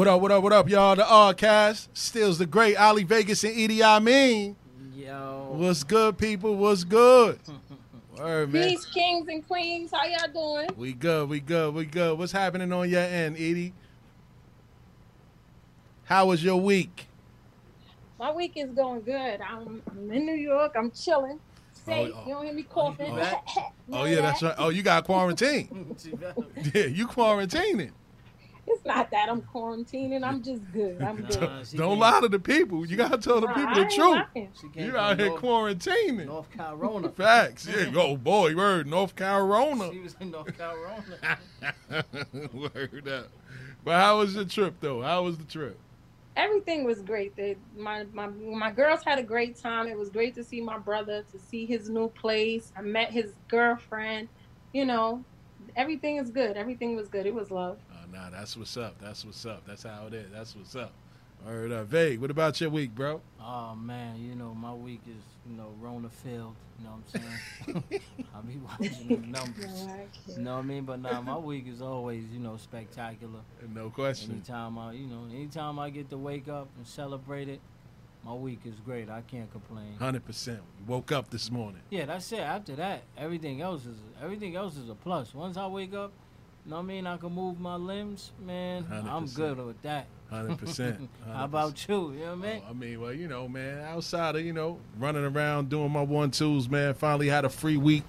What up, what up, what up, y'all? The Oddcast. Stills the great Ali Vegas and Edie Amin. Yo. What's good, people? What's good? Word, man. Peace, kings and queens. How y'all doing? We good, we good, we good. What's happening on your end, Edie? How was your week? My week is going good. I'm, I'm in New York. I'm chilling. Safe. Oh, oh. you don't hear me coughing. Oh. Oh, yeah, that. that's right. Oh, you got quarantine. yeah, you quarantining. It's not that I'm quarantining. I'm just good. I'm good. Nah, Don't came- lie to the people. You gotta tell the Nah, people the truth. lying. She came You from out here North, quarantining. North Carolina. Facts. Yeah. Oh boy, word. North Carolina. She was in North Carolina. word up. But how was your trip though? How was the trip? Everything was great. They, my, my, my girls had a great time. It was great to see my brother, to see his new place. I met his girlfriend. You know, everything is good. Everything was good. It was love. Nah, that's what's up. That's what's up. That's how it is. That's what's up. All right, up. Vague, what about your week, bro? Oh man, you know my week is you know Rona filled. You know what I'm saying? I'll be watching the numbers. No, You know what I mean? But nah, my week is always you know spectacular. No question. Anytime I you know anytime I get to wake up and celebrate it, my week is great. I can't complain. Hundred percent. Woke up this morning. Yeah, that's it. After that, everything else is everything else is a plus. Once I wake up, you know what I mean? I can move my limbs, man. I'm good with that. Hundred percent. How about you? You know what I mean? Oh, I mean, well, you know, man, outside of, you know, running around doing my one twos, man, finally had a free week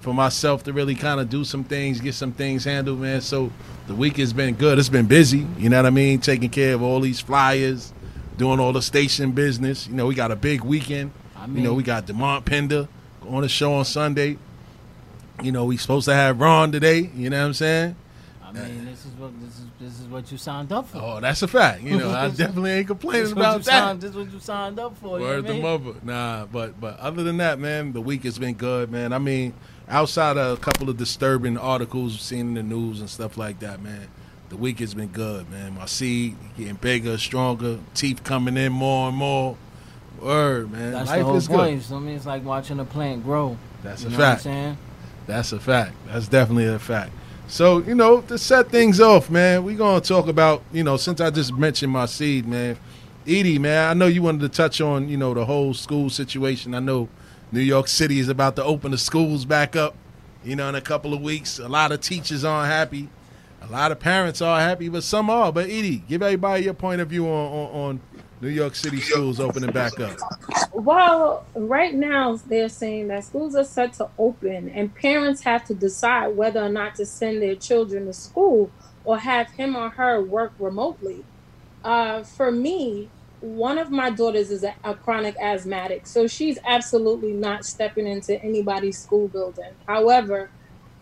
for myself to really kind of do some things, get some things handled, man. So the week has been good. It's been busy, you know what I mean? Taking care of all these flyers, doing all the station business. You know, we got a big weekend. I mean, you know, we got Demont Pender on the show on Sunday. You know, we supposed to have Ron today, you know what I'm saying? I mean, this is what this is this is what you signed up for. Oh, that's a fact. You know, I definitely ain't complaining about that. signed. This is what you signed up for. You know Word I the mean? mother. Nah, but but other than that, man, the week has been good, man. I mean, outside of a couple of disturbing articles seen in the news and stuff like that, man, the week has been good, man. My seed getting bigger, stronger, teeth coming in more and more. Word, man. That's Life the whole is point. good. So I mean, it's like watching a plant grow. That's you a know what I'm fact. saying? That's a fact. That's definitely a fact. So, you know, to set things off, man, we're going to talk about, you know, since I just mentioned my seed, man. Edie, man, I know you wanted to touch on, you know, the whole school situation. I know New York City is about to open the schools back up, you know, in a couple of weeks. A lot of teachers aren't happy. A lot of parents are happy, but some are. But Edie, give everybody your point of view on, on, on New York City schools opening back up. Well, right now they're saying that schools are set to open and parents have to decide whether or not to send their children to school or have him or her work remotely. Uh, for me, one of my daughters is a, a chronic asthmatic, so she's absolutely not stepping into anybody's school building. However,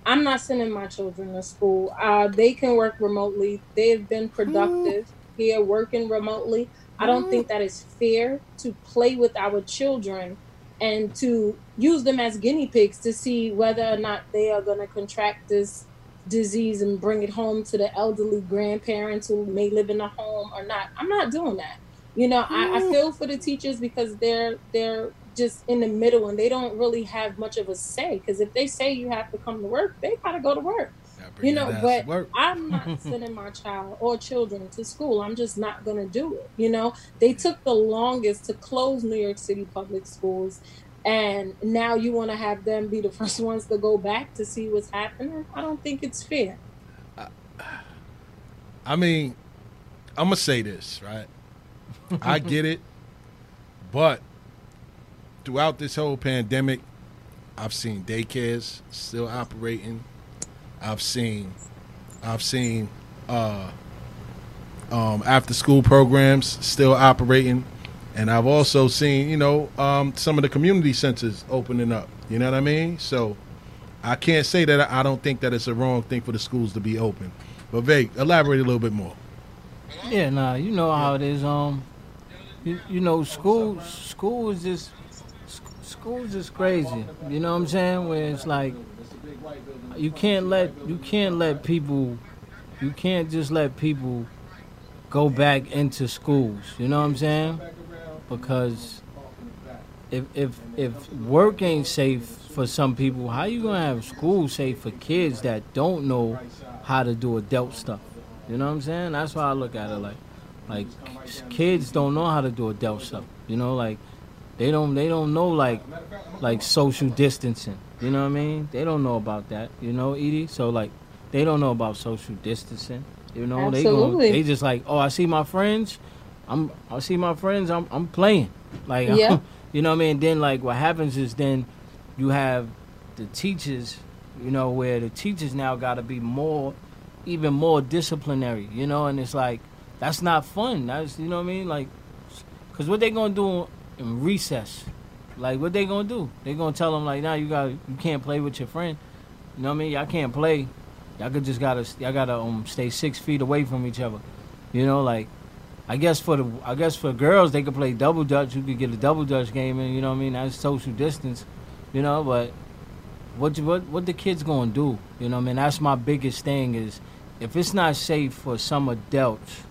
I'm not sending my children to school. Uh, they can work remotely. They've been productive here working remotely. I don't think that is fair to play with our children and to use them as guinea pigs to see whether or not they are going to contract this disease and bring it home to the elderly grandparents who may live in a home or not. I'm not doing that. You know, I, I mm. feel for the teachers because they're they're just in the middle and they don't really have much of a say. Because if they say you have to come to work, they gotta go to work. You know, but. I'm not sending my child or children to school. I'm just not going to do it. You know, they took the longest to close New York City public schools. And now you want to have them be the first ones to go back to see what's happening? I don't think it's fair. I mean, I'm gonna say this, right? I get it, but throughout this whole pandemic, I've seen daycares still operating. I've seen, I've seen uh, um, after school programs still operating, and I've also seen, you know, um, some of the community centers opening up. You know what I mean? So I can't say that I don't think that it's a wrong thing for the schools to be open. But Vake, elaborate a little bit more. Yeah, nah, you know how it is. Um, you, you know, school school is just school is just crazy. You know what I'm saying? Where it's like you can't let you can't let people you can't just let people go back into schools. You know what I'm saying? Because if if if work ain't safe for some people, how you gonna have school safe for kids that don't know how to do adult stuff? You know what I'm saying? That's why I look at it like, like kids don't know how to do adult stuff. You know, like they don't they don't know like like social distancing. You know what I mean? They don't know about that. You know, Edie. So like, they don't know about social distancing. You know, Absolutely. they go, they just like, oh, I see my friends. I'm I see my friends. I'm I'm playing. Like, Yeah. you know what I mean? Then like, what happens is then you have the teachers. You know, where the teachers now got to be more, even more disciplinary. You know, and it's like that's not fun. That's you know what I mean? Like, cause what they gonna do in recess? Like, what they gonna do? They gonna tell them like, now you got you can't play with your friend. You know what I mean? Y'all can't play. Y'all could just gotta y'all gotta um stay six feet away from each other. You know, like I guess for the I guess for girls they could play double dutch. You could get a double dutch game in. You know what I mean? That's social distance. You know, but what what what the kids gonna do? You know what I mean? That's my biggest thing is if it's not safe for some adults,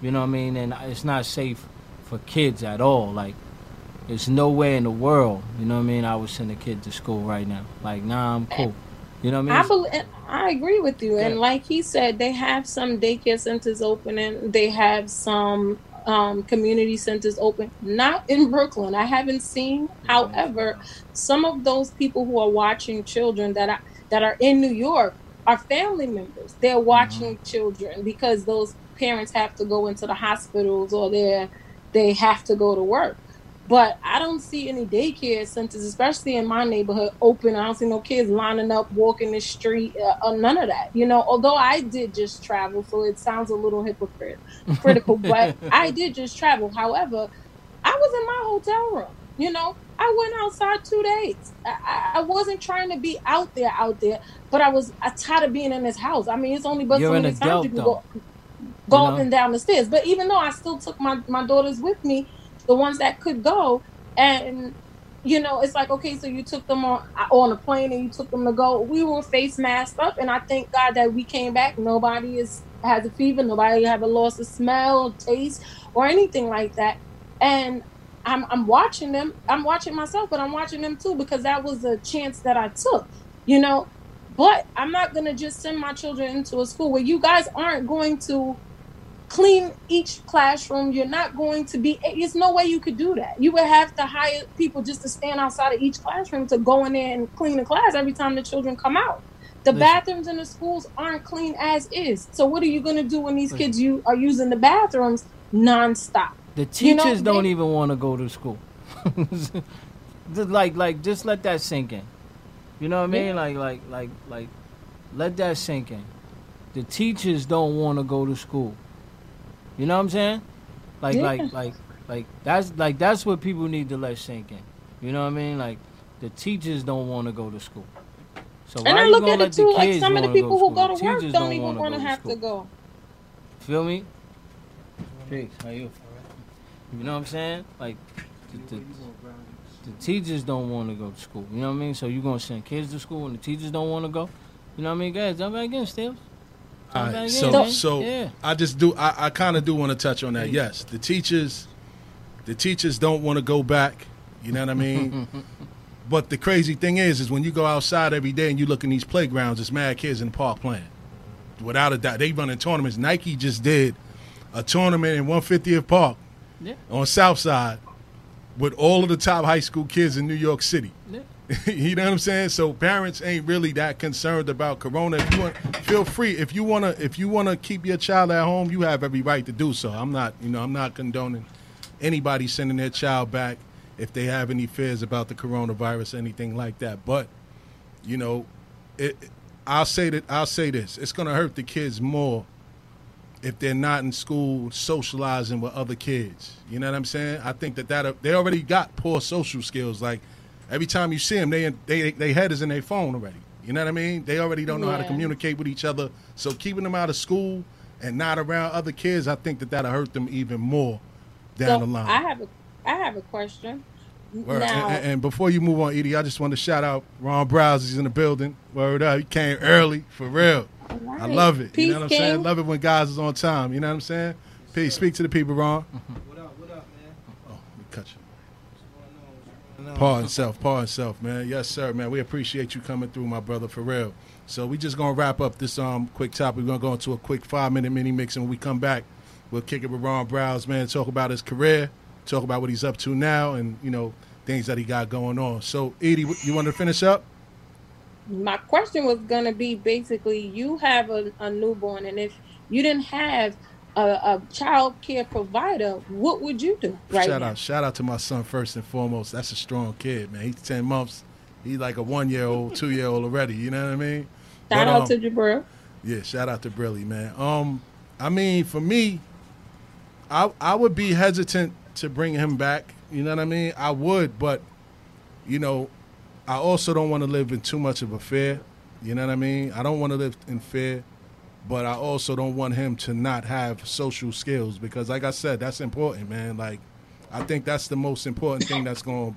you know what I mean, and it's not safe for kids at all. Like there's nowhere in the world, you know what I mean, I would send a kid to school right now. Like, nah, I'm cool. You know what I I mean? believe, I agree with you, and like he said, they have some daycare centers open, and they have some um, community centers open. Not in Brooklyn, I haven't seen. However, some of those people who are watching children that are that are in New York are family members. They're watching children because those parents have to go into the hospitals or they they have to go to work. But I don't see any daycare centers, especially in my neighborhood, open. I don't see no kids lining up, walking the street, uh, uh, none of that. You know, although I did just travel, so it sounds a little hypocrite, critical, but I did just travel. However, I was in my hotel room. You know, I went outside two days. I, I- wasn't trying to be out there, out there, but I was I tired of being in this house. I mean, it's only but You're so an many times you can go, go You up and down the stairs. But even though I still took my my daughters with me, the ones that could go, and you know, it's like okay, so you took them on on a plane and you took them to go. We were face masked up, and I thank God that we came back. Nobody is has a fever. Nobody have a loss of smell, taste, or anything like that. And I'm I'm watching them. I'm watching myself, but I'm watching them too because that was a chance that I took. You know, but I'm not gonna just send my children into a school where you guys aren't going to clean each classroom. You're not going to be. There's no way you could do that. You would have to hire people just to stand outside of each classroom to go in there and clean the class every time the children come out. The Listen. bathrooms in the schools aren't clean as is. So what are you going to do when these Listen. kids you are using the bathrooms nonstop? The You know, teachers don't they- even want to go to school. Just like like just let that sink in. You know what I mean? Yeah. Like like like like let that sink in. The teachers don't want to go to school. You know what I'm saying? Like Yeah. like like like that's like that's what people need to let sink in. You know what I mean? Like the teachers don't want to go to school. So And why I you look gonna at let it too, like some of the wanna people who go to school? work Teachers don't even wanna want to go have school. to go. Feel me? Peace. How you? You know what I'm saying? Like the, the, the teachers don't want to go to school. You know what I mean? So you're gonna send kids to school and the teachers don't want to go? You know what I mean? Guys, jump back in, Steve. All Jump right, in, so so yeah. I just do I, I kind of do want to touch on that. Yes, the teachers, the teachers don't want to go back. You know what I mean? but the crazy thing is, is when you go outside every day and you look in these playgrounds, it's mad kids in the park playing. Without a doubt, they running tournaments. Nike just did a tournament in 150th Park Yeah. on South Side with all of the top high school kids in New York City. Yeah. you know what I'm saying? So parents ain't really that concerned about corona. If you want, feel free. If you wanna, if you wanna keep your child at home, you have every right to do so. I'm not, you know, I'm not condoning anybody sending their child back if they have any fears about the coronavirus, anything like that. But you know, it, I'll say that I'll say this: it's gonna hurt the kids more if they're not in school socializing with other kids. You know what I'm saying? I think that that they already got poor social skills. Like every time you see them, they they they head is in their phone already. You know what I mean? They already don't know how to communicate with each other. So keeping them out of school and not around other kids, I think that that'll hurt them even more down So the line. I have a I have a question. Word. Now, And, and- and before you move on, Edie, I just want to shout out Ron Browz. He's in the building. Word up. He came early, for real. I love it. Peace, you know what I'm King. saying? Love it when guys is on time. You know what I'm saying? Peace. Speak to the people, Ron. What up, what up, man? Oh, let me cut you. What's going on? Pardon self, pardon self, man. Yes, sir, man. We appreciate you coming through, my brother, for real. So we just gonna wrap up this um quick topic. We're gonna go into a quick five minute mini mix, and when we come back, we'll kick it with Ron Browz, man. Talk about his career, talk about what he's up to now, and you know things that he got going on. So, Edie, you want to finish up? My question was gonna be basically, you have a, a newborn, and if you didn't have a, a child care provider, what would you do right shout now? out, shout out to my son first and foremost. That's a strong kid, man. He's ten months. He's like a one year old, two year old already. You know what I mean? Shout But, out um, to Jabril. Yeah, shout out to Brilly, man. Um, I mean, for me, I I would be hesitant to bring him back. You know what I mean? I would, but you know, I also don't want to live in too much of a fear. You know what I mean? I don't want to live in fear, but I also don't want him to not have social skills because, like I said, that's important, man. Like, I think that's the most important thing that's going to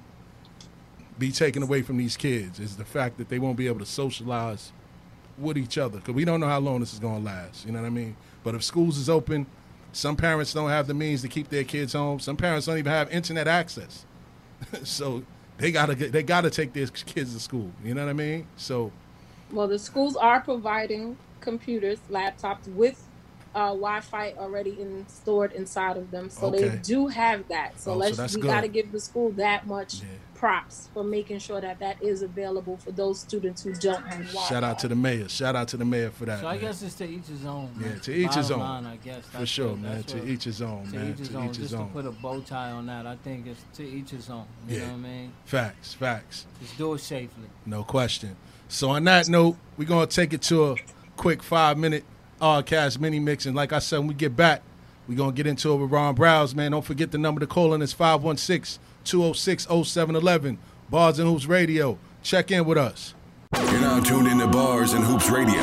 be taken away from these kids is the fact that they won't be able to socialize with each other because we don't know how long this is going to last. You know what I mean? But if schools is open, some parents don't have the means to keep their kids home. Some parents don't even have internet access, so they gotta get, they gotta take their kids to school. You know what I mean? So Well, the schools are providing computers, laptops with uh, Wi-Fi already in, stored inside of them, so they do have that. So Oh, let's that's we got to give the school that much Yeah. props for making sure that that is available for those students who don't have Wi-Fi. shout out to the mayor. Shout out to the mayor for that. So I guess it's to each his own. man. Yeah, to each his own. line, I guess for sure, what- man. that's To each his own, to man. each his To own. each his Just to put a bow tie on that, I think it's to each his own. You Yeah. know what I mean? Facts, facts. Just do it safely. No question. So on that note, we're gonna take it to a quick five minute uh, cast mini mix. And like I said, when we get back, we're gonna get into it with Ron Browz, man. Don't forget the number to call in is 516-206-0711. Bars and Hoops Radio. Check in with us. You're now tuned into Bars and Hoops Radio,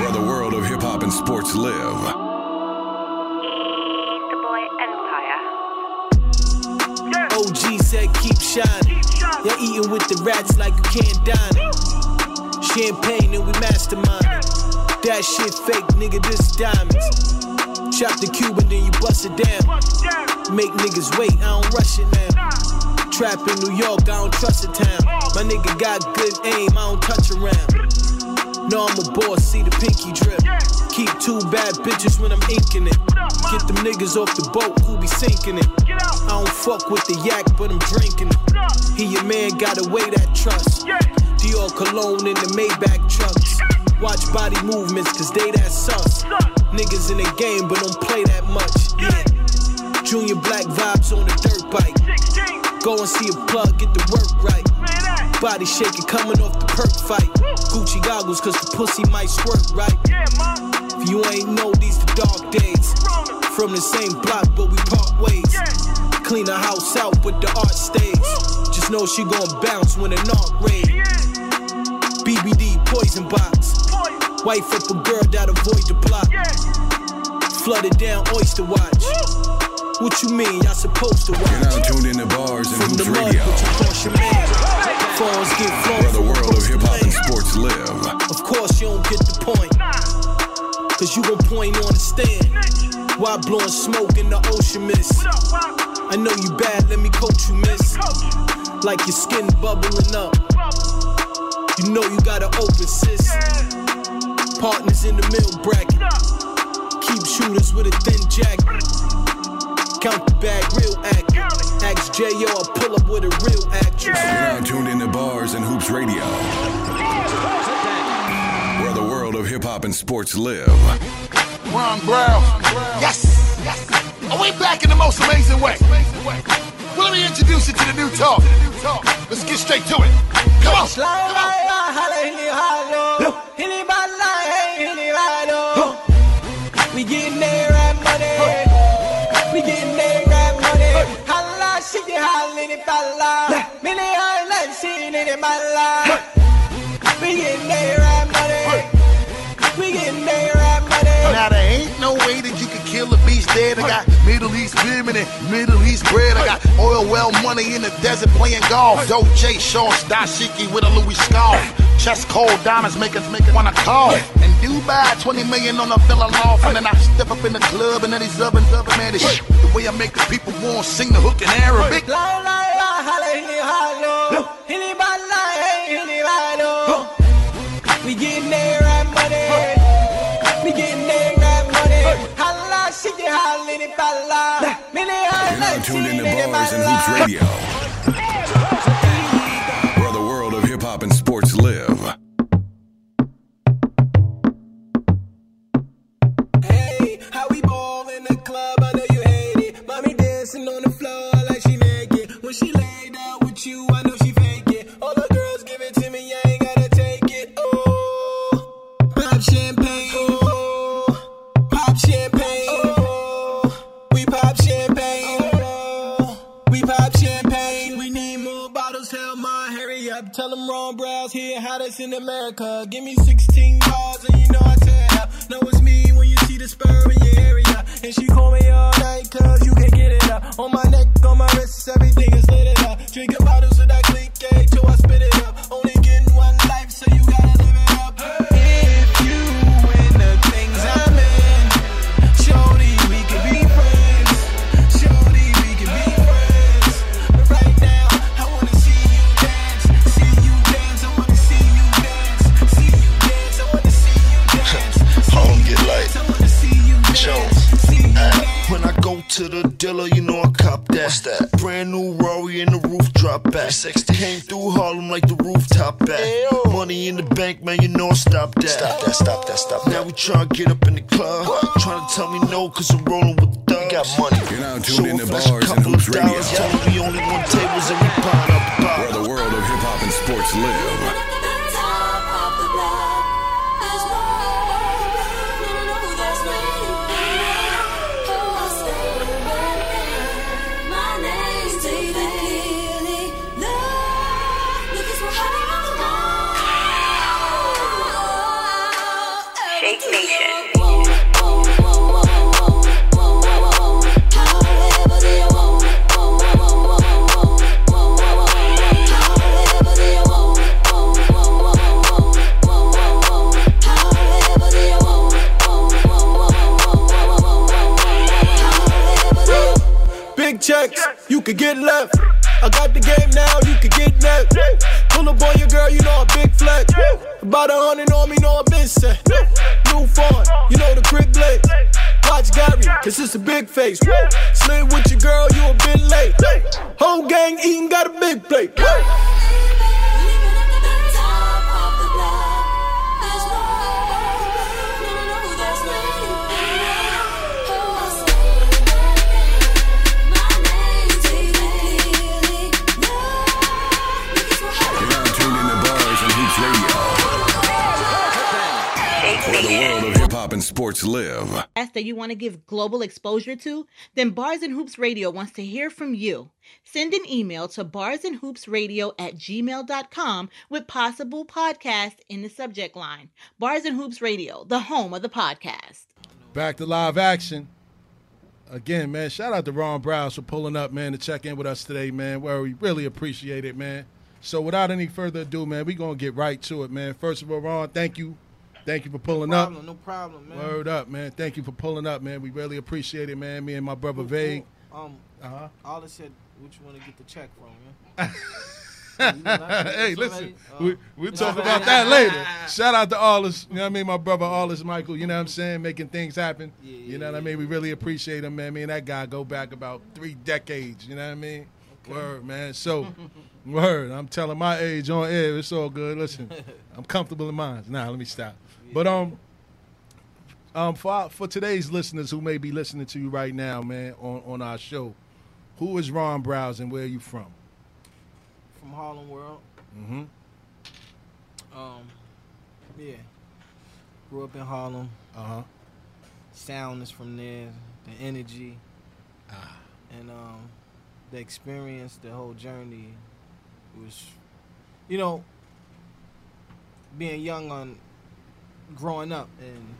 where the world of hip hop and sports live. the boy OG said keep shining. You're eating with the rats like you can't dine it. Champagne and we mastermind. That shit fake, nigga, this diamonds. Chop the cube and then you bust it down. Make niggas wait, I don't rush it now. Trap in New York, I don't trust the town. My nigga got good aim, I don't touch around. No, I'm a boss, see the pinky drip. Keep two bad bitches when I'm inking it. Get them niggas off the boat who be sinking it. I don't fuck with the yak, but I'm drinking it. He your man, gotta weigh that trust. Dior cologne in the Maybach trucks. Watch body movements, cause they that sus. Niggas in the game, but don't play that much. Yeah. Junior black vibes on the dirt bike. Go and see a plug, get the work right. Body shaking, coming off the perk fight. Gucci goggles, cause the pussy might squirt right. If you ain't know, these the dark days. From the same block, but we part ways. Clean the house out, but the art stays. Just know she gon' bounce when a knock raid. BBD poison box. Wife up a girl that avoid the block. Flooded down oyster watch. What you mean? Y'all supposed to watch? You're now tuned into Bars and From the Hoops mud, Radio, but you cross your man. Phones get flown where the world of hip hop and sports live. Of course you don't get the point. Cause you gon' point on the stand. While blowing smoke in the ocean mist. I know you bad, let me coach you, miss. Like your skin bubbling up. You know you gotta open, sis. Partners in the middle bracket. Keep shooters with a thin jacket. Count the bag, real act. Ask J.O. I pull up with a real actress. You're now tuned into Bars and Hoops Radio, where the world of hip hop and sports live. Ron Brown. Yes. Are we back in the most amazing way? Well, let me introduce you to the new talk. Let's get straight to it. Come on. Come on. We getting there at money. We getting there at money. Holla, shake it, holla, it, balla. Many islands, seen it, balla. We getting there that you can kill a beast dead. I got Middle East women and Middle East bread. I got oil well money in the desert playing golf. Doja shorts, dashiki with a Louis scarf. Chest cold diamonds make us make it wanna call. And Dubai, 20 million on a villa loft. And then I step up in the club and then these other, other man, this shit. The way I make the people want sing the hook in Arabic. You're tuned into Bars and Hoops Radio, Hottest in America. Give me 16 bars and you know I tear up. Know it's me when you see the spur in your area. And she call me all night cause you can get it up. On my neck, on my wrists, everything is lit up. Drinking bottles of that clique eh, till I spit it up. Only getting one life, so you gotta dealer, you know I cop that. What's that? Brand new Rory in the roof drop back. 360. Came through Harlem like the rooftop back. Ayo. Money in the bank, man, you know I stop that. Stop that, stop that, stop Now that. we tryna get up in the club. Trying to tell me no, cause I'm rolling with thugs. We got money. You're now So tuned into if that's a Bars and couple of Hoops Radio, dollars, tell me only want tables and we pound up the where the world of hip hop and sports live. Big checks, you could get left. I got the game now, you could get next. Pull up on your girl, you know a big flex. About a hundred on me, know a been set. New phone, you know the quick blade. Watch Gary, cause it's a big face. Slid with your girl, you a bit late. Whole gang eating, got a big plate. And sports live. that you want to give global exposure to, then Bars and Hoops Radio wants to hear from you. Send an email to barsandhoopsradio at gmail.com with possible podcast in the subject line. Bars and Hoops Radio, the home of the podcast. Back to live action. Again, man, shout out to Ron Browz for pulling up, man, to check in with us today, man. Where we really appreciate it, man. So without any further ado, man, we gonna get right to it, man. First of all, Ron, thank you. Thank you for pulling up. no problem, man. Word up, man. Thank you for pulling up, man. We really appreciate it, man. Me and my brother Vague. Um, Uh-huh. all said, what you want to get the check from, man? hey, listen, uh, we we'll talk about that later. Shout out to Arlis, you know what I mean? My brother Arlis Michael, you know what I'm saying? Making things happen. Yeah, you know yeah, what I mean? We really appreciate him, man. Me and that guy go back about three decades, you know what I mean? Word, man. So, word, I'm telling my age on air. It's all good. Listen, I'm comfortable in mine. Nah, let me stop. But, um, um, for for today's listeners who may be listening to you right now, man, on, on our show, who is Ron Browz and where are you from? from Harlem World. Mm-hmm. Um, yeah, grew up in Harlem. Uh huh. Sound is from there. The energy, Ah. and um, the experience, the whole journey was, you know, being young on growing up and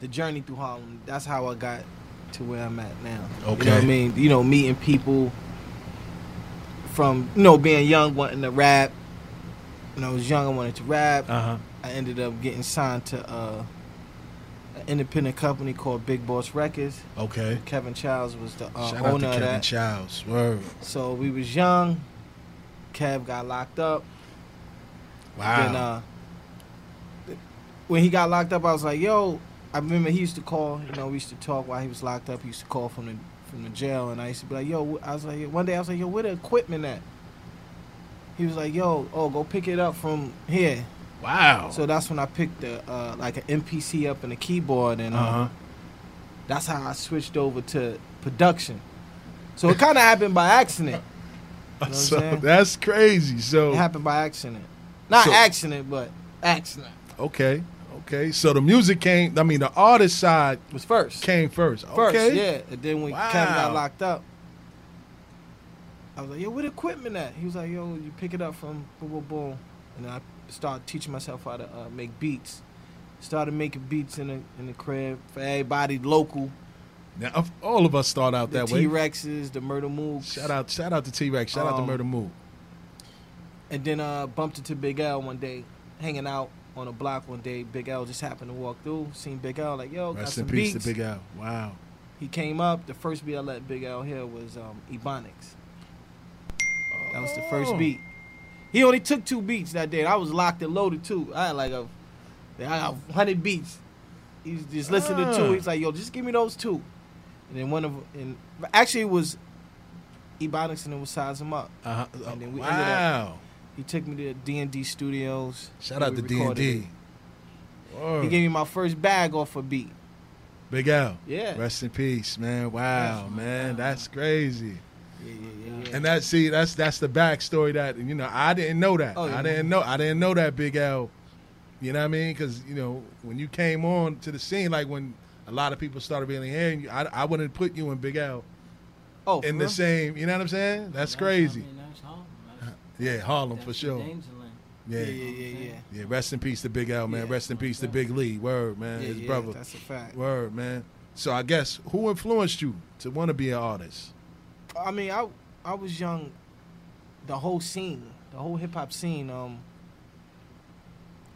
the journey through Harlem. That's how I got to where I'm at now. You know what I mean? You know, meeting people from you know being young, wanting to rap. When I was young, I wanted to rap. Uh huh. I ended up getting signed to uh, an independent company called Big Boss Records. Okay. Kevin Childs was the uh, Shout out owner to of Kevin that. Childs. Word. So we was young. Kev got locked up. Wow. Then uh, when he got locked up, I was like, "Yo." I remember he used to call. You know, we used to talk while he was locked up. He used to call from the from the jail, and I used to be like, "Yo," I was like, one day I was like, "Yo, where the equipment at?" He was like, "Yo, oh, go pick it up from here." Wow. So that's when I picked the uh, like an MPC up and a keyboard, and uh, Uh-huh. that's how I switched over to production. So it kind of happened by accident. You know so that's crazy. So It happened by accident. Not So- accident, but accident. okay, okay. So the music came. I mean, the artist side was first. Came first. First, okay. yeah. And then when Kevin Wow. got locked up, I was like, yo, what equipment at? He was like, yo, you pick it up from boom, boom, boom. And I started teaching myself how to uh, make beats. Started making beats in the in the crib for everybody local. Now, all of us start out The that way. T Rexes, the Murder Move. Shout out, shout out to T Rex. Shout out to Um, Murder Move. And then uh, bumped into Big L one day, hanging out on a block one day. Big L just happened to walk through, seen Big L, like, yo, got Rest some in peace beats. to Big L. Wow. He came up. The first beat I let Big L hear was um, Ebonics. That was the first Oh. beat. He only took two beats that day. I was locked and loaded too. I had like a, I got hundred beats. He's just listening to Ah. two. He's like, "Yo, just give me those two. And then one of and actually it was Ebonics and it was Size 'Em Up. Uh-huh. And then we Wow. ended up. He took me to D and D Studios. Shout out to D and D. He gave me my first bag off a beat. Big L. Yeah. Rest in peace, man. Wow, man, that's crazy. Yeah, yeah, yeah, yeah. And that see, that's that's the backstory that you know I didn't know that. Oh, yeah. I didn't know I didn't know that Big L. You know what I mean? Because you know when you came on to the scene, like when a lot of people started really hearing you, I, I wouldn't put you and Big L Oh, in the real? same. You know what I'm saying? That's crazy. Yeah, Harlem for sure. Yeah. Yeah, yeah, yeah, yeah. Yeah, rest in peace to Big L, man. Yeah, rest in peace to Big Lee. Word, man. Yeah, His yeah, brother. that's a fact. Word, man. So I guess who influenced you to want to be an artist? I mean, I I was young. The whole scene, the whole hip hop scene. Um,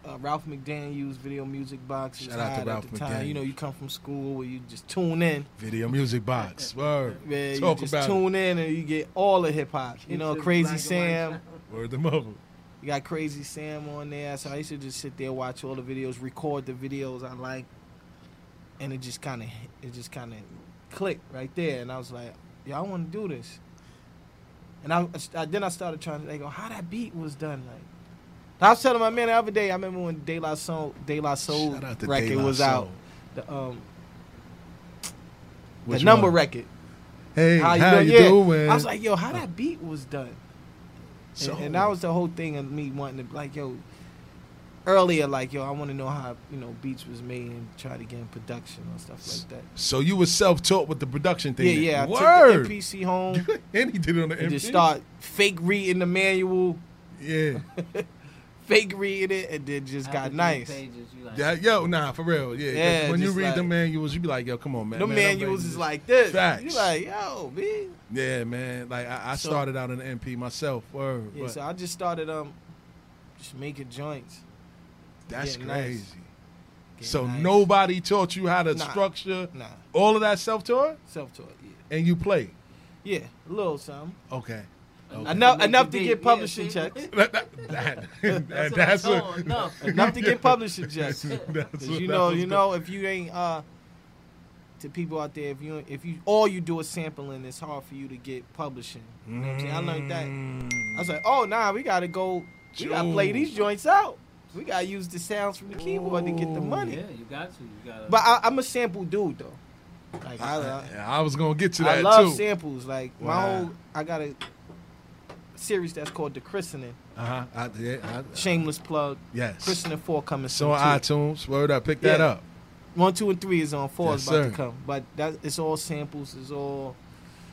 uh, Ralph McDaniel used video music box. Shout out to Ralph at the time. McDaniel. You know, you come from school where you just tune in. Video music box. Word. Yeah, Talk you just about tune in and you get all the hip hop. You know, Crazy black and Sam. Word the mother. You got Crazy Sam on there. So I used to just sit there, watch all the videos, record the videos I like, and it just kind of, it just kind of clicked right there. And I was like, yo, I want to do this. And I, I then I started trying to like, how that beat was done. Like, I was telling my man the other day. I remember when De La Soul, De La Soul Shout out to record La was Soul. out. The um, Which the number one? record. Hey, how, doing? you Yeah. doing? I was like, yo, how that beat was done. So- and, and that was the whole thing of me wanting to like, yo, earlier, like, yo, I want to know how you know beats was made and try to get in production and stuff like that. So you were self-taught with the production thing. Yeah, yeah. I Word. took the MPC home and he did it on the and MP. just start fake reading the manual, Yeah. fake reading it, and then just got nice. Yeah, yo, nah, for real. Yeah. 'cause Yeah, when you just read the manuals, you be like, yo, come on, man. The man, manuals is like this. Facts. You like, yo, man. Yeah, man. Like I, I So- started out in the MP myself. Word. Yeah, but so I just started um, just making joints. that's getting nice. crazy. So nice. nobody taught you how to Nah. structure Nah. all of that self-taught, Self-taught, yeah. and you play. Yeah, a little something. Okay. Okay. Enough, Make enough to get publishing Yeah, checks. That- that- that- that- That's that's what I a- told him, enough. enough to get publishing checks. That's 'Cause what- you know, was you good. know, if you ain't uh, to people out there, if you if you all you do is sampling, it's hard for you to get publishing. You know what I'm saying? I learned that. I was like, oh nah, we gotta go. We gotta play these joints out. We gotta use the sounds from the keyboard to get the money. Yeah, you got to. You got to. But I, I'm a sample dude though. Like I, I, I was gonna get to that. I that love too. samples. Like my Wow. whole, I got a series that's called The Christening. Uh-huh. Yeah, Shameless plug. Yes. Christening four coming so soon. on too. iTunes, word up, pick that up. One, two, and three is on. Four Yes, is about sir. to come. But that it's all samples. It's all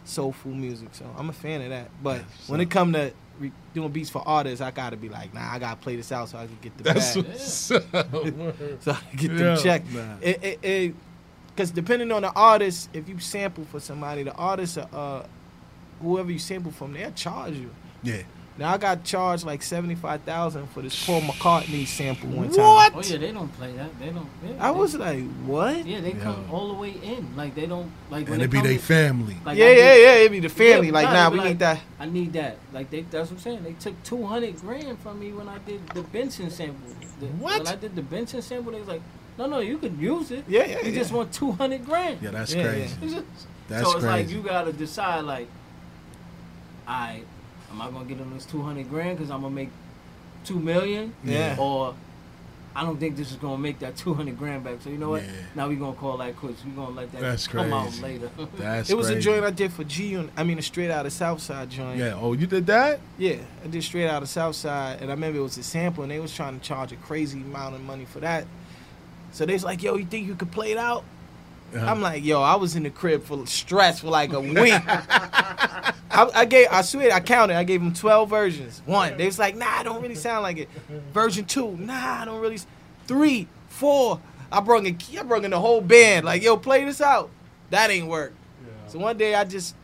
soulful music. So I'm a fan of that. But when it come to re- doing beats for artists, I gotta be like, nah, I gotta play this out so I can get the That's bag. what's up. So I can get Yeah, them checked. nah. It, it, it, Cause depending on the artist, if you sample for somebody, the artist, uh, whoever you sample from, they'll charge you. Yeah. Now I got charged like seventy five thousand for this Paul McCartney sample one time. What? Oh yeah, they don't play that. They don't. Yeah, I they- was like, what? Yeah, they come all the way in. Like they don't like when And they it be their family. Like, yeah, I yeah, did- yeah. It be the family. Yeah, like, nah, nah, we be need that. I need that. Like they, that's what I'm saying. They took two hundred grand from me when I did the Benson sample. The, What? When I did the Benson sample, they was like, no, no, you could use it. Yeah, yeah, You just want two hundred grand. Yeah, that's Yeah, crazy. It's just- That's so it's like you gotta decide like, I, am I gonna get on this two hundred grand because I'm gonna make two million? Yeah. Or I don't think this is gonna make that two hundred grand back. So you know what? Yeah. Now we gonna call that quits. We gonna let that That's come out later. That's crazy. It was crazy. a joint I did for G. Un- I mean, a straight out of Southside joint. Yeah. Oh, you did that? Yeah, I did straight out of Southside, and I remember it was a sample, and they was trying to charge a crazy amount of money for that. So they was like, "Yo, you think you could play it out?" Uh-huh. I'm like, "Yo, I was in the crib for stress for like a week." I, I gave, I swear, I counted. I gave them 12 versions. One, they was like, "Nah, I don't really sound like it." Version two, "Nah, I don't really." Three, four, I brung in, I brought in the whole band. Like, "Yo, play this out." That ain't work. So one day I just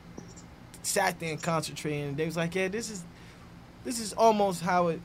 sat there and concentrated, and they was like, "Yeah, this is this is almost how it,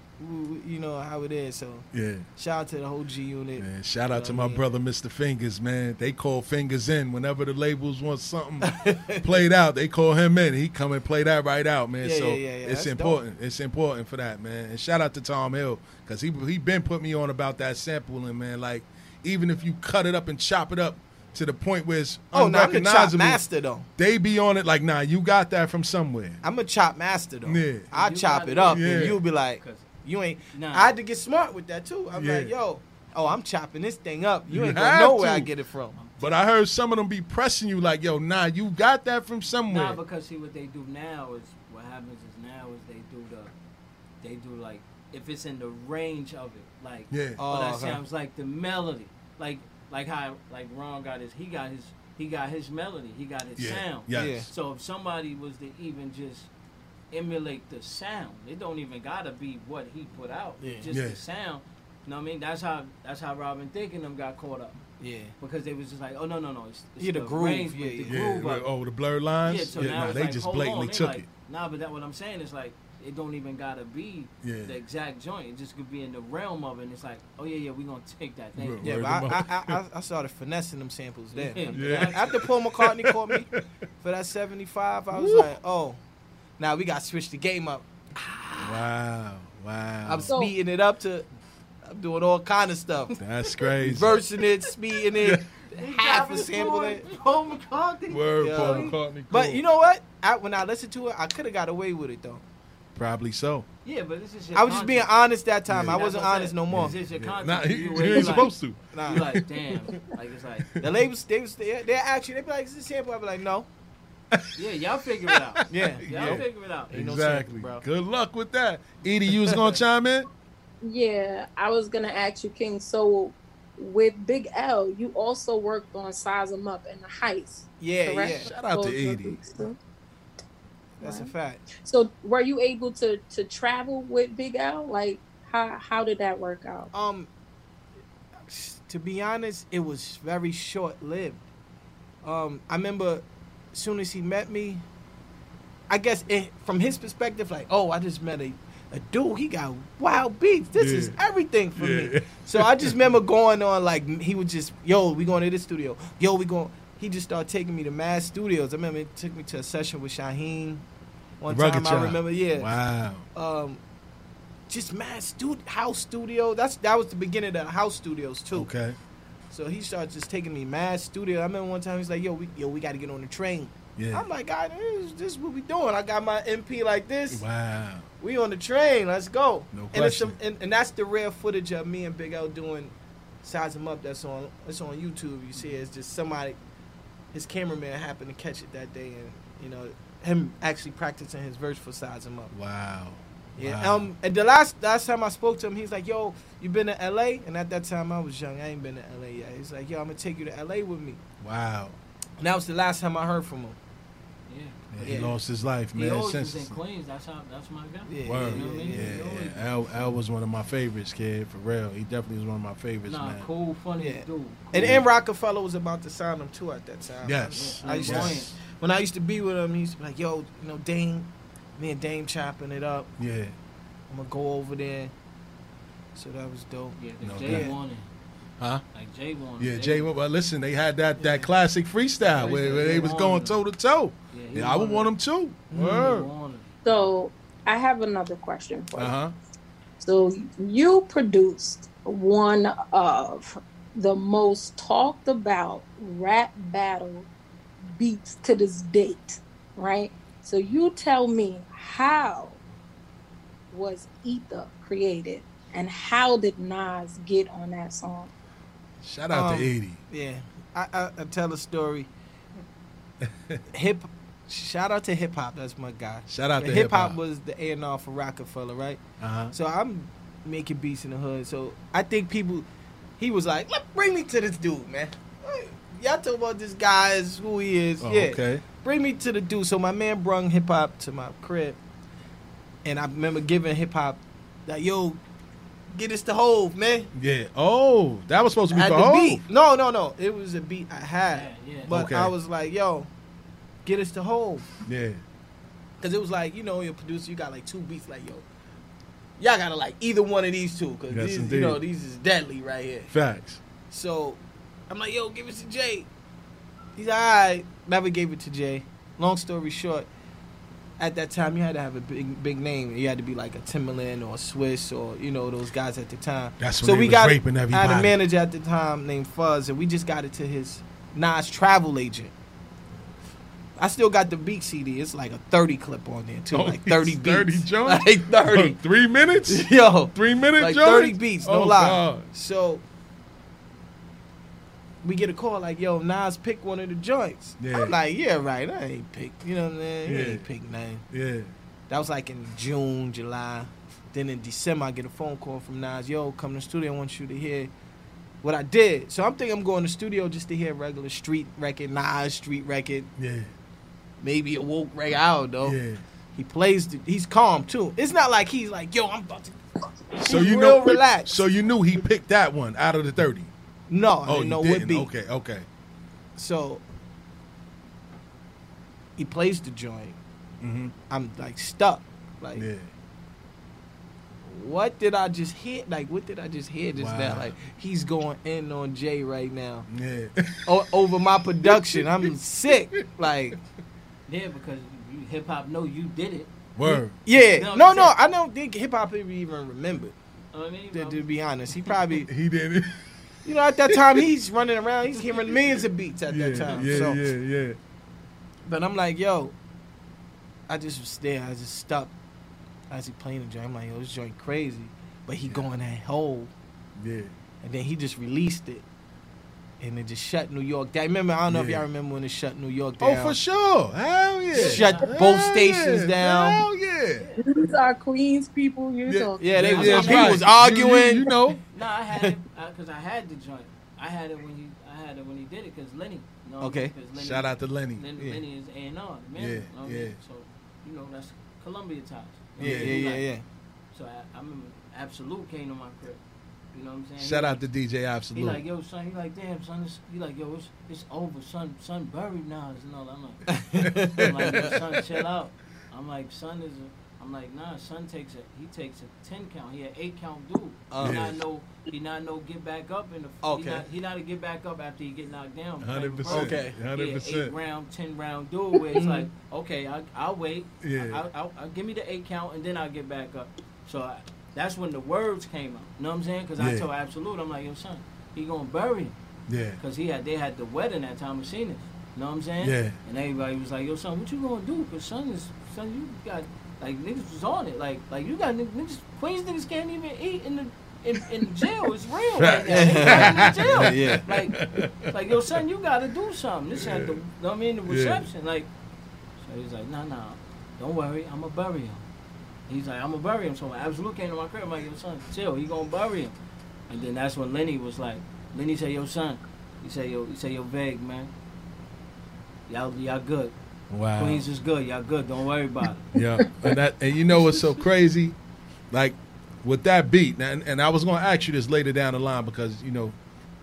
you know, how it is." So Yeah. shout out to the whole G Unit. Man, shout out to You know my mean? brother, Mr. Fingers, man. They call Fingers in whenever the labels want something played out. They call him in. He come and play that right out, man. Yeah, so yeah, yeah, it's That's important. It's important for that, man. And shout out to Tom Hill because he he been put me on about that sampling, man. Like even if you cut it up and chop it up to the point where it's Oh, no, I'm the chop unrecognizable, master though. they be on it like, nah, you got that from somewhere. I'm a chop master though. Yeah. I You chop it up, be- and Yeah. you'll be like, "You ain't." Nah. I had to get smart with that too. I'm Yeah. like, "Yo, oh, I'm chopping this thing up. You, You ain't gonna have know where to. I get it from." But I heard some of them be pressing you like, yo, nah, you got that from somewhere. Nah, because see what they do now is what happens is now is they do the they do like if it's in the range of it, like Yeah. oh, that okay. sounds like the melody, like like how like Ron got his he got his he got his melody, he got his Yeah. sound. Yes. Yeah. So if somebody was to even just emulate the sound, it don't even gotta be what he put out, Yeah. just Yeah. the sound. You know what I mean? That's how that's how Robin Thicke and them got caught up Yeah. because they was just like, oh no no no, it's, it's Yeah, the groove, range yeah, with the yeah. yeah, groove. right. of oh, the blurred lines. Yeah, so yeah, now nah, they like, just hold blatantly on. They took like, it. Nah, but that what I'm saying is like it don't even gotta be Yeah. the exact joint. It just could be in the realm of it. And it's like, oh yeah, yeah, we gonna take that thing. Right. Yeah, but I. I, I, I started finessing them samples then. Yeah. Yeah. After Paul McCartney called me for that 75, I was like, oh, now we got to switch the game up. Wow, wow. I'm So- speeding it up to, I'm doing all kind of stuff. That's crazy. Reversing it, speeding it, half a sample it. Paul McCartney. Word, Yeah. Paul McCartney. But you know what? I, when I listened to it, I could have got away with it though. Probably so. Yeah, but this is your I was just being honest that time. Yeah. I wasn't honest saying. no more. This is your Yeah. Nah, he, You he ain't like- supposed to. Nah. You like, damn. Like it's like, The labels, they was they, they actually they be like, "Is this sample?" I be like, "No." yeah, y'all figure it out. Yeah, Y'all Yeah. figure it out. Ain't no Exactly. sample, bro. Good luck with that. Edie, you was gonna chime in? Yeah, I was gonna ask you, King. So, with Big L, you also worked on Size 'Em Up and the Heist. Yeah, correct? yeah, Shout out to Those Edie. The- that's a fact. So, were you able to to travel with Big L? Like, how how did that work out? Um, to be honest, it was very short lived. Um, I remember as soon as he met me, I guess it, from his perspective, like, oh, I just met a, a dude. He got wild beats. This is everything for Yeah. me. So I just remember going on like he would just, yo, we going to this studio. Yo, we going. He just started taking me to Mad Studios. I remember it took me to a session with Shaheen. One Rugged time I remember, yeah Wow. um just mad studio house studio. That's that was the beginning of the house studios too. Okay. So he started just taking me mad studio. I remember one time he's like, "Yo, we yo we got to get on the train." Yeah. I'm like, "God, this, this is what we doing." I got my MP like this. Wow. We on the train. Let's go. No and it's some, question. and, and that's the rare footage of me and Big L doing Size 'Em Up. That's on it's on YouTube. You see, it's just somebody. His cameraman happened to catch it that day, and you know him actually practicing his verse for Size 'Em Up. Wow. Yeah. Wow. Um. And the last last time I spoke to him, he's like, "Yo, you been to L.A.?" And at that time, I was young. I ain't been to L.A. yet. He's like, "Yo, I'm gonna take you to L.A. with me." Wow. And that was the last time I heard from him. Yeah. Yeah, he Yeah. lost his life, He man. always was in Queens. That's how. That's my guy. Yeah. Word. You know what I mean? Yeah, yeah. Al, Al was one of my favorites, kid. For real, he definitely was one of my favorites, Nah, man. cool, funny Yeah. dude. Cool. And M. Roc-A-Fella was about to sign him too at that time. Yes. I used to, when I used to be with him, he used to be like, "Yo, you know, Dame, me and Dame chopping it up." Yeah. I'm gonna go over there. So that was dope. Yeah, No Jay doubt. wanted. Huh? Like Jay wanted. Yeah, Jay. Won. Well, listen, they had that that classic freestyle where, where they was going toe to toe. He Yeah, I would want wanted them too. He Word. So I have another question for Uh you. So you produced one of the most talked about rap battle beats to this date, right? So you tell me how was Ether created and how did Nas get on that song? Shout out Um, to eighty. Yeah, I, I, I tell a story. Hip, shout out to hip hop. That's my guy. Shout out to hip hop was the A and R for Roc-A-Fella, right? Uh huh. So I'm making beats in the hood. So I think people, he was like, "Let bring me to this dude, man. Y'all talk about this guy is who he is. Oh, yeah, okay. bring me to the dude." So my man brung hip hop to my crib, and I remember giving hip hop, like, "Yo, get us the Hov, man." Yeah. Oh, that was supposed to be for the Hov. beat. No, no, no. It was a beat I had. Yeah, yeah. But Okay. I was like, yo, get us to home. Yeah. Because it was like, you know, your producer, you got like two beats, like, yo, y'all gotta like either one of these two. Because Yes, these, indeed. you know, these is deadly right here. Facts. So I'm like, yo, give it to Jay. He's all right. Never gave it to Jay. Long story short, at that time you had to have a big big name. You had to be like a Timbaland or a Swizz or you know those guys at the time. That's when so we got raping I had a manager at the time named Fuzz, and we just got it to his Nas travel agent. I still got the beat CD. It's like a 30 clip on there too, Oh, like 30 beats. 30 joints? like 30. Three minutes? Yo, Three minutes like joints? 30 beats, no Oh, lie. God. So we get a call like, "Yo, Nas pick one of the joints." Yeah. I'm like, "Yeah, right. I ain't pick. You know what I'm saying? Yeah. ain't pick nothing." Yeah. That was like in June, July. Then in December, I get a phone call from Nas. Yo, come to the studio. I want you to hear what I did. So I'm thinking I'm going to the studio just to hear regular street record, Nas street record, Yeah. Maybe a woke record. I don't. Yeah. He plays. The, he's calm too. It's not like he's like, "Yo, I'm about to." So you know, relaxed. So you knew he picked that one out of the thirty. No, I oh, didn't know didn't. what beat. Okay, okay. So he plays the joint. Mm-hmm. I'm like stuck. Like, Yeah. what did I just hear? Like, what did I just hear just now? Like, he's going in on Jay right now Yeah. o- over my production. I'm sick. Like, Yeah, because hip hop know you did it. Word. yeah, You know no, no. I don't think hip hop even remembered. You know what I mean? To, to be honest, he probably, He did it. you know, at that time he's running around, he's hearing millions of beats at Yeah, that time. yeah, so, yeah, yeah. But I'm like, yo, I just was there. I just stuck as he playing the joint. I'm like, yo, this joint crazy. But he going that hole. Yeah. And then he just released it. And it just shut New York down. Remember, I don't know if y'all remember when it shut New York oh, down. Oh, for sure. Hell yeah. Shut Hell both stations down. Hell yeah. These are Queens people you're Yeah. talking Yeah, they about. was, that's people right. was arguing. You, you know. No, I had it uh, because I had the joint. I had it when he, I had it when he did it because Lenny. You know, Okay. 'cause Lenny, Shout out to Lenny. Lenny, Yeah. Lenny is A and R, man. Yeah, you know what I mean? yeah. So you know that's Columbia ties. You yeah, know what I yeah, mean? yeah, yeah. So I, I remember Absolute came to my crib. You know what I'm saying? Shout He out to DJ DJ He Absolute. like, yo, son. He like, damn, son. It's, he like, yo, it's, it's over, son. Son buried now. And all. I'm like, I'm like, yo, son, chill out. I'm like, son is a. I'm like, nah, son takes a. He takes a ten count. He an eight count dude. Uh, he Yeah. not know. He not know get back up in the. Okay. He not, he not to get back up after he get knocked down. Hundred Like, percent. Okay. Hundred yeah, eight round, ten round dude where it's like, okay, I, I'll wait. Yeah. I'll, I'll, I'll give me the eight count and then I'll get back up. So I, that's when the words came out. You know what I'm saying? Because I told Absolute, I'm like, yo, son, he gonna bury him. Yeah. Because he had, they had the wedding that time of seeing it. You know what I'm saying? Yeah. And everybody was like, yo, son, what you gonna do? Because son is, son, you got, like, niggas was on it. Like, like you got niggas, Queens niggas can't even eat in the, in, in jail. It's real right now. In jail. Yeah. Like, like, yo, son, you gotta do something. This had the, you know what I mean, the Yeah. reception. Like, so he's like, nah, nah, don't worry, I'm gonna bury him. He's like, I'm gonna bury him. So when Absolute came to my crib, I'm like, yo, son, chill, he gonna bury him. And then that's when Lenny was like, Lenny said, yo, son, he said, yo, he said, yo, vague, man. Y'all, y'all good. Wow. Queens is good. Y'all good. Don't worry about it. Yeah, and that and you know what's so crazy, like with that beat, and, and I was going to ask you this later down the line because you know,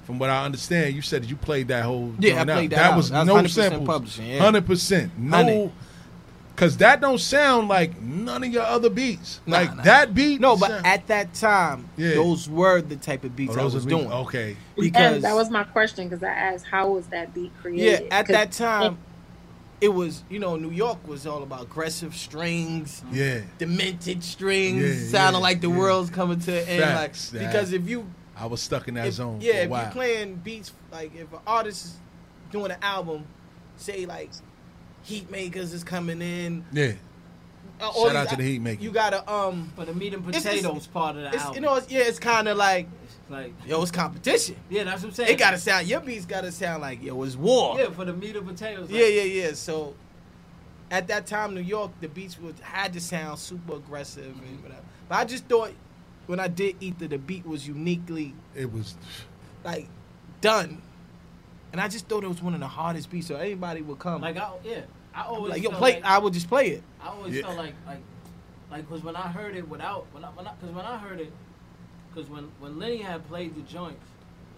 from what I understand, you said that you played that whole Yeah, I joint out. played that was That was no 100% samples, publishing, yeah. hundred percent, no. 100. Cause that don't sound like none of your other beats. Nah, like nah. that beat. No, but sound- at that time, Yeah. those were the type of beats Oh, I was beats- doing. Okay. Because and that was my question because I asked how was that beat created? yeah, created? at 'Cause that time, it was you know New York was all about aggressive strings, Yeah. demented strings, Yeah, sounding yeah, like the yeah. world's coming to an end. Facts, like that- because if you I was stuck in that if- zone. yeah, for a if while. you're playing beats like if an artist is doing an album, say like Heatmakerz is coming in. Yeah. uh, all Shout out these- to the Heatmakerz. You gotta um. For the meat and It's- it's- potatoes part of the It's, album. you know, it's, yeah, it's kind of like like yo, it's competition. yeah, that's what I'm saying. It gotta sound. Your beats gotta sound like yo, it's war. yeah for the meat and potatoes. Yeah, yeah, yeah. So at that time, New York, the beats was had to sound super aggressive and whatever. But I just thought when I did Ether, the beat was uniquely It was. like done, and I just thought it was one of the hardest beats. So anybody would come Like I yeah, I always like yo play. Like, I would just play it. I always Yeah. felt like like like because when I heard it without when I when I because when I heard it because when when Lenny had played the joints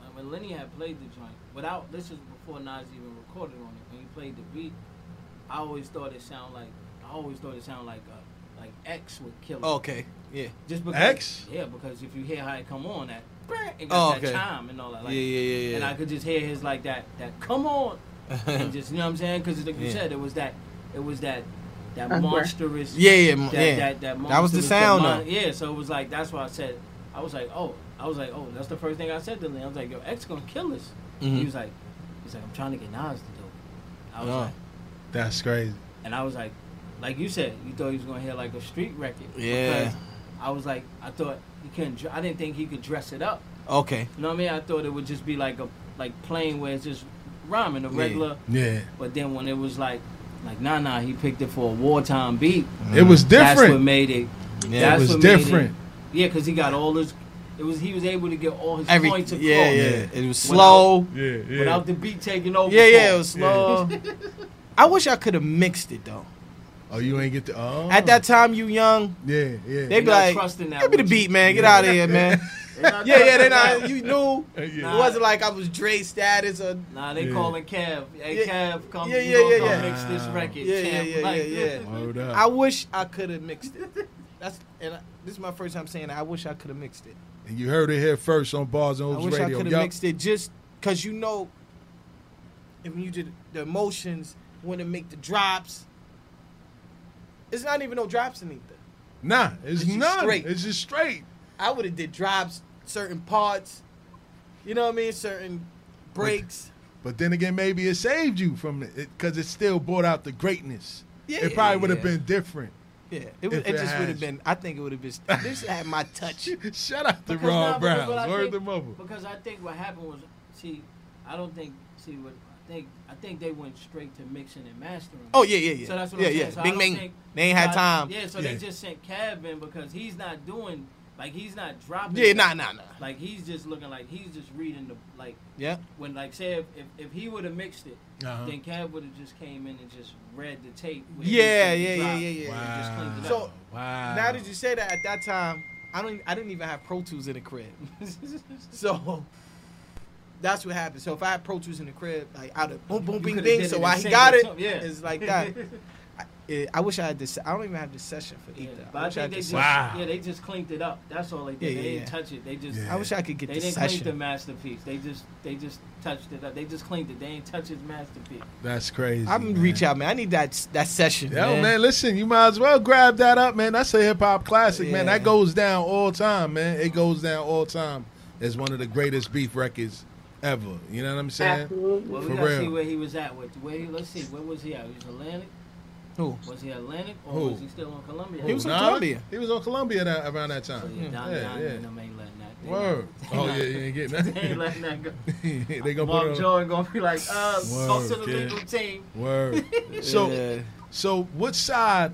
uh, when Lenny had played the joint without this is before Nas even recorded on it when he played the beat I always thought it sounded like I always thought it sounded like uh, like X would kill it. Okay, yeah, Just because X? yeah because if you hear how it come on that it Oh, got okay. that chime and all that like, yeah, yeah, yeah, yeah. and I could just hear his like that that come on and just you know what I'm saying because like you Yeah. said it was that it was that that Aggra- monstrous yeah, yeah, mo- that, yeah. that, that, That was the sound, demon- though. Yeah, so it was like that's why I said I was like, oh, I was like, oh, that's the first thing I said to Lynn. I was like, yo, X gonna kill us. Mhm. He was like, he's like, I'm trying to get Nas to do it. I was Oh. like, That's crazy. and I was like, like you said, you thought he was gonna hear like a street record. Yeah. Because I was like, I thought he couldn't. I didn't think he could dress it up. Okay, You know what I mean? I thought it would just be like a like plain where it's just rhyming a Yeah. regular. Yeah. But then when it was like like nah nah, he picked it for a wartime beat. It was different. That's what made it. Yeah. that's It was what made different. yeah, because he got all his. It was he was able to get all his every points across. yeah, yeah, it was Without- slow. Yeah. Yeah. Without the beat taking over. Yeah, yeah, it was slow. I wish I could have mixed it though. oh, you ain't get the. Oh. At that time, you young, Yeah. Yeah. they be like, trusting that "Give me the with you." beat, man. Get out of here, man." They not yeah, yeah, they not. You knew. Yeah. It wasn't like I was Dre status or Nah, they Yeah. calling Kev. Hey, Yeah. Kev, come, Yeah, you yeah, gonna yeah, come yeah. mix this record. Yeah, yeah, champ. yeah, Like, yeah, yeah. Up. I wish I could have mixed it. That's and I, this is my first time saying that. I wish I could have mixed it. and you heard it here first on Bars and I Hoops wish I Radio. could have Yup. mixed it just because you know, if you did the emotions, want to make the drops. It's not even no drops in Ether. Nah, it's, It's none. straight. It's just straight. I would have did drops, certain parts. You know what I mean? Certain breaks. But then again, maybe it saved you from it because it still brought out the greatness. Yeah, it probably yeah, would have yeah. been different. Yeah, it, If it it just would have been. I think it would have been. This had my touch. Shout out to Because Ron Browz. Word the mother. Because I think what happened was, see, I don't think, see, what I think, I think they went straight to mixing and mastering. Oh yeah, yeah, yeah. So that's what yeah, I'm saying. yeah. So I Bing, bing. think- They ain't had time. Yeah, so Yeah. they just sent Kev in because he's not doing, like, he's not dropping. Yeah, nah, nah, nah. Like, he's just looking like he's just reading the, like, Yeah. when, like, say, if, if, if he would have mixed it, Uh-huh. then Kev would have just came in and just read the tape. where he Yeah, yeah, yeah, yeah, yeah. and just So wow. now that you say that, at that time, I don't. I didn't even have Pro Tools in the crib. so that's what happened. So if I had Pro Tools in the crib, like out of boom, boom, You bing, bing. So it why he got it it? yeah. It's like that. I, it, I wish I had this. I don't even have the session for Yeah, Ether. but I I wish I think they just, session. Wow. yeah, they just cleaned it up. That's all they did. Yeah, they didn't yeah. touch it. They just, Yeah. I wish I could get it. they the didn't clean the masterpiece. They just, they just touched it up. They just cleaned it. They didn't touch his masterpiece. That's crazy. I'm gonna man. reach out, man. I need that that session, Yo, man. man. listen, you might as well grab that up, man. That's a hip hop classic, man. That goes down all time, man. It goes down all time as one of the greatest beef records ever. You know what I'm saying? Absolutely. Well, we For gotta real. see where he was at. With where he, let's see, where was he at? He was Atlantic. Who? Was he Atlantic or Who? was he still on Columbia? He was on Nah, Columbia. He was on Columbia that, around that So time. yeah, Don yeah, Don yeah. and them ain't letting that. They Word. not- Oh yeah, not- you ain't getting that. They ain't letting that go. they gonna Mark put it. Jordan gonna be like, uh, talk to the Word, kid. legal team. Word. So, Yeah. so what side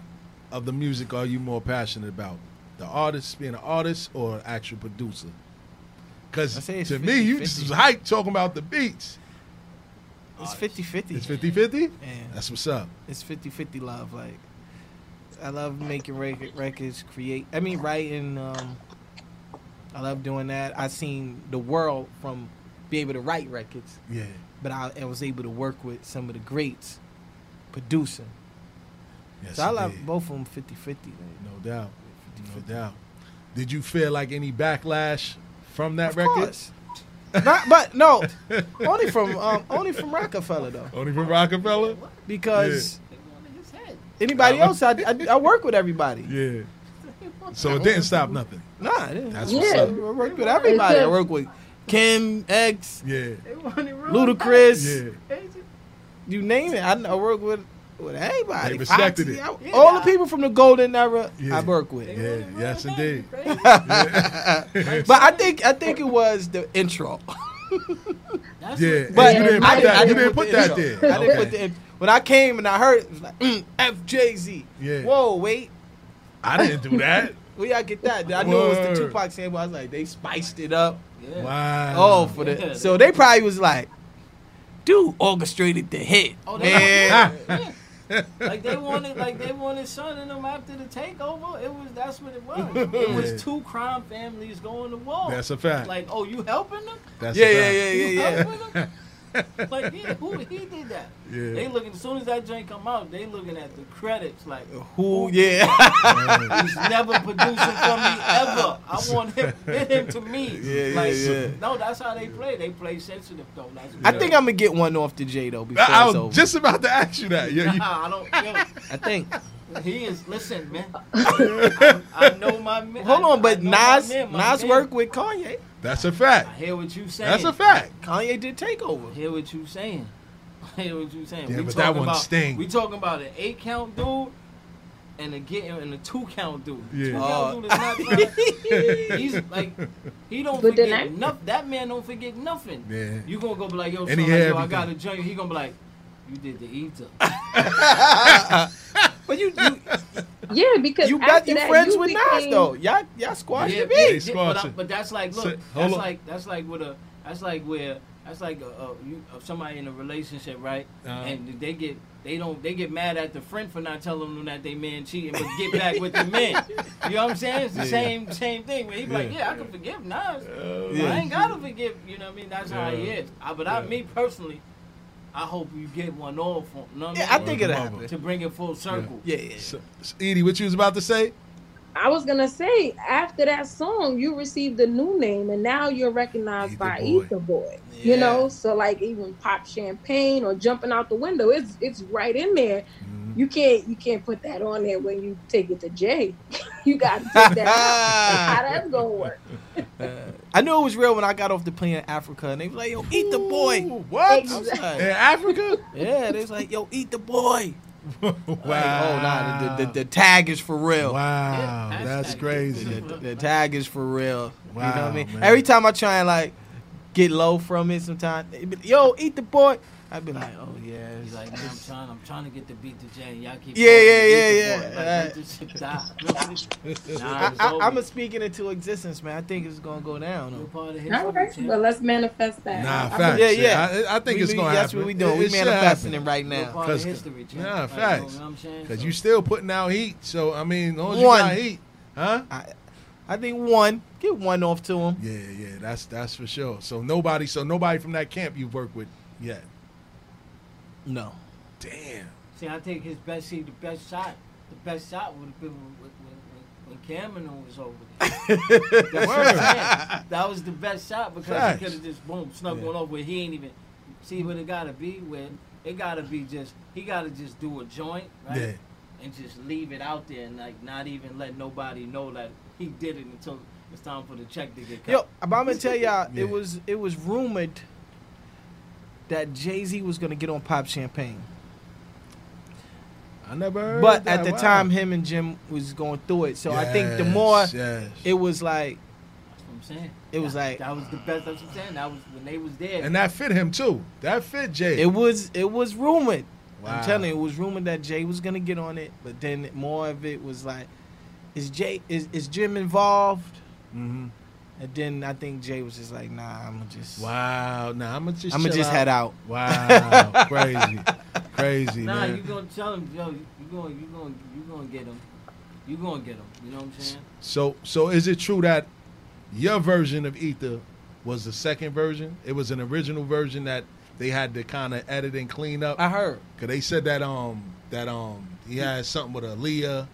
of the music are you more passionate about? The artist being an artist or an actual producer? Because I say it's to me, you 50-50. just was hype talking about the beats. It's 50 50. It's 50 50? Yeah. That's what's up. It's 50 50 love. Like, I love making rec- records, create. I mean, writing. Um, I love doing that. I seen the world from be able to write records, Yeah. but I, I was able to work with some of the greats producing. Yes, so I love did. both of them 50 50. No doubt. No doubt. Did you feel like any backlash from that Of record? course. Not, but no, only from um, only from Roc-A-Fella though, Only from Roc-A-Fella? because anybody else, I, I I work with everybody. Yeah. So it didn't stop nothing. Nah, it didn't. That's Yeah. what's I up. work with everybody. I Because- work with Kim X, Yeah. Ludacris, Yeah. you name it. I, I work with with everybody. They respected Foxy, it. I- all the people from the golden era, Yeah. I work with. Yeah. Yes, indeed. But I think I think it was the intro. That's Yeah. what- But you didn't I put didn't. I You didn't didn't put the that intro. there. I didn't put Okay. the when I came and I heard it was like mm, F Jay Z. Yeah. Whoa, wait. I didn't do that. Where y'all get that? I knew it was Word. the Tupac sample. I was like, they spiced it up. Yeah. Wow. Oh, for Yeah. the so they probably was like, dude orchestrated the hit. Oh, they- man. Yeah. like they wanted, like they wanted Son in them after the takeover. It was that's what it was. It Yeah. was two crime families going to war. That's a fact. Like, oh, you helping them? That's yeah, a yeah, fact. yeah, You yeah, yeah. helping them? like, yeah, who he did that? Yeah. They looking as soon as that joint come out, they looking at the credits like uh, Who? Yeah. He's never producing for me ever. I want him, get him to me. Yeah, yeah, like, yeah. No, that's how they play. They play sensitive though. That's I think I'm gonna get one off the J though before I it's was over. just about to ask you that. Yeah, you, Nah, I don't. Yo, I think. he is. Listen, man. I, I know my man. Hold I- on, but I know Nas Nas worked with Kanye. That's a fact. I hear what you saying. That's a fact. Kanye did takeover. I hear what you saying. I hear what you saying. Yeah, we but that talking one about, sting. We talking about an eight count dude and a get and a two count dude. Yeah. Two Oh. count uh, dude is not. He's like he don't But forget I- nothing. That man don't forget nothing. Yeah. You gonna go be like, yo, son, like, yo, I got a everything. joint. He gonna be like, you did the Ether. But you you, Yeah, because you got after you that, friends you with Nas though. Y'all y'all squashed Yeah, the yeah, beat. Yeah, but, I- squash it. but that's like, look, So, that's on. like that's like with a that's like where that's like a, a, you, uh, somebody in a relationship, right? Uh-huh. And they get they don't they get mad at the friend for not telling them that they man cheating, but get back with the man. You know what I'm saying? It's the Yeah. same same thing. Where he be like, Yeah. yeah, I can forgive Nas. Yeah. I ain't gotta forgive. You know what I mean? That's how he is. I, but I, me personally, I hope you get one off. On, you know what Yeah, I I think it'll happen. to bring it full circle. Yeah, yeah. So, so, Edie, what you was about to say? I was gonna say after that song, you received a new name, and now you're recognized Ether by Boy. Ether Boy. Yeah. You know, so like even pop champagne or jumping out the window, it's it's right in there. Mm-hmm. You can't you can't put that on there when you take it to Jay. you got to take that out. How that's gonna work? I knew it was real when I got off the plane in Africa and they was like, yo, Ether Boy. Ooh, What? Exactly. like, In Africa? yeah, they was like, yo, Ether Boy. wow. Like, oh, nah, the, the, the tag is for real. Wow, Yeah, that's crazy. The, the- the tag is for real. you know what I mean? man. Every time I try and like get low from it, sometimes, yo, Ether Boy. I'd be like, oh yeah, He's like, man, I'm trying, I'm trying to get the beat to Jay. and Y'all keep Yeah, calling yeah, yeah, yeah. Like, Right. let this shit die. nah, I, it's I, over. I'm a speaking into existence, man. I think it's gonna go down. You're though. part of history, All right, champ. but let's manifest that. Nah, I- I facts. Yeah, yeah. I, I think We- it's we- gonna That's happen. what we doing. It- we it should manifesting it right You're now. part of 'Cause- history, champ. Nah, Like, facts. You know what I'm saying? Because So- you still putting out heat. So, I mean, as long as you One. got heat. Huh? I, I think one, get one off to him. Yeah, yeah, that's that's for sure. So nobody, so nobody from that camp you've worked with yet. No. Damn. See, I think his best, see, the best shot, the best shot would have been when, when, when Cam'ron was over there. That's what I'm saying. That was the best shot because Facts. he could have just boom snuck Yeah. one over where he ain't even see what it gotta be. Where it gotta be just he gotta just do a joint right Yeah. and just leave it out there and like not even let nobody know that he did it until it's time for the check to get cut. Yo, but I'm gonna tell y'all, Yeah. it was it was rumored that Jay Z was gonna get on Pop Champagne, I never heard but that. at the Wow. time, him and Jim was going through it. So I think the more yes. it was like, That's what I'm saying. It was like- that was the best. That's what I'm saying. That was when they was there. and that fit him too. That fit Jay. it was it was rumored. Wow. I'm telling you, it was rumored that Jay was gonna get on it, but then more of it was like, is Jay is is Jim involved? hmm And then I think Jay was just like, nah, I'm gonna just, Wow. Nah, I'm gonna just. I'm gonna just out. head out. Wow. crazy. Crazy, Nah, man. you gonna tell him, yo, you gonna, you gonna, you gonna get him. You gonna get him. You know what I'm saying? So, so is it true that your version of Ether was the second version? It was an original version that they had to kind of edit and clean up. I heard. Cause they said that um that um he had something with Aaliyah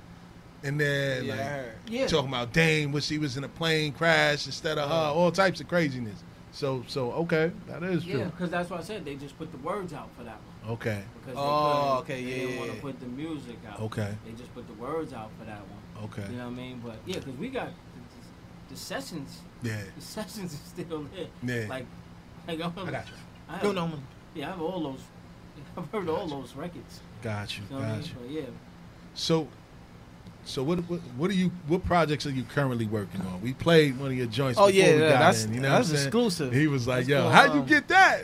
in then Yeah, like. Yeah. talking about Dame, wish she was in a plane crash instead of her, all types of craziness. So so okay, that is Yeah, true. because that's what I said. They just put the words out for that one. Okay, Because Oh, okay, couldn't- They didn't want to put the music out. Okay. They just put the words out for that one. okay, You know what I mean? But yeah, because we got the, the sessions. yeah, The sessions is still there. Yeah. Like, like I'm, I got you. I have, No, no, man. Yeah, I have all those. I've heard all those records. got you, You know what I got mean? you. But yeah. So, so what, what what are you what projects are you currently working on? We played one of your joints. Oh, before yeah, we yeah, got that's- in, you know that's what I'm saying? exclusive. He was like, That's "Yo, how'd you get that?"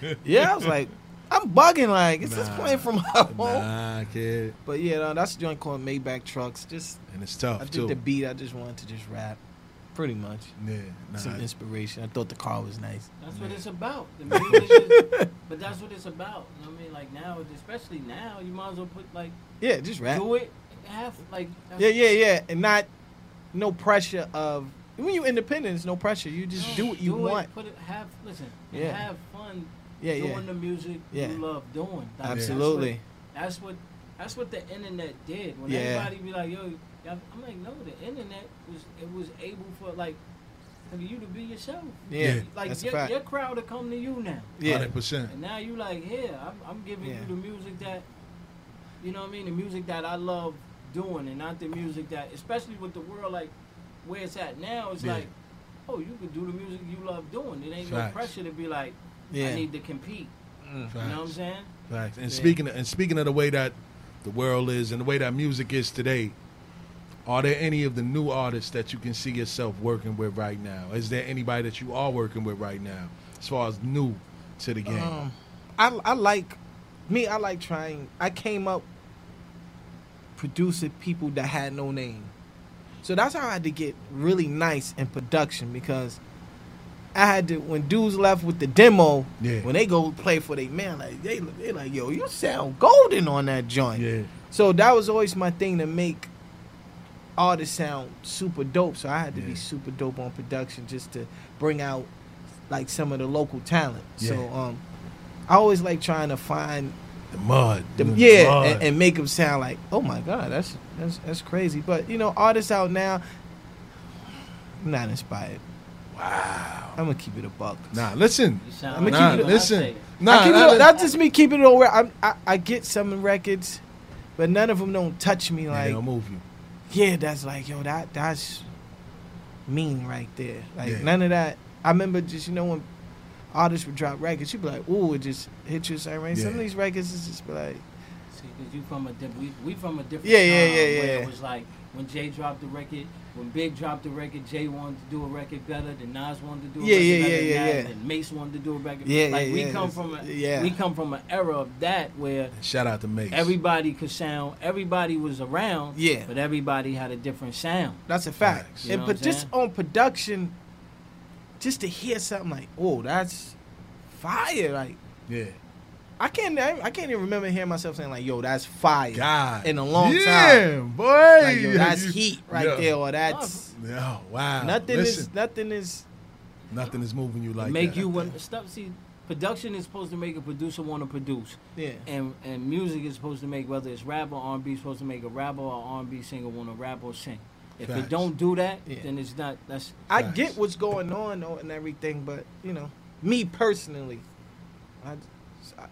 Yeah, I was like, I'm bugging. Like, is this Nah. playing from my home? Nah, kid, But yeah, no, that's a joint called Maybach Trucks. Just and it's tough I did too. the beat. I just wanted to just rap, pretty much. yeah, nah, Some inspiration. I thought the car was nice. That's what it's about. The music is, but that's what it's about. You know what I mean? Like now, especially now, you might as well put like Yeah, just rap. do it. Have like Yeah, yeah, yeah, and not no pressure of when you're independent. It's no pressure. You just do what you do want. It, put it, have listen. Yeah. Have fun. Yeah, doing yeah. the music Yeah. you love doing. Like, Absolutely. That's what, that's what. That's what the internet did. When Yeah. everybody be like, "Yo," I'm like, "No, the internet was it was able for like." For you to be yourself, Yeah, Like that's a your, fact. your crowd will come to you now. Yeah. hundred percent. And now you like, here, I'm, I'm giving Yeah. you the music that, you know what I mean? The music that I love doing and not the music that, especially with the world like where it's at now, it's Yeah. like, oh, you can do the music you love doing. It ain't no pressure to be like, Yeah. I need to compete. You know what I'm saying? Facts. And Yeah. speaking of, and speaking of the way that the world is and the way that music is today, are there any of the new artists that you can see yourself working with right now? Is there anybody that you are working with right now, as far as new to the game? Um, I I like me. I like trying. I came up producing people that had no name, so that's how I had to get really nice in production because I had to when dudes left with the demo. Yeah. When they go play for their man, like they they like yo, you sound golden on that joint. yeah, So that was always my thing to make artists sound super dope. So I had to Yeah. be super dope on production just to bring out like some of the local talent. So um, I always like trying to find the mud. the, the yeah mud. and, and make them sound like oh my god that's that's that's crazy. But you know artists out now, I'm not inspired. wow. I'm gonna keep it a buck. Nah, listen. You sound I'ma like keep it- know, I listen. say it. Nah, it, nah, that's just me keeping it over. I, I I get some records, but none of them don't touch me like they don't move you. yeah, that's like yo, that that's mean right there. Like Yeah. none of that. I remember just you know when artists would drop records, you'd be like, ooh, it just hit you a certain way. Some of these records is just be like, See, cause you from a different, we, we from a different Yeah, yeah, time yeah, where yeah. It was like when Jay dropped the record, when Big dropped the record, Jay wanted to do a record better, then Nas wanted to do a Yeah, record yeah, better yeah, than yeah, that, yeah. and Mase wanted to do a record. Yeah, like yeah, we yeah, come from a, yeah. we come from an era of that where Shout out to Mase. everybody could sound, everybody was around, Yeah. but everybody had a different sound. that's a fact. Facts. You And but what I'm just saying? on production, just to hear something like, oh, that's fire. Like yeah. I can't I, I can't even remember hearing myself saying like, yo, that's fire. God. In a long yeah, time. boy. Like, yo, that's heat right Yeah. there, or that's oh, Yeah, wow. nothing Listen, is nothing is nothing is moving you like make that. you want stuff. See, production is supposed to make a producer want to produce. yeah. and and music is supposed to make whether it's rap or R&B supposed to make a rapper or R&B singer want to rap or sing. If Facts. it don't do that, Yeah. then it's not. That's I Facts. get what's going on though, and everything, but you know, me personally, I, I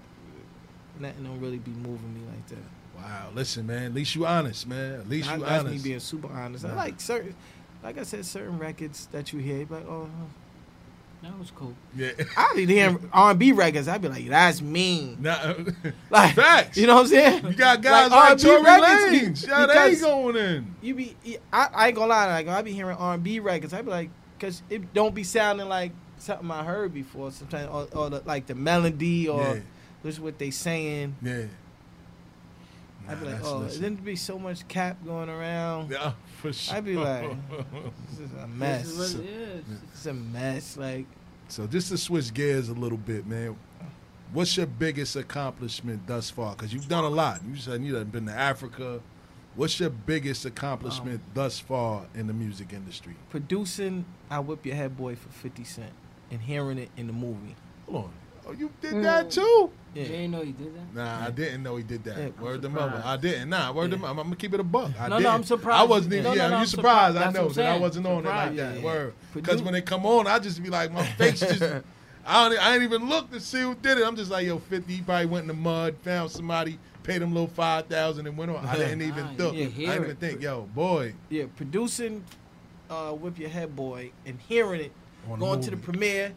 nothing don't really be moving me like that. Wow, listen, man. At least you honest, man. At least Not- you that's me being super honest. I like certain, like I said, certain records that you hear, like oh, that was cool. yeah. I be hearing R and B records. I'd be like, that's mean. Nah, uh, Like, Facts. You know what I'm saying? You got guys like, R&B Tory records, Lanez. be- Yeah, they because- going in. you be I, I ain't gonna lie like I be hearing R and B records I'd be like because it don't be sounding like something I heard before sometimes or, or the, like the melody or Yeah. just what they saying Yeah. I'd be like that's- oh listen. then be so much cap going around Yeah, for sure. I'd be like this is a mess This is what it is. it's a mess like So just to switch gears a little bit, man. What's your biggest accomplishment thus far? Because you've done a lot. You said you done been to Africa. What's your biggest accomplishment Um, thus far in the music industry? producing I whip your head boy for 50 cent and hearing it in the movie Hold on. Oh, you did that too? Yeah. You ain't know he did that. Nah, I didn't know he did that. Yeah, word I'm to mother. I didn't. Nah, word to mother. I'm, gonna keep it a buck. I No, no, didn't. I'm surprised. I wasn't even. No, no, yeah, no, you surprised. surprised. I know I'm that I wasn't on it like that. yeah, yeah. Word. Because when they come on, I just be like, my face just. I don't. I ain't even look to see who did it. I'm just like, yo, 50. He probably went in the mud, found somebody, paid him a little five thousand, and went on. I didn't even Ah, think. yeah, I didn't even it. think, yo, boy. Yeah, producing uh, Whip Your Head Boy and hearing it, On the going to the premiere,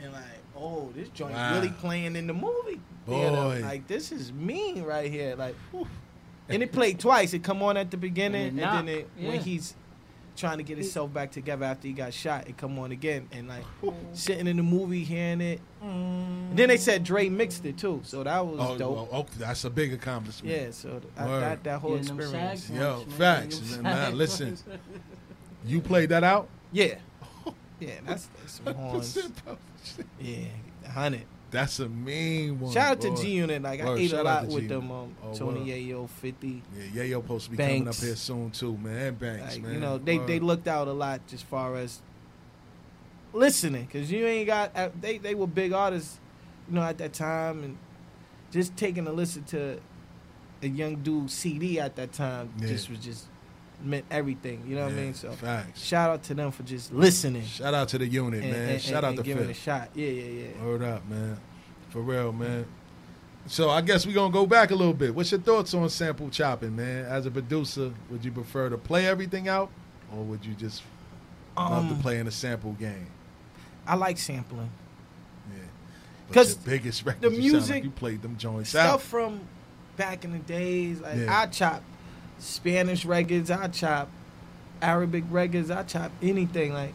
and like, oh, this joint Wow. really playing in the movie. Boy. theater. like this is mean right here. Like, whew. and it played twice. It come on at the beginning, And and, then it, yeah. when he's trying to get himself back together after he got shot, it come on again, and like sitting in the movie hearing it. And then they said Dre mixed it too, so that was Oh, dope. well, oh, that's a big accomplishment. yeah, so I- Word. that that whole Getting them experience. SAG Yo, points, man. facts. Them Man, listen. You played that out? Yeah, yeah, that's, that's some horns. Yeah, hundred. That's a mean one. Shout out to. G Unit. Like I ate a lot with them. Um, Oh, Tony. Yayo, Fifty. Yeah, Yayo supposed to be coming up here soon too, man. And Banks, Like, man. you know, they they looked out a lot as far as listening, cause you ain't got. uh, They they were big artists, you know, at that time, and just taking a listen to a young dude CD at that time Yeah. just was just meant everything. You know what I mean? So facts. shout out to them for just listening. Shout out to the unit, and, man. and- Shout and- out and to giving it a shot. Yeah, yeah, yeah. Word up, man. For real, man. So I guess we're gonna go back a little bit. What's your thoughts on sample chopping, man? As a producer, would you prefer to play everything out, or would you just love to Um, play in a sample game? I like sampling. Yeah. because biggest records, the you like music- you played them joints stuff out. from back in the days. Like Yeah. I chop Spanish records, I chop Arabic records, I chop anything. Like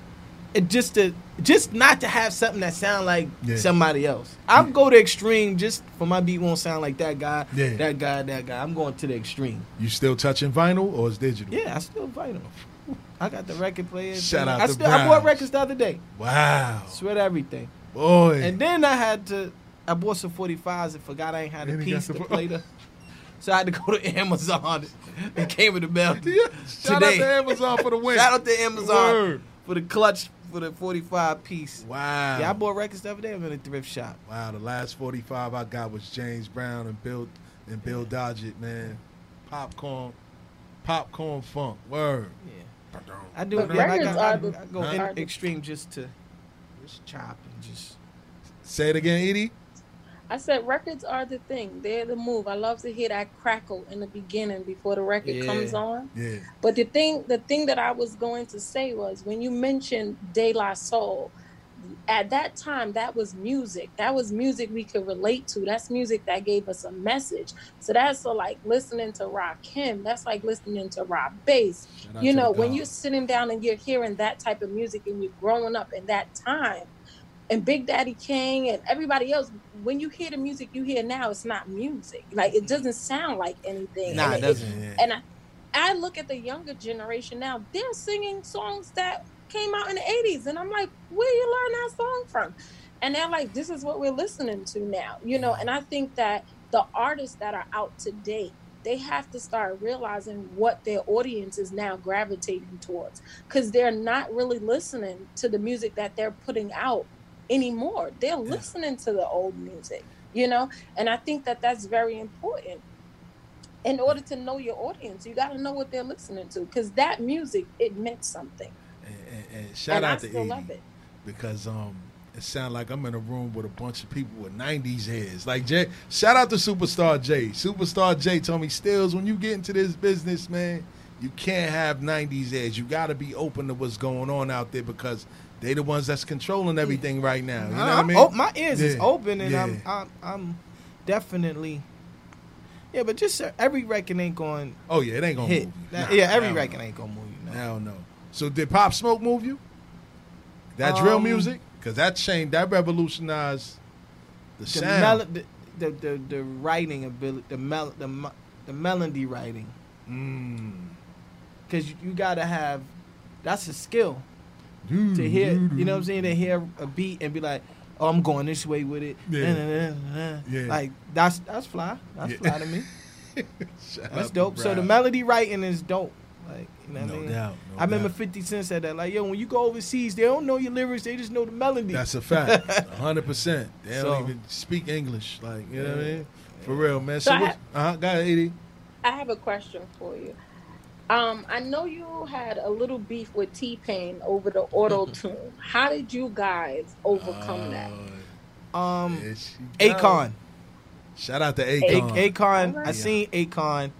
it just to just not to have something that sound like Yeah. somebody else. I'll go to extreme just for my beat won't sound like that guy, Yeah. that guy, that guy. I'm going to the extreme. You still touching vinyl or is digital? Yeah, I still vinyl. I got the record player. Shout out I still I bought records the other day. Wow, Swear to everything. boy. And then I had to, I bought some 45s and forgot I ain't had a Then he got piece to play the. So I had to go to Amazon. It came with the mail. yeah. Shout Today. out to Amazon for the win. Shout out to Amazon Word. for the clutch for the 45 piece. Wow. Yeah, I bought records the other day. I'm in a thrift shop. Wow, the last 45 I got was James Brown and Bill and Bill Doggett, man. Popcorn, popcorn funk. Word. Yeah. I do But it. man. I, got, I, the- I go Huh? in are the- extreme just to just chop and just. Say it again, Edie. I said records are the thing. They're the move. I love to hear that crackle in the beginning before the record Yeah. comes on. Yeah. But the thing, the thing that I was going to say was when you mentioned De La Soul, at that time that was music. That was music we could relate to. That's music that gave us a message. So that's so like listening to Rakim. That's like listening to Rob Base. You know, when you're sitting down and you're hearing that type of music and you're growing up in that time, and Big Daddy Kane and everybody else, when you hear the music you hear now, it's not music. Like it doesn't sound like anything. Nah, And it doesn't. Yeah. and I, I look at the younger generation now, they're singing songs that came out in the 80s. And I'm like, where you learn that song from? And they're like, this is what we're listening to now, you know? And I think that the artists that are out today, they have to start realizing what their audience is now gravitating towards because they're not really listening to the music that they're putting out anymore. They're listening to the old music, you know? And I think that that's very important in order to know your audience, you got to know what they're listening to because that music it meant something. And, and, and shout and out I to love it. because um, it sounds like I'm in a room with a bunch of people with '90s heads. Like Jay, shout out to Superstar J. Superstar J told me, Stills, when you get into this business, man, you can't have '90s heads. You got to be open to what's going on out there because they the ones that's controlling everything right now. You know what I mean? op- my ears is open, and Yeah. I'm, I'm I'm definitely. Yeah, but just uh, every record ain't going Oh yeah, it ain't gonna hit. move you. Nah, yeah, every record no. ain't gonna move you. No. Hell no. So did Pop Smoke move you? That drill Um, music? Because that changed, that revolutionized the, The, sound. mel- the, the the the writing ability, the mel the the melody writing, Mm. because you, you gotta have. That's a skill to hear. You know what I'm saying? To hear a beat and be like, "Oh, I'm going this way with it." Yeah. Nah, nah, nah, nah. Yeah. Like that's that's fly. That's Yeah. fly to me. That's out to dope. So the melody writing is dope. Like, you know what No I mean? doubt, no I remember doubt. 50 Cent said that. Like, yo, when you go overseas, they don't know your lyrics, they just know the melody. That's a fact. hundred percent. They So- don't even speak English. Like, you know what I mean? For real, man. So So, I what, uh-huh, go ahead, Edie. I have a question for you. Um, I know you had a little beef with T Pain over the auto tune. How did you guys overcome that? Um, There she go. Akon. Shout out to A- Akon. Akon. I Alright. seen Akon,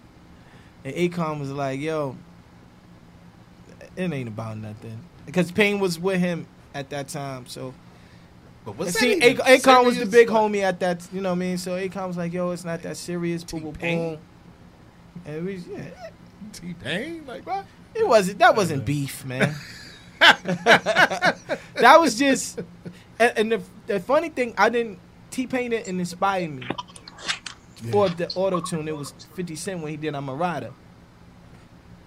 and Akon was like, "Yo, it ain't about nothing," because Pain was with him at that time. So, But I what's that seen even Ak- Akon was the serious? big homie at that. You know what I mean? So Akon was like, "Yo, it's not that serious." Boom, boom, T-Pain? boom. And we, yeah, T Pain, like what? it wasn't. That wasn't uh, beef, man. that was just. And, and the, the funny thing, I didn't. T Pain didn't inspire me for the auto tune. It was 50 Cent when he did I'm a Rider.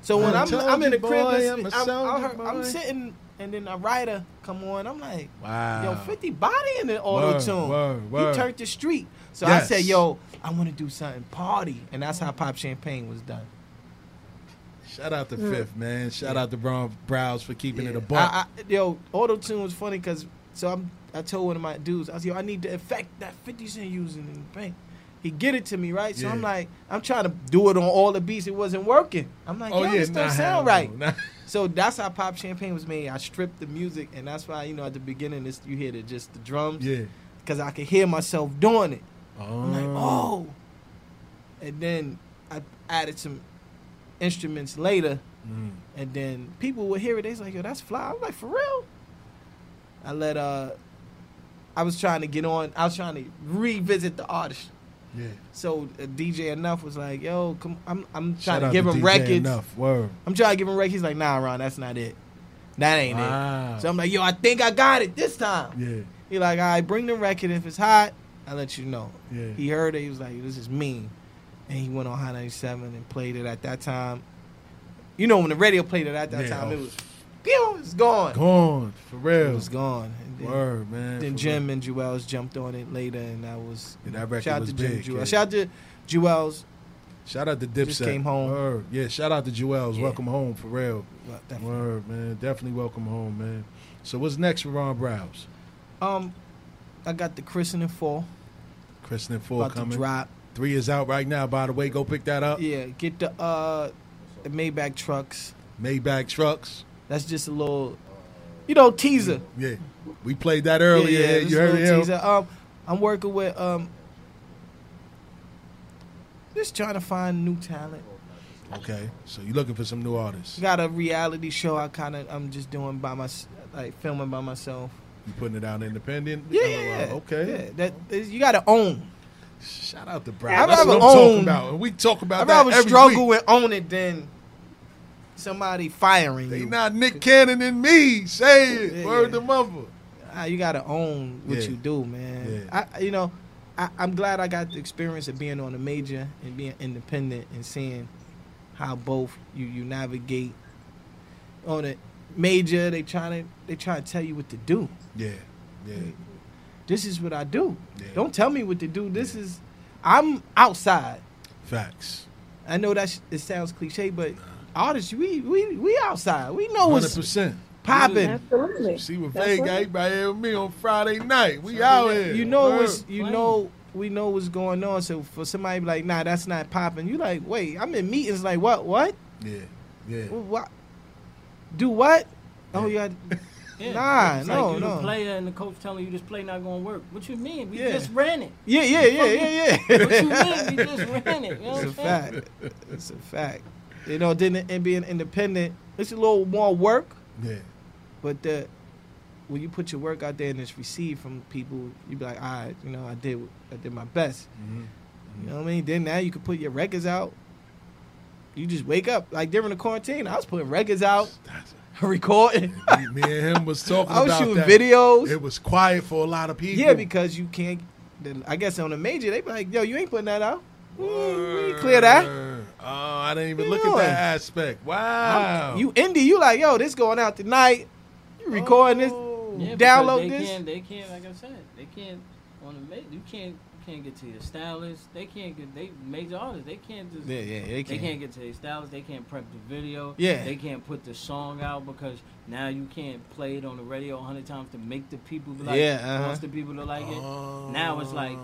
So when I I'm, I'm in the crib, boy, listening, I'm I'm, I'm, I'm sitting, and then a rider come on. I'm like, Wow. yo, 50 body in the auto tune. word, word. He turned the street. So Yes. I said, yo, I want to do something party, and that's how Pop Champagne was done. Shout out to Fifth, man. Shout out to Ron Browz for keeping it a I, buck. I, yo, auto tune was funny because so I'm I told one of my dudes, I was yo, I need the effect that 50 Cent using in the bank. He get it to me, right? So I'm like, I'm trying to do it on all the beats. It wasn't working. I'm like, oh yo, yeah, this don't sound right. nah. So that's how Pop Champagne was made. I stripped the music, and that's why you know at the beginning, this you hear the just the drums, Yeah. because I could hear myself doing it. I'm like, Oh. oh. And then I added some instruments later, Mm. and then people would hear it. They was like, yo, that's fly. I'm like, for real? I let uh, I was trying to get on. I was trying to revisit the artist. Yeah. So uh, DJ Enuff was like, yo, come. I'm I'm trying Shout to give to him DJ records. Enuff. Word. I'm trying to give him records. He's like, nah, Ron, that's not it. That ain't Wow. it. So I'm like, yo, I think I got it this time. Yeah. He like, all right, bring the record. If it's hot, I'll let you know. Yeah. He heard it. He was like, this is me. And he went on Hot 97 and played it at that time. You know, when the radio played it at that Yeah. time, it was, pew, it's gone. Gone for real. It was gone. And then, Word, man. then Jim and Juelz jumped on it later, and that was Yeah, that record shout out was to Jim big, Juelz. kid. Shout out to Juelz. Shout out to Dipset. Just came home. Word. Yeah, shout out to Juelz. Yeah. Welcome home for real. Well. Word, man. Definitely welcome home, man. So what's next for Ron Browz? Um, I got the christening Kristen Four about coming. to drop. Three is out right now, by the way. Go pick that up. Yeah, get the uh the Maybach trucks. Maybach trucks. That's just a little, you know, teaser. Yeah. We played that earlier. Yeah, yeah, you heard him. teaser. Um, I'm working with um, just trying to find new talent. Okay. So you're looking for some new artists. Got a reality show. I kind of I'm just doing by my like filming by myself. You putting it out independent? Yeah, Oh, yeah, yeah. Okay. Yeah, that is, you got to own. Shout out to I'd That's rather what I'm talking own- about. We talk about I'd that rather every struggle week. and own it than somebody firing They you. not Nick Cannon and me. Say it. Yeah, Word yeah. to mother. Ah, you got to own what Yeah. you do, man. I, you know, I, I'm glad I got the experience of being on a major and being independent and seeing how both you you navigate on a major. They trying to they trying to tell you what to do. Yeah. Yeah. This is what I do. Yeah. Don't tell me what to do. This is I'm outside. Facts. I know that sh- it sounds cliche, but artists we we we outside. We know Hundred what's percent. popping. Absolutely. See what That's Vega right. ain't right here with me on Friday night. We out here. You know Word. what's you know we know what's going on. So for somebody to be like, nah, that's not popping. You like, wait, I'm in meetings. Like, what? What? Yeah. Yeah. What? Do what? Oh, you got. Yeah, Nah, it's no, like you no. the player and the coach telling you this play not gonna work. What you mean? We Yeah. just ran it. Yeah, yeah, yeah, yeah, yeah. what you mean? We just ran it. You know It's what a I'm saying? fact. It's a fact. You know, then and being independent, it's a little more work, Yeah. but the when you put your work out there and it's received from people, you be like, all right, you know, I did, I did my best. Mhm. You know what I mean? Then now you can put your records out. You just wake up like during the quarantine. I was putting records out, recording. Me, me and him was talking I was about shooting that. videos. It was quiet for a lot of people. Yeah, because you can't. the- I guess on the major, they be like, "Yo, you ain't putting that out. We we ain't clear that." Oh, I didn't even You look doing? at that aspect. Wow. You indie, you like, "Yo, this going out tonight. You recording Oh. Yeah, this? because Download they this." Can't, they can't, like I said, they can't on the major. You can't, you can't get to your stylist. They can't get they major artists. They can't just Yeah, yeah, they they can't. can't get to their stylist. They can't prep the video. Yeah. they can't put the song out because now you can't play it on the radio a hundred times to make the people like Yeah, it, uh-huh. wants the people to like it. Now it's like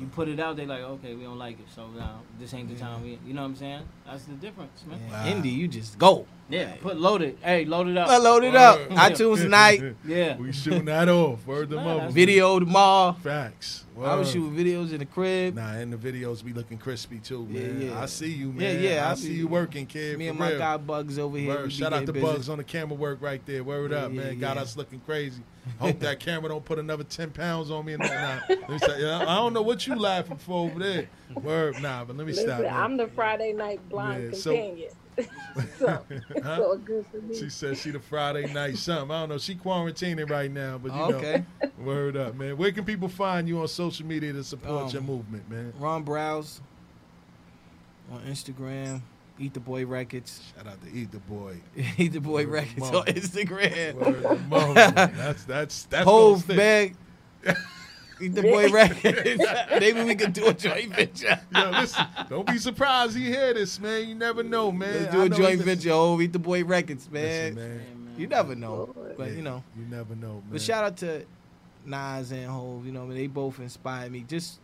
you put it out, they like okay, we don't like it, so now this ain't the time. We, you know what I'm saying? That's the difference, man. Yeah, Indie, you just go. Yeah, put loaded. Hey, load it up. I load it up. Word. iTunes tonight. Yeah. We shooting that off. Word the Nah, mother. that's- Video tomorrow. Facts. I was shooting videos in the crib. Nah, and the videos be looking crispy too, man. yeah. I see you, man. yeah, I, I see be- you working, kid. Me for and my real. guy Bugs over here. Word. Shout out to busy. Bugs on the camera work right there. Word Yeah, up, yeah, man. Got yeah. us looking crazy. Hope that camera don't put another ten pounds on me. Nah, nah. Let me say- yeah, I don't know what you laughing for over there. Word, nah, but let me Listen, stop. man. I'm the Friday night blind Yeah, so- companion. so Huh? all good for me. She said she the Friday night something. I don't know. She quarantining right now, but you Okay. know. Word up, man. Where can people find you on social media to support Um, your movement, man? Ron Browz on Instagram. Ether Boy Records. Shout out to Ether Boy. Ether Boy Word Records on Instagram. Word. That's that's that's gonna Hov bag. Ether Boy Records. Maybe we could do a joint venture. Yo, listen, don't be surprised he hear this, man. You never know, man. Let's do a joint venture. Oh, Ether Boy Records, man. Listen, man. You never know, but Yeah, you know. you never know, man. But shout out to Nas and Hov. You know, they both inspired me. Just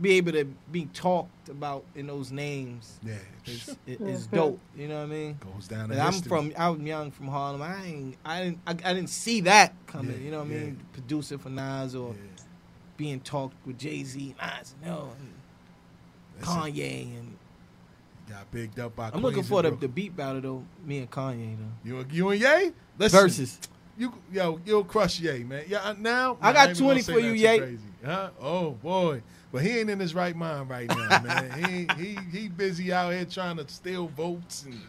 be able to be talked about in those names. Yeah, is, is mm-hmm. dope. You know what I mean? Goes down I'm history. from. I'm young from Harlem. I ain't. I didn't. I, I didn't see that coming. Yeah, you know what I yeah. mean? Producer for Nas or being talked with Jay Z, Nas, no, and Listen, Kanye, and Got bigged up by. I'm looking for the, the beat battle though. Me and Kanye though. You you and Ye? Listen, Versus. You yo you'll crush Ye, man. Yeah, now I got 20 for you, nothing Ye. Crazy. Huh? Oh boy, but he ain't in his right mind right now, man. he he he busy out here trying to steal votes and.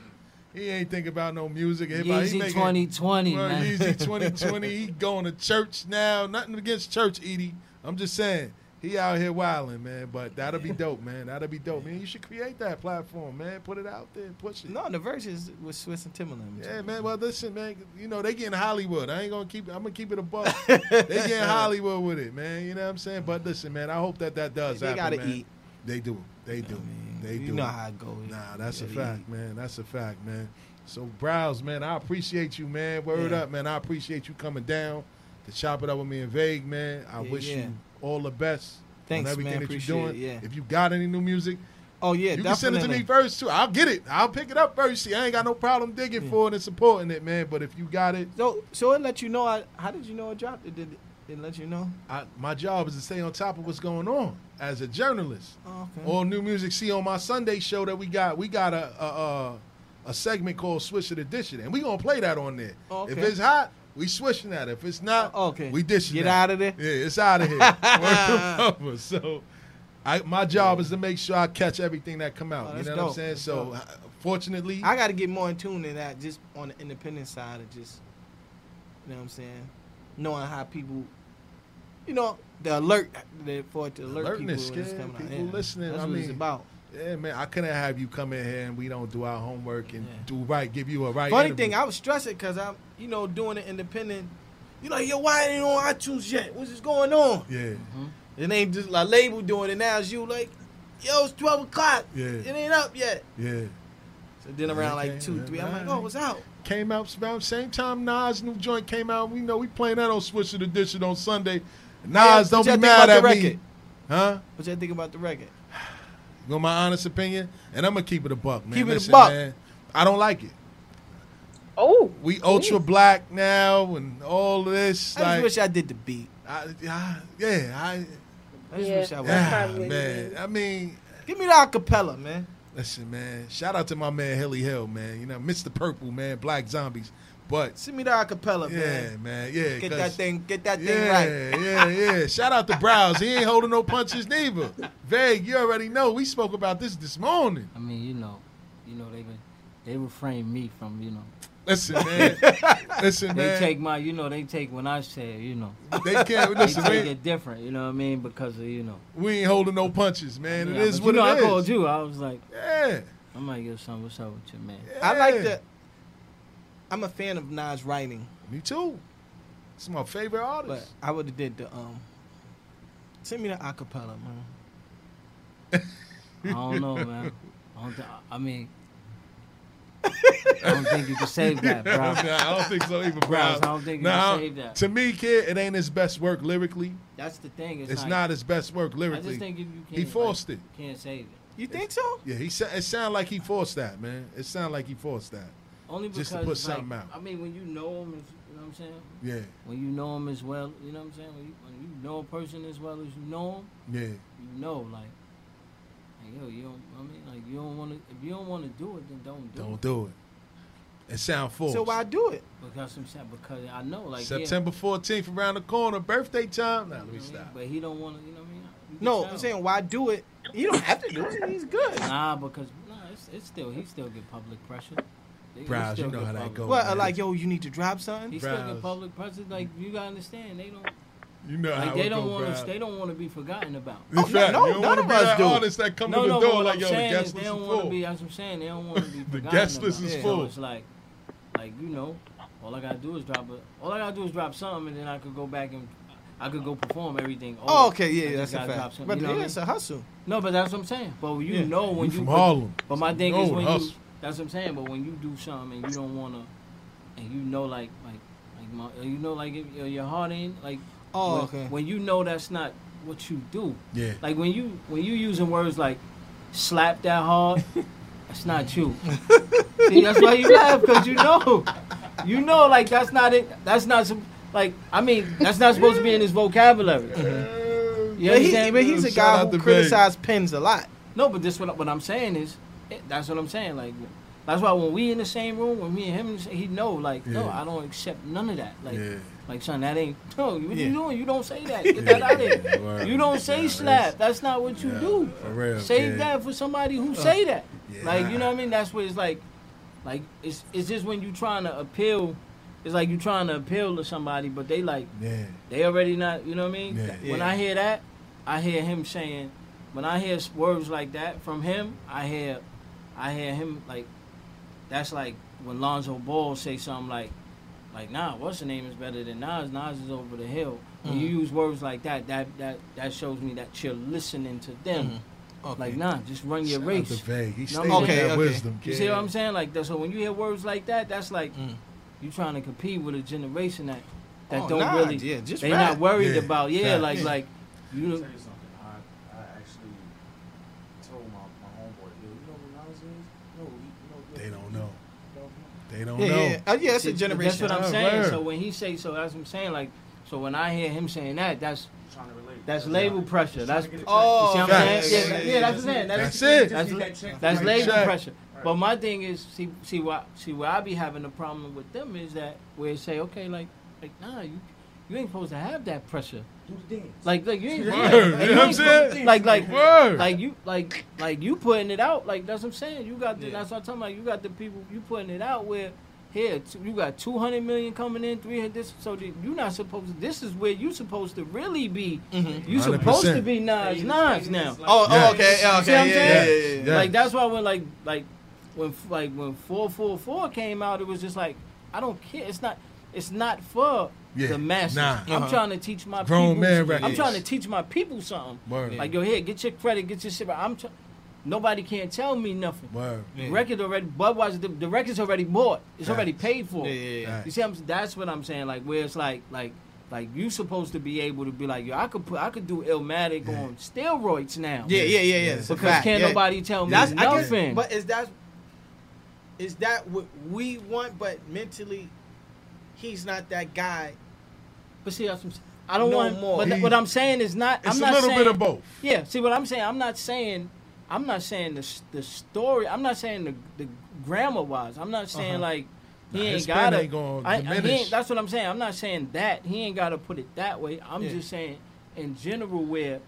He ain't thinking about no music. Everybody- Yeezy making- 2020, Word, man. Yeezy 2020. he going to church now. Nothing against church, Edie. I'm just saying. He out here wilding, man. But that'll be dope, man. That'll be dope, man. You should create that platform, man. Put it out there push it. No, the verses with Swizz and Timbaland. Yeah, man. Well, listen, man. You know they getting Hollywood. I ain't gonna keep. I'm gonna keep it a buck. they getting Hollywood with it, man. You know what I'm saying? But listen, man. I hope that that does They happen. gotta man. eat. They do. They do. They do. you know how it goes. Nah, that's a fact, man. That's a fact, man. So Browz, man, I appreciate you, man. Word Yeah. up, man. I appreciate you coming down to chop it up with me in Vague, man. I Yeah, wish yeah. you all the best Thanks, on everything man. that you're doing. it, yeah. If you got any new music, Oh yeah, you definitely. can send it to me first too. I'll get it. I'll pick it up first. See, I ain't got no problem digging for it and supporting it, man. But if you got it, So, so it let you know. I, how did you know it dropped? It did. It let you know. I, my job is to stay on top of what's going on as a journalist. Oh, okay. All new music. See on my Sunday show that we got, we got a a, a, a segment called Switch It It, and we gonna play that on there. Oh, If it's hot, we switching that. If it's not, okay, we dishing Get out of there. Yeah, it's out of here. Word to mama. so, I, my job is to make sure I catch everything that come out. Oh, you know what I'm saying? That's So, dope. uh, fortunately, I got to get more in tune than that, just on the independent side of just, you know what I'm saying, knowing how people, you know, the alert the, for it to alert alertness, people when it's coming out. People Yeah. listening. That's I what mean, it's about. Yeah, man. I couldn't have you come in here and we don't do our homework and do right, give you a right. Funny interview. thing, I was stressing because I'm, you know, doing it independent. You like, yo, why it ain't on iTunes yet? What's just going on? Yeah. Mm-hmm. It ain't just like label doing it now. It's you like, yo, it's 12 o'clock. Yeah. It ain't up yet. Yeah. So then around like two, yeah, three, I'm like, oh, what's out? Came out around same time Nas new joint came out. We know we playing that on Switch It or Dish on Sunday. Yeah, Nas, don't be mad at the me. Huh? What y'all think about the record? You my honest opinion? And I'm gonna keep it a buck, man. Keep it a buck. Man, I don't like it. Oh, We ultra black now and all this. I just wish I did the beat. I, I, yeah, I, I just Yeah, wish I was. that's yeah, ah, probably what it man. I mean, Give me the acapella, man. listen, man. Shout out to my man Hilly Hill, man. You know, Mr. Purple, man. Black Zombies, but Send me the acapella, yeah, man. man, yeah. Get that thing, get that thing Yeah, right. yeah, yeah. Yeah. Shout out to Browz. He ain't holding no punches neither. Vague, you already know. We spoke about this this morning. I mean, you know, you know they would- they refrain me from you know. Listen, man. Listen, They man. They take my, you know, they take when I say, you know. They can't- They listen, take we- it different. You know what I mean? Because of you know. We ain't holding no punches, man. Yeah, it is but what you know, it I is. called you. I was like, Yeah. I might get some. What's up with you, man? I like the. I'm a fan of Nas writing, Me too. It's my favorite but artist. I would have did the um, Send me the acapella, man. I don't know, man. I, don't th- I mean, I don't think you can save that, bro. Nah, I don't think so even, bro. Browz, I don't think you Nah, can save that. To me, kid, it ain't his best work lyrically. That's the thing. It's, It's like, not his best work lyrically. I just think if you can't, he forced like, it. Can't save it. You think so? Yeah, he sa- it sounded like he forced that, man. It sounded like he forced that. Only because Just to put like, something out. I mean, when you know him, as, you know what I'm saying. Yeah, When you know him as well, you know what I'm saying. When you, when you know a person as well as you know him, yeah. you know, like, like yo, you don't. I mean, like, you don't want to. If you don't want to do it, then don't do it. Don't it. do it. It sound forced. So why do it? Because I'm saying, because I know, like, September 14th around the corner, birthday time. Now let me you know what I mean? stop. But he don't want to. You know what I mean? You No. I'm saying why do it? You don't have to do it. He's good. Nah, because nah, it's, it's still he still get public pressure. He- he Browz, still you know get how that public- goes. What? man. Like, yo, you need to drop something. He still Browz. get public pressure. Like you gotta understand, they don't You know how like they don't want to. They don't want to be forgotten about. In Oh, fact, no, you don't none wanna of be us that do. Oh, artist that come No, to the no, door like, I'm yo, the saying guest list they is don't want to full. be. That's what I'm saying. They don't want to be The forgotten guest list about. is So full. it's like, like you know, all I gotta do is drop it. All I gotta do is drop something, and then I could go back and I could go perform everything. Oh, oh okay, I yeah, that's a gotta drop fact. something, But you know yeah, what I it's a hustle. No, but that's what I'm saying. But you Yeah. know when You you from but- Harlem. But my thing is know when the you hustle. That's what I'm saying. But when you do something and you don't wanna, and you know like like like my, you know like if your- your heart ain't like. Oh, when, okay. When you know that's not what you do. Yeah. Like when you when you using words like slap that hard, that's not you. See, that's why you laugh because you know, you know, like that's not it. That's not some like I mean that's not supposed to be in his vocabulary. Mm-hmm. You But, he, but he's a Shout guy who to Big. criticizes pins a lot. No, but this what what I'm saying is, it, that's what I'm saying. Like, that's why when we in the same room, when me and him, he know like, no, I don't accept none of that. Like, Yeah. like son, that ain't. No, what Yeah. you doing? You don't say that. Get that out of here. You don't say Yeah, slap. That's not what you Yeah, do. for real, Save that for somebody who uh, say that. Yeah. Like, you know what I mean? That's what it's like. Like, it's it's just when you trying to appeal. It's like you trying to appeal to somebody, but they like Yeah. they already not. You know what I mean? Yeah. When Yeah. I hear that, I hear him saying. When I hear words like that from him, I hear, I hear him like, that's like when Lonzo Ball say something like, like nah, what's the name is better than Nas. Nas is over the hill. When you use words like that, that that that shows me that you're listening to them. Okay. Like nah, just run your Shout out race. to Vague. He No, stated I'm that Okay, okay. wisdom, You kid. see what I'm saying? Like that. So when you hear words like that, that's like Mm. you trying to compete with a generation that that Oh, don't nah, really. yeah, just they rap. not worried Yeah, about yeah, facts. like Yeah. like you. I'll tell you something. I, I actually told my, my homeboy, yo, you know what Nas is? No, you, you know, They don't know. Don't They don't Yeah, know. yeah. Uh, yeah, it's a generation. That's what I'm Ah, saying. word. So when he say so, that's what I'm saying. Like so when I hear him saying that, that's trying to relate. that's label pressure. That's to get a check. Oh, you see what I'm saying? Yeah, yeah, yeah, that's what I'm saying. That's, That's it. That's, Just that check that's label check. pressure. But my thing is, see, see what, see where I be having a problem with them is that where it say, okay, like, like, nah, you, you ain't supposed to have that pressure. Do the dance. Like, like you ain't, Word, yeah, you like, know what I'm saying? Like, like, Word. like you, like, like you putting it out. Like that's what I'm saying. You got, the, Yeah. that's what I'm talking about. You got the people you putting it out where. Here, t- you got 200 million coming in, 300. This, so the, you're not supposed. to This is where you supposed to really be. Mm-hmm. You supposed to be Nas, Nas now. Oh, oh, okay, yeah, You see what I'm okay, yeah, yeah, yeah, yeah. Yeah. Like that's why when like like when like when four four four came out, it was just like I don't care. It's not it's not for Yeah, the masses. nah. I'm Uh-huh. trying to teach my Grown people. man I'm records. trying to teach my people something. Word. Like yo, here, get your credit, get your shit. right. I'm. Tr- Nobody can't tell me nothing. Word. The Yeah. record already, Budweiser, the, the record's already bought. It's already paid for. Yeah, yeah, yeah. You see, I'm, that's what I'm saying. Like where it's like, like, like you supposed to be able to be like, yo, I could put, I could do Illmatic Yeah. on steroids now. Yeah, yeah, yeah, yeah. It's a Because fact, can't yeah. nobody tell me That's I guess, nothing. but is that is that what we want? But mentally, he's not that guy. But see, that's what I'm saying. I don't No want. more. But th- He- what I'm saying is not. It's I'm a little saying, bit of both. Yeah. See what I'm saying. I'm not saying. I'm not saying the the story. I'm not saying the the grammar wise. I'm not saying Uh-huh. like he Nah, ain't got to. ain't gonna I, I, he diminish. ain't, that's what I'm saying. I'm not saying that he ain't got to put it that way. I'm Yeah. just saying in general where.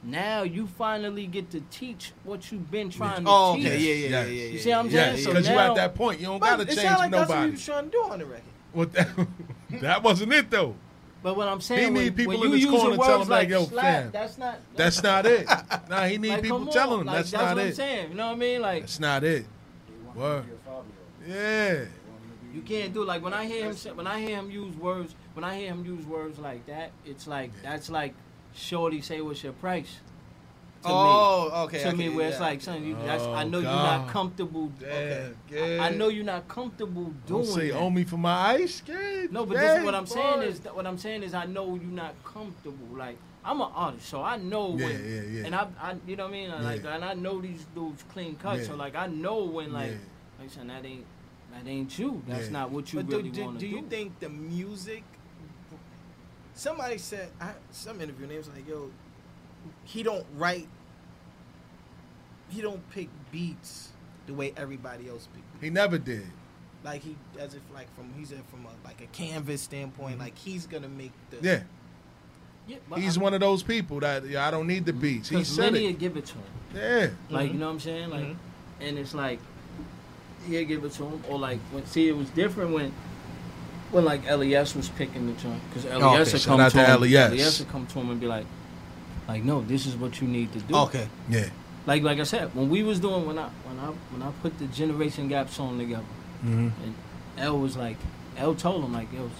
Now you finally get to teach what you've been trying to Oh, teach. okay, yeah, yeah, yeah, yeah. You see what I'm Yeah, saying? So because you now- at that point, you don't gotta it change sound like that's what he nobody. was trying to do on the record. What that, that wasn't it though. But what I'm saying, need when, people when in you his corner telling him, like, yo, slap, fam. that's not. That's not it. Nah, he need like, people telling him like, that's, that's not what I'm it. saying. You know what I mean? Like That's not it. Word. Yeah. you can't do like when I hear him say, when I hear him use words when I hear him use words like that, it's like that's like Shorty say what's your price. To Oh, me. okay, To okay, me, where it's like, son, you, that's, I Oh, know you're not comfortable. Damn, I, I know you're not comfortable doing Don't say owe me for my ice. Yeah, No, but this is what I'm saying is what I'm saying is I know you're not comfortable. Like I'm an artist, so I know Yeah, when, yeah, yeah. and I, I, you know what I mean. I Like, Yeah. and I know these dudes clean cut, Yeah. so like I know when like, Yeah. like son, that ain't, that ain't you. That's Yeah. not what you But really do, do, want to do do. you think the music? Somebody said I, some interview names like yo, he don't write. He don't pick beats the way everybody else pick. He never did. Like he, as if like from he's a, from a, like a canvas standpoint, like he's gonna make the Mm-hmm. Yeah. Yeah, He's I- one of those people that yeah, I don't need the beats. He Cause said Lenny it. give it to him. Yeah. Like Mhm. you know what I'm saying? Like, Mhm. and it's like he'll give it to him, or like when see it was different when when like Les was picking the joint because Les okay. would come out to to him. LES. Les would come to him and be like, like no, this is what you need to do. Okay. Yeah. Like like I said, when we was doing when I when I when I put the Generation Gap song together, Mhm. and L was like, L told him like, yo,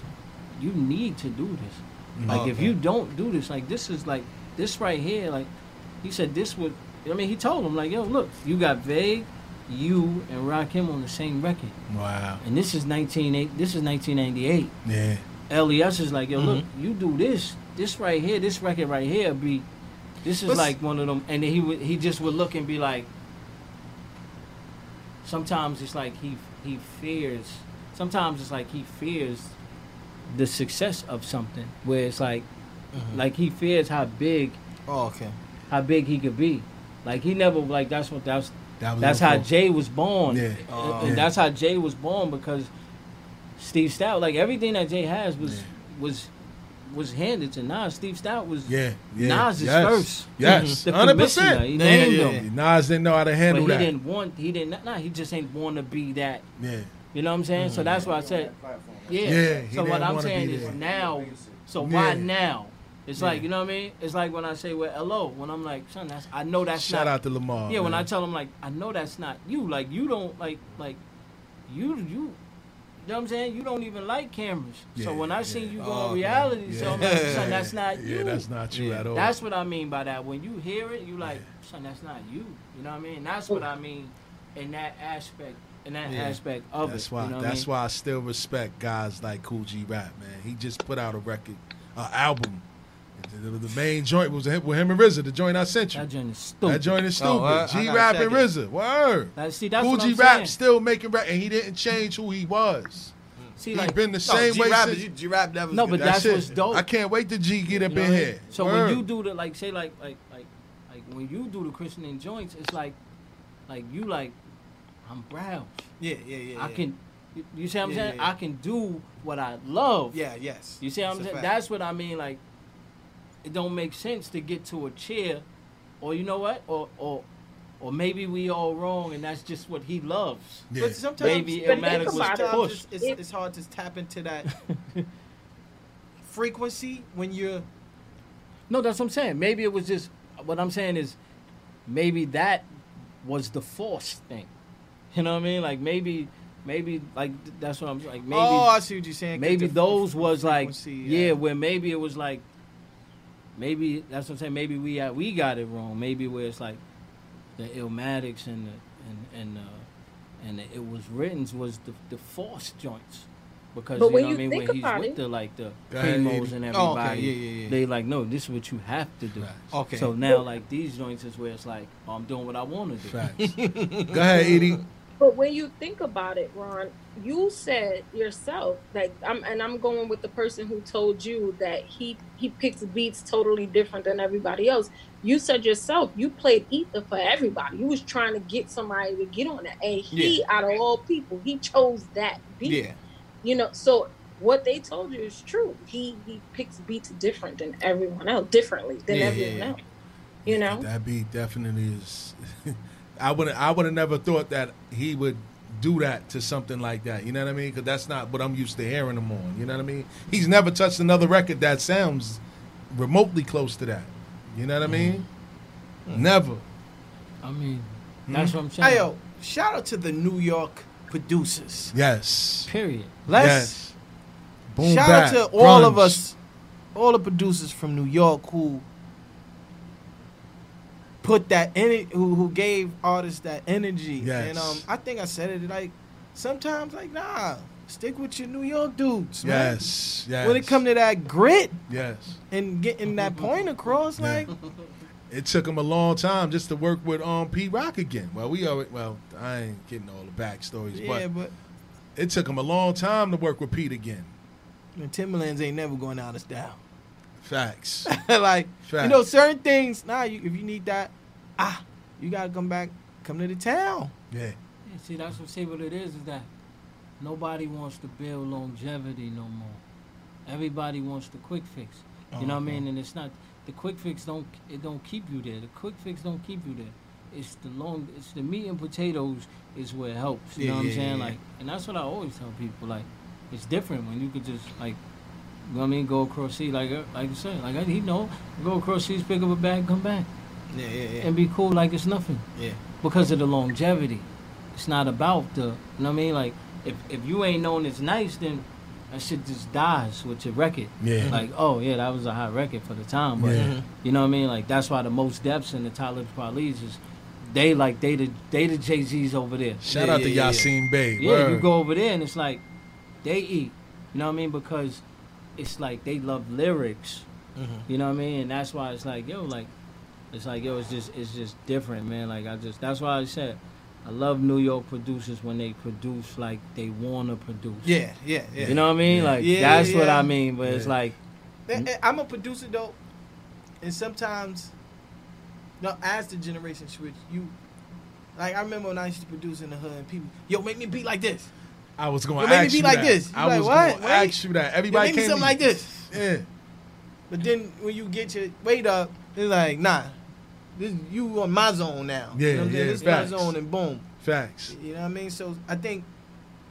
you need to do this. Mhm. Like if you don't do this, like this is like this right here, like he said this would. I mean, he told him like, yo, look, you got Vague, you and Rakim on the same record, Wow. and this is nineteen eight. This is nineteen ninety eight. Yeah. Les is like, yo, look, Mm-hmm. you do this, this right here, this record right here be, this is What's- like one of them, and then he would he just would look and be like. Sometimes it's like he he fears. Sometimes it's like he fears the success of something, where it's like, Mm-hmm. like he fears how big, Oh, okay. how big he could be. Like he never like that's what that's That was that's how. Jay was born. Yeah. And- Oh. and Yeah. that's how Jay was born because Steve Stoute, like everything that Jay has was Yeah. was was handed to Nas. Steve Stoute was Yeah. Yeah. Nas is yes. first. Yes. hundred percent. he Yeah, named yeah, him. Nas didn't know how to But handle he that. He didn't want he didn't nah, he just ain't want to be that. Yeah. You know what I'm saying? So mm-hmm. that's why I said yeah. Yeah, so what I'm saying is there. now so Yeah. why now? It's like you know what I mean. It's like when I say with LO when I'm like, son, that's I know that's Shout not. out to Lamar. yeah, when I tell him like, I know that's not you. Like you don't like like you you. You know what I'm saying? You don't even like cameras. so when I yeah. see you go Oh, on reality, Yeah. so I'm like, son, that's not you. Yeah, that's not you Yeah. at all. That's what I mean by that. When you hear it, you like, son, that's not you. You know what I mean? That's what I mean in that aspect. In that Yeah. aspect of That's it. why. You know that's I mean? why I still respect guys like Kool G Rap, man. He just put out a record, an album. The, the- the main joint was him- with him and RZA. The joint I sent you. That joint is stupid. That joint is oh, stupid. Oh, I- I G gotta Rap check and it. RZA. Word. That- see, that's Kool what G I'm Rap saying. still making rap, and he didn't change who he was. Mm. See, He's like, been the No, same way G-Rap, since. is- G-Rap that was No, but that's it. what's dope. I can't wait to G get up You know in what mean? here. So Word. when you do the like, say like like like like when you do the Christian and joints, it's like like you like I'm Browns. yeah, yeah, yeah. I yeah. can. You, you see what I'm Yeah, saying? yeah, yeah. I can do what I love. Yeah, yes. You see what I'm saying? fact. That's what I mean. Like, it don't make sense to get to a chair, or you know what, or or or maybe we all wrong, and that's just what he loves. Yeah. But sometimes, Maybe But Illmatic think was it. pushed. It's, it's, it's hard to tap into that frequency when you're. No, that's what I'm saying. Maybe it was just what I'm saying is maybe that was the force thing. You know what I mean? Like maybe maybe like that's what I'm like maybe oh, I see what you're saying. 'cause maybe those was like frequency, yeah, where maybe it was like maybe that's what I'm saying. Maybe we got, we got it wrong. Maybe where it's like the Illmatics and the and and uh, and the, it was written was the the force joints. Because But you when know you what I mean, when he's with it- the like the Go primos and everybody, Oh, okay, yeah, yeah, yeah. they like no, this is what you have to do. Okay. So now like these joints is where it's like oh, I'm doing what I want to do. Facts. Go ahead, Edie. But when you think about it, Ron, you said yourself, like, I'm, and I'm going with the person who told you that he he picks beats totally different than everybody else. You said yourself, you played Ether for everybody. You was trying to get somebody to get on that, and he, out of all people, he chose that beat. Yeah. You know, so what they told you is true. He he picks beats different than everyone else, differently than Yeah, yeah, everyone yeah. else. You know, That beat definitely is. I would I would have never thought that he would do that to something like that. You know what I mean? Because that's not what I'm used to hearing him on. You know what I mean? He's never touched another record that sounds remotely close to that. You know what I mean? Never. I mean, Hmm? that's what I'm saying. Hey yo, shout out to the New York producers. Yes. Period. Let's Yes. Boom shout bap, out to all of us, all the producers from New York who put that in who who gave artists that energy. Yes. And um, I think I said it like sometimes like nah, stick with your New York dudes. man. Yes, yes. When it come to that grit Yes. and getting that point across, Yeah. like It took him a long time just to work with um Pete Rock again. Well, we already well, I ain't getting all the backstories, yeah, but but it took him a long time to work with Pete again. the Timberlands ain't never going out of style. Facts. like Facts. you know, certain things. Nah, you, if you need that, ah, you gotta come back, come to the town. Yeah. Yeah, see, that's what see what it is is that nobody wants to build longevity no more. Everybody wants the quick fix. You know what I mean? Uh-huh. And it's not the quick fix don't it don't keep you there. The quick fix don't keep you there. It's the long it's the meat and potatoes is where it helps. You Yeah, know what yeah, I'm saying? yeah, Like and that's what I always tell people. Like it's different when you could just like you know what I mean, go across sea like uh, like you said, like I, he know, go across seas, pick up a bag, come back, Yeah, yeah, yeah. and be cool like it's nothing yeah. because of the longevity. It's not about the, you know what I mean? Like, if, if you ain't known it's nice, then that shit just dies with your record. Yeah. Like, oh, yeah, that was a hot record for the time. But, Yeah. you know what I mean? Like, that's why the Mos Defs in the Talib Kweli's is, they like, they the, they the Jay-Z's over there. Shout Yeah, out to yeah, yeah. Yasin Bey. Yeah, Word. you go over there and it's like, they eat. You know what I mean? Because it's like they love lyrics. Mm-hmm. You know what I mean? And that's why it's like, yo, like, it's like, yo, it's just, it's just different, man. Like, I just, that's why I said, I love New York producers when they produce like they want to produce. Yeah, yeah, yeah. You know what I mean? Yeah. Like, Yeah, that's what. I mean. But it's like, Eh, eh, I'm a producer though, and sometimes, no, as the generation switch, you, like I remember when I used to produce in the hood, and people, yo, make me beat like this. I was going Yo, to make me ask be you like that. this. You I like, was what? going to ask you that. Yo, Everybody make me came something to like this. Yeah. But then when you get your weight up, it's like, nah, this you on my zone now. Yeah, you know what I'm saying? yeah, This is my zone, and boom. Facts. You know what I mean? So I think,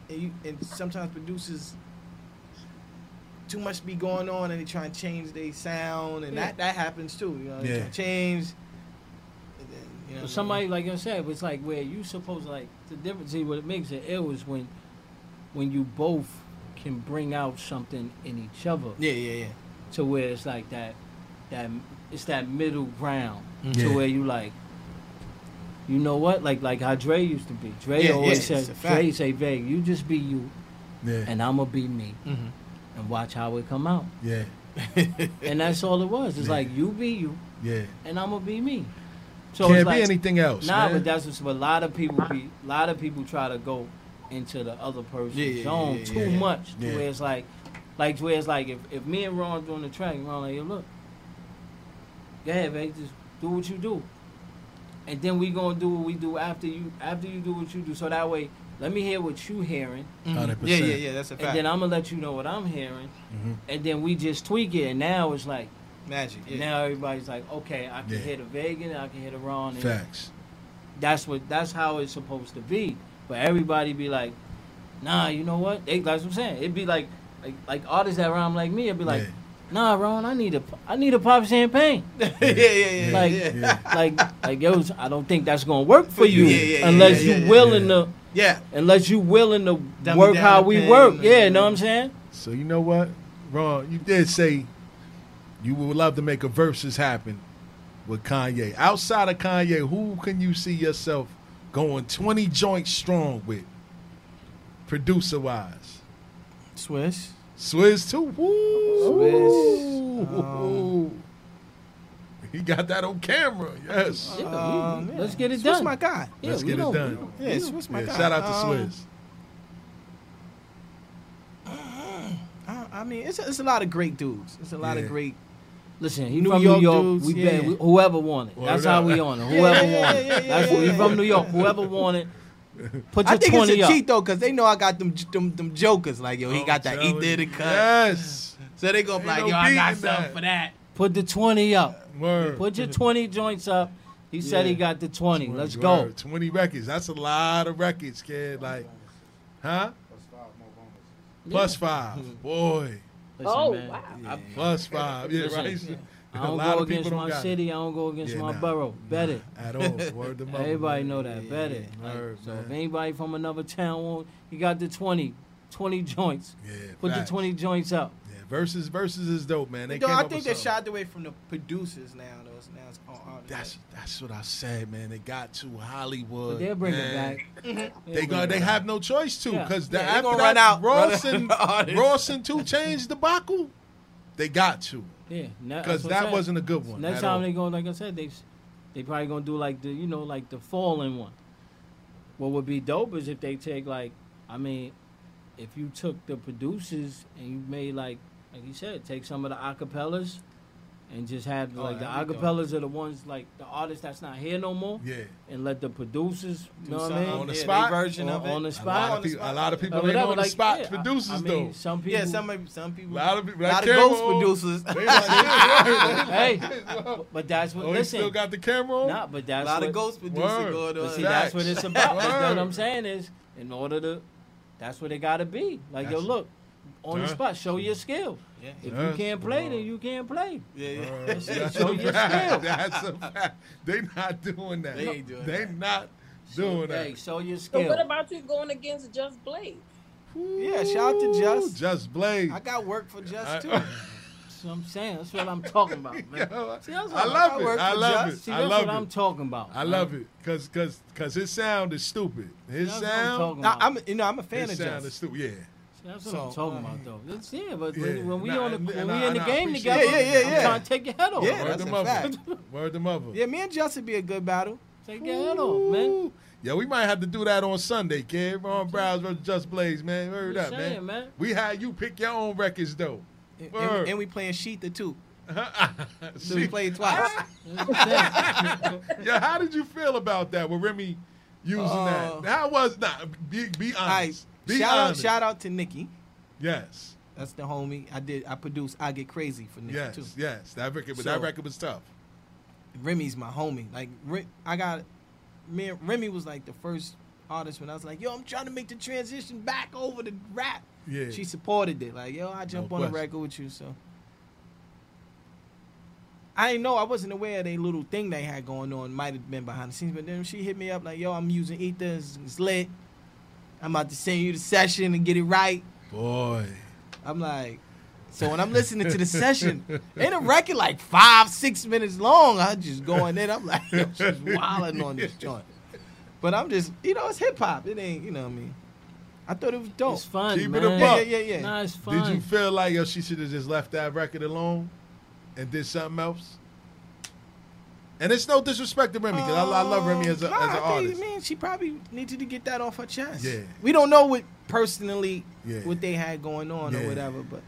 and, you, and sometimes producers too much be going on, and they try and change their sound, and Yeah. that that happens too. You know, they Yeah. try to change. Then, you know, But somebody like I said, it's like where you supposed to like the difference. See, what it makes it ill is when, when you both can bring out something in each other. Yeah, yeah, yeah. To where it's like that, that it's that middle ground. Yeah. To where you like, you know what? Like like how Dre used to be. Dre Yeah, always yeah, it's said. Dre say, "Vague, you just be you, Yeah. and I'ma be me, Mm-hmm. and watch how it come out." Yeah. And that's all it was. It's Yeah. like you be you, Yeah. and I'ma be me. So Can't it's be anything else. Nah, man. but that's what, a lot of people be. A lot of people try to go into the other person's Yeah, yeah, zone yeah, too yeah. much. To where it's like, like where it's like if, if me and Ron doing the track, Ron like, yo, look, go ahead, babe, just do what you do, and then we gonna do what we do after you after you do what you do. So that way, let me hear what you hearing, Hundred Yeah, yeah, yeah. That's a fact. and then I'm gonna let you know what I'm hearing, Mhm. and then we just tweak it. And now it's like Magic. Yeah. now everybody's like, okay, I can Yeah. hear the Vegan, I can hit a Ron, Facts. that's what that's how it's supposed to be. But everybody be like, nah, you know what? They that's what I'm saying. It'd be like like like artists that rhyme like me, it'd be like, Yeah. Nah, Ron, I need a I need a pop champagne. yeah, yeah, yeah. Like yeah. like like yo, I don't think that's gonna work for you Yeah, yeah, yeah, unless yeah, you yeah, willing yeah. to yeah. unless you willing to Dumb work how we pen work. Yeah, you know what I'm saying? So you know what, Ron? You did say you would love to make a versus happen with Kanye. Outside of Kanye, who can you see yourself going twenty joints strong with, producer wise? Swizz. Swizz too. Woo. Swizz, um, he got that on camera. Yes. Yeah, we- Um, let's get it Swizz done. my guy. Yeah, Let's we get it done. Yeah, we my Yeah, guy. shout out to Um, Swizz. I, I mean, it's a, it's a lot of great dudes. It's a lot Yeah. of great. Listen, he New from York New York. dudes, we yeah. bet we, whoever won it. That's how we on it. Whoever yeah, won yeah, it. yeah, That's yeah, we yeah, from yeah. New York. Whoever won it. Put your I think twenty it's a up. cheat though, cause they know I got them them, them jokers. Like yo, he oh, got that. He I'm did it you. cut. Yes. So they gonna be Ain't like, no yo, I got something that. for that. Put the twenty up. Word. Put your 20 joints up. He said he got the 20. Let's Word. go. Twenty records. That's a lot of records, kid. Like, huh? Plus five more bonuses. Plus five. Boy. Listen, Oh, man, wow. I, Plus five. Yeah, Listen, right. I A don't go against don't my got it. city. I don't go against Yeah, my nah, borough. Bet nah, it. At all. Word to mother. Everybody know that. Yeah, Bet yeah, it. Like, Word, so if anybody from another town want, he got the 20. 20 joints. Yeah, Put facts. the 20 joints up. Yeah, versus versus is dope, man. They Though came I think they something. shied away from the producers now. Though it's now it's all artists. That's that's what I said, man. They got to Hollywood. But they'll bring it back. They'll They go. They have no choice to because Yeah, they after gonna that, run out, Ross and. Ross and 2 Chainz debacle, they got to Yeah, because that wasn't a good one. Next time all. they go, like I said, they they probably gonna do like the you know like the fallen one. What would be dope is if they take like, I mean, if you took the producers and you made like like you said, take some of the acapellas and just have Oh, like the that'd be dope. acapellas are the ones like the artists that's not here no more. Yeah. And let the producers, you Do know what I mean? on the Yeah, spot version on, of it. on the a spot. lot of people, a spot. lot of people ain't whatever, on the spot. yeah, producers I, mean, though. Some people. Yeah, some some people. A lot of people. a lot of ghost on, producers. like, hey, but that's what. Oh, he listen, still got the camera on. Nah, but a lot what, of ghost producers going But on. see, that's what it's about. That's Word. what I'm saying is, in order to, that's what it got to be. Like, yo, look, on the spot, show your skill. Yeah. If Yes, you can't play, bro. then you can't play. Yeah, yeah. That's it. a Show your fact. skill. That's a fact. They not doing that. They ain't doing They that. not doing Hey, that. show your So skill. what about you going against Just Blaze? Yeah, shout out to Just. Just Blaze. I got work for Just I- too. That's what I'm saying. That's what I'm talking about, man. Yo, See, that's I love I it. work I love Just. it. See, I love what it. I'm talking about. I man. love it because cause, cause his sound is stupid. His That's what I'm sound, talking I, I'm you know, I'm a fan his of sound is Just. stupid. Yeah. See, That's what So, I'm talking uh, about, though. It's, yeah, but Yeah. when, when we Nah, on the when and we I- in the game together, it. Yeah, yeah, I'm yeah. trying to take your head off. Yeah, Word that's the a mother. fact. Word the mother. Yeah, me and Justin be a good battle. Take your head off, man. Yeah, we might have to do that on Sunday, kid. Ron Browz versus Just Blaze, man. Heard Just that, saying, man. man. We had you pick your own records, though. And, and, and we playing ShETHER too. So we played twice. yeah, how did you feel about that with Remy using Uh, that? How was not? Be, be All right, honest. Be shout out, shout out to Nicki. Yes, That's the homie. I did. I produced. I get crazy for Nicki yes, too. yes. That record, So- that record was tough. Remy's my homie. Like I got me. Remy was like the first artist when I was like, yo, I'm trying to make the transition back over to rap. Yeah. She supported it. Like, yo, I jump on the question. record with you. So I didn't know. I wasn't aware of the little thing they had going on. Might have been behind the scenes, but then she hit me up like, yo, I'm using Ether. It's, it's lit. I'm about to send you the session and get it right. Boy, I'm like, so when I'm listening to the session, ain't a record like five, six minutes long. I just going in. I'm like, yo, she's wilding on this joint. But I'm just, you know, it's hip hop. It ain't, you know what I mean. I thought it was dope. It's fun, Keep it man. a yeah, yeah, yeah, yeah. Nah, it's fun. did you feel like yo, she should have just left that record alone and did something else? And it's no disrespect to Remy because I, I love Remy as, a, Nah, as an I think, artist. Man, she probably needed to get that off her chest. Yeah. We don't know what personally Yeah. what they had going on Yeah. or whatever, but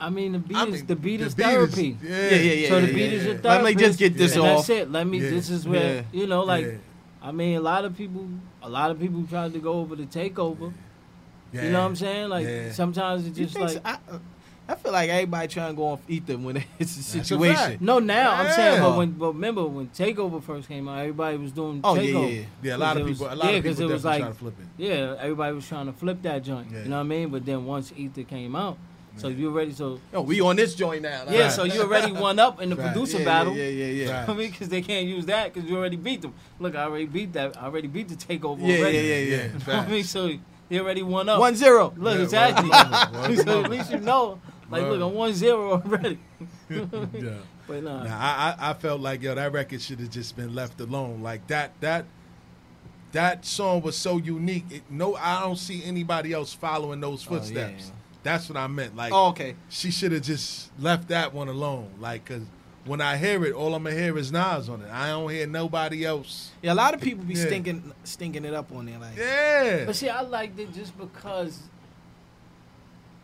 I mean, the beat I is mean, the beat the is beat is- therapy. yeah. yeah, yeah, yeah. so the beat yeah, is yeah. your Let me just get this and off. That's it. Let me. Yeah. This is where Yeah. you know, like, Yeah. I mean, a lot of people, a lot of people tried to go over the takeover. Yeah. You know what I'm saying? Like Yeah. sometimes it's just like so? I, uh, I feel like everybody trying to go off Ether when it's a a situation. fact. no. Now I'm saying, but when but remember when Takeover first came out, everybody was doing Oh, yeah, Takeover. yeah, yeah. Yeah, a lot of It was- people. A lot yeah, of 'cause people it was like- trying to flip it. Yeah, everybody was trying to flip that joint. Yeah. You know what I mean? But then once Ether came out, so you already so Yo, we on this joint now. yeah, Right. so you already won up in the Right. producer yeah, battle. Yeah, yeah, yeah. yeah. Right. I mean, because they can't use that because you already beat them. Look, I already beat that. I already beat the takeover Yeah, already. yeah, yeah, yeah. You know I mean, so he already won up. One zero. Look, Yeah, exactly. word to mother, word to so at least you know. Like, Word. look, I'm one zero already. Yeah. But nah, Nah, I, I I felt like yo that record should have just been left alone. Like that that that song was so unique. It, no, I don't see anybody else following those Oh, yeah. footsteps. That's what I meant. Like Oh, okay. she should have just left that one alone. Like cause when I hear it, all I'm gonna hear is Nas on it. I don't hear nobody else. Yeah, a lot of people be Yeah. stinking stinking it up on there. Like, Yeah. but see, I liked it just because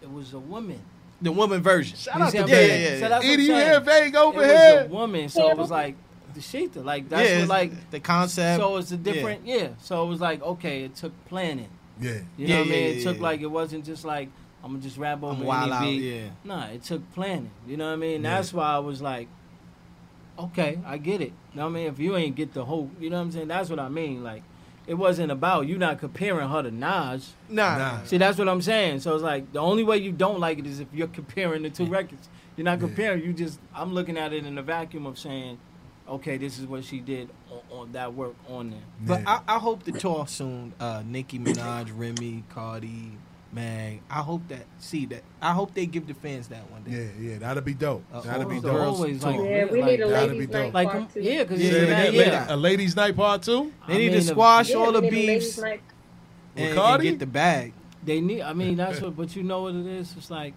it was a woman. The woman version. Shout out see to Yeah, yeah, yeah, So that's Edie, I'm you hear Vague over it was here? a woman, so it was like the ShETHER. Like that's yeah, what, like the concept. so it's a different yeah. So it was like okay, it took planning. Yeah. You Yeah, know what yeah, I mean? yeah, it took yeah. like it wasn't just like I'm gonna just rap over I'm wild out, beat. yeah. Nah, it took planning. You know what I mean? Yeah. That's why I was like, okay, I get it. You know what I mean? If you ain't get the whole, you know what I'm saying? That's what I mean. Like, it wasn't about you not comparing her to Nas. Nah, Nah. See, that's what I'm saying. So it's like the only way you don't like it is if you're comparing the two records. You're not Yeah. comparing. You just I'm looking at it in the vacuum of saying, okay, this is what she did on, on that work on there. But Yeah. I, I hope the tour soon. Uh, Nicki Minaj, Remy, Cardi, Man, I hope that see that. I hope they give the fans that one day. yeah, yeah, that'll be dope. Uh, that'll be the dope. always like, Yeah, we like, need a that'd ladies' be night like part two. yeah, because Yeah, yeah, yeah. a ladies' night part two. They I need mean, to squash Yeah, all the need beefs night. and, and Cardi? get the bag. They need. I mean, that's what. But you know what it is? It's like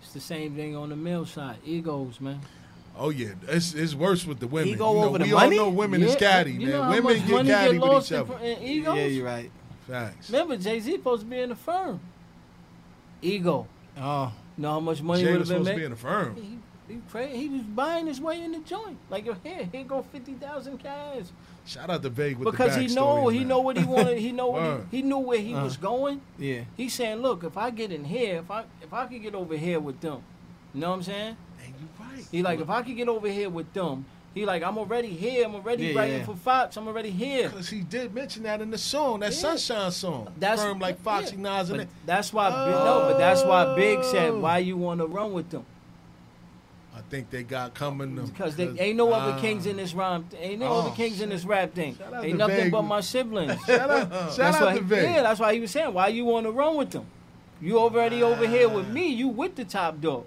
it's the same thing on the male side. Egos, man. Oh yeah, it's it's worse with the women. He go you know, over the we money? all know women is Yeah, catty, you man. know women get catty get with lost each in, other. in egos. Yeah, you're right. Facts. Remember, Jay Z supposed to be in the firm. Ego. Oh, Know how much money would was have been supposed to be in the firm. He, he, crazy. he was buying his way in the joint. Like here, here go fifty thousand cash. Shout out to Vague with because he know he that. know what he wanted. He know what he, he knew where he Uh. was going. yeah. He's saying, look, if I get in here, if I if I could get over here with them, you know what I'm saying? And you right. He like if I could get over here with them, he like I'm already here. I'm already Yeah, writing yeah. for Fox. I'm already here. Because he did mention that in the song, that Yeah. Sunshine song. That's firm like Foxy yeah. Nas and But it. that's why Big, no, but that's why Big said, Oh. why you want to run with them? I think they got coming. to- Because they ain't no other Ah. kings in this rhyme. Ain't no Oh, other kings in this rap thing. Shout out Ain't to nothing Vague. but my siblings. Shout out, shout that's out why, to Vague. yeah, that's why he was saying, why you want to run with them? You already over here with me. You with the top dog.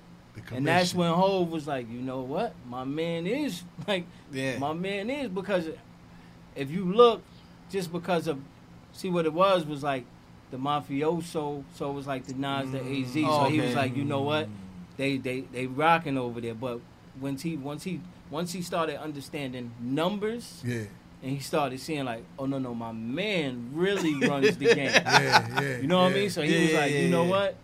And that's when Hov was like, you know what? My man is like, Yeah. my man is because if you look, just because of, see what it was was like the mafioso, so it was like the Nas, the AZ. Mm. So Oh, he was like, you know what? Mm. They they they rocking over there. But once he once he once he started understanding numbers Yeah, and he started seeing like, oh no no, my man really runs the game. yeah, yeah. You know what I mean? So he Yeah, was yeah, like, yeah, you know yeah. what?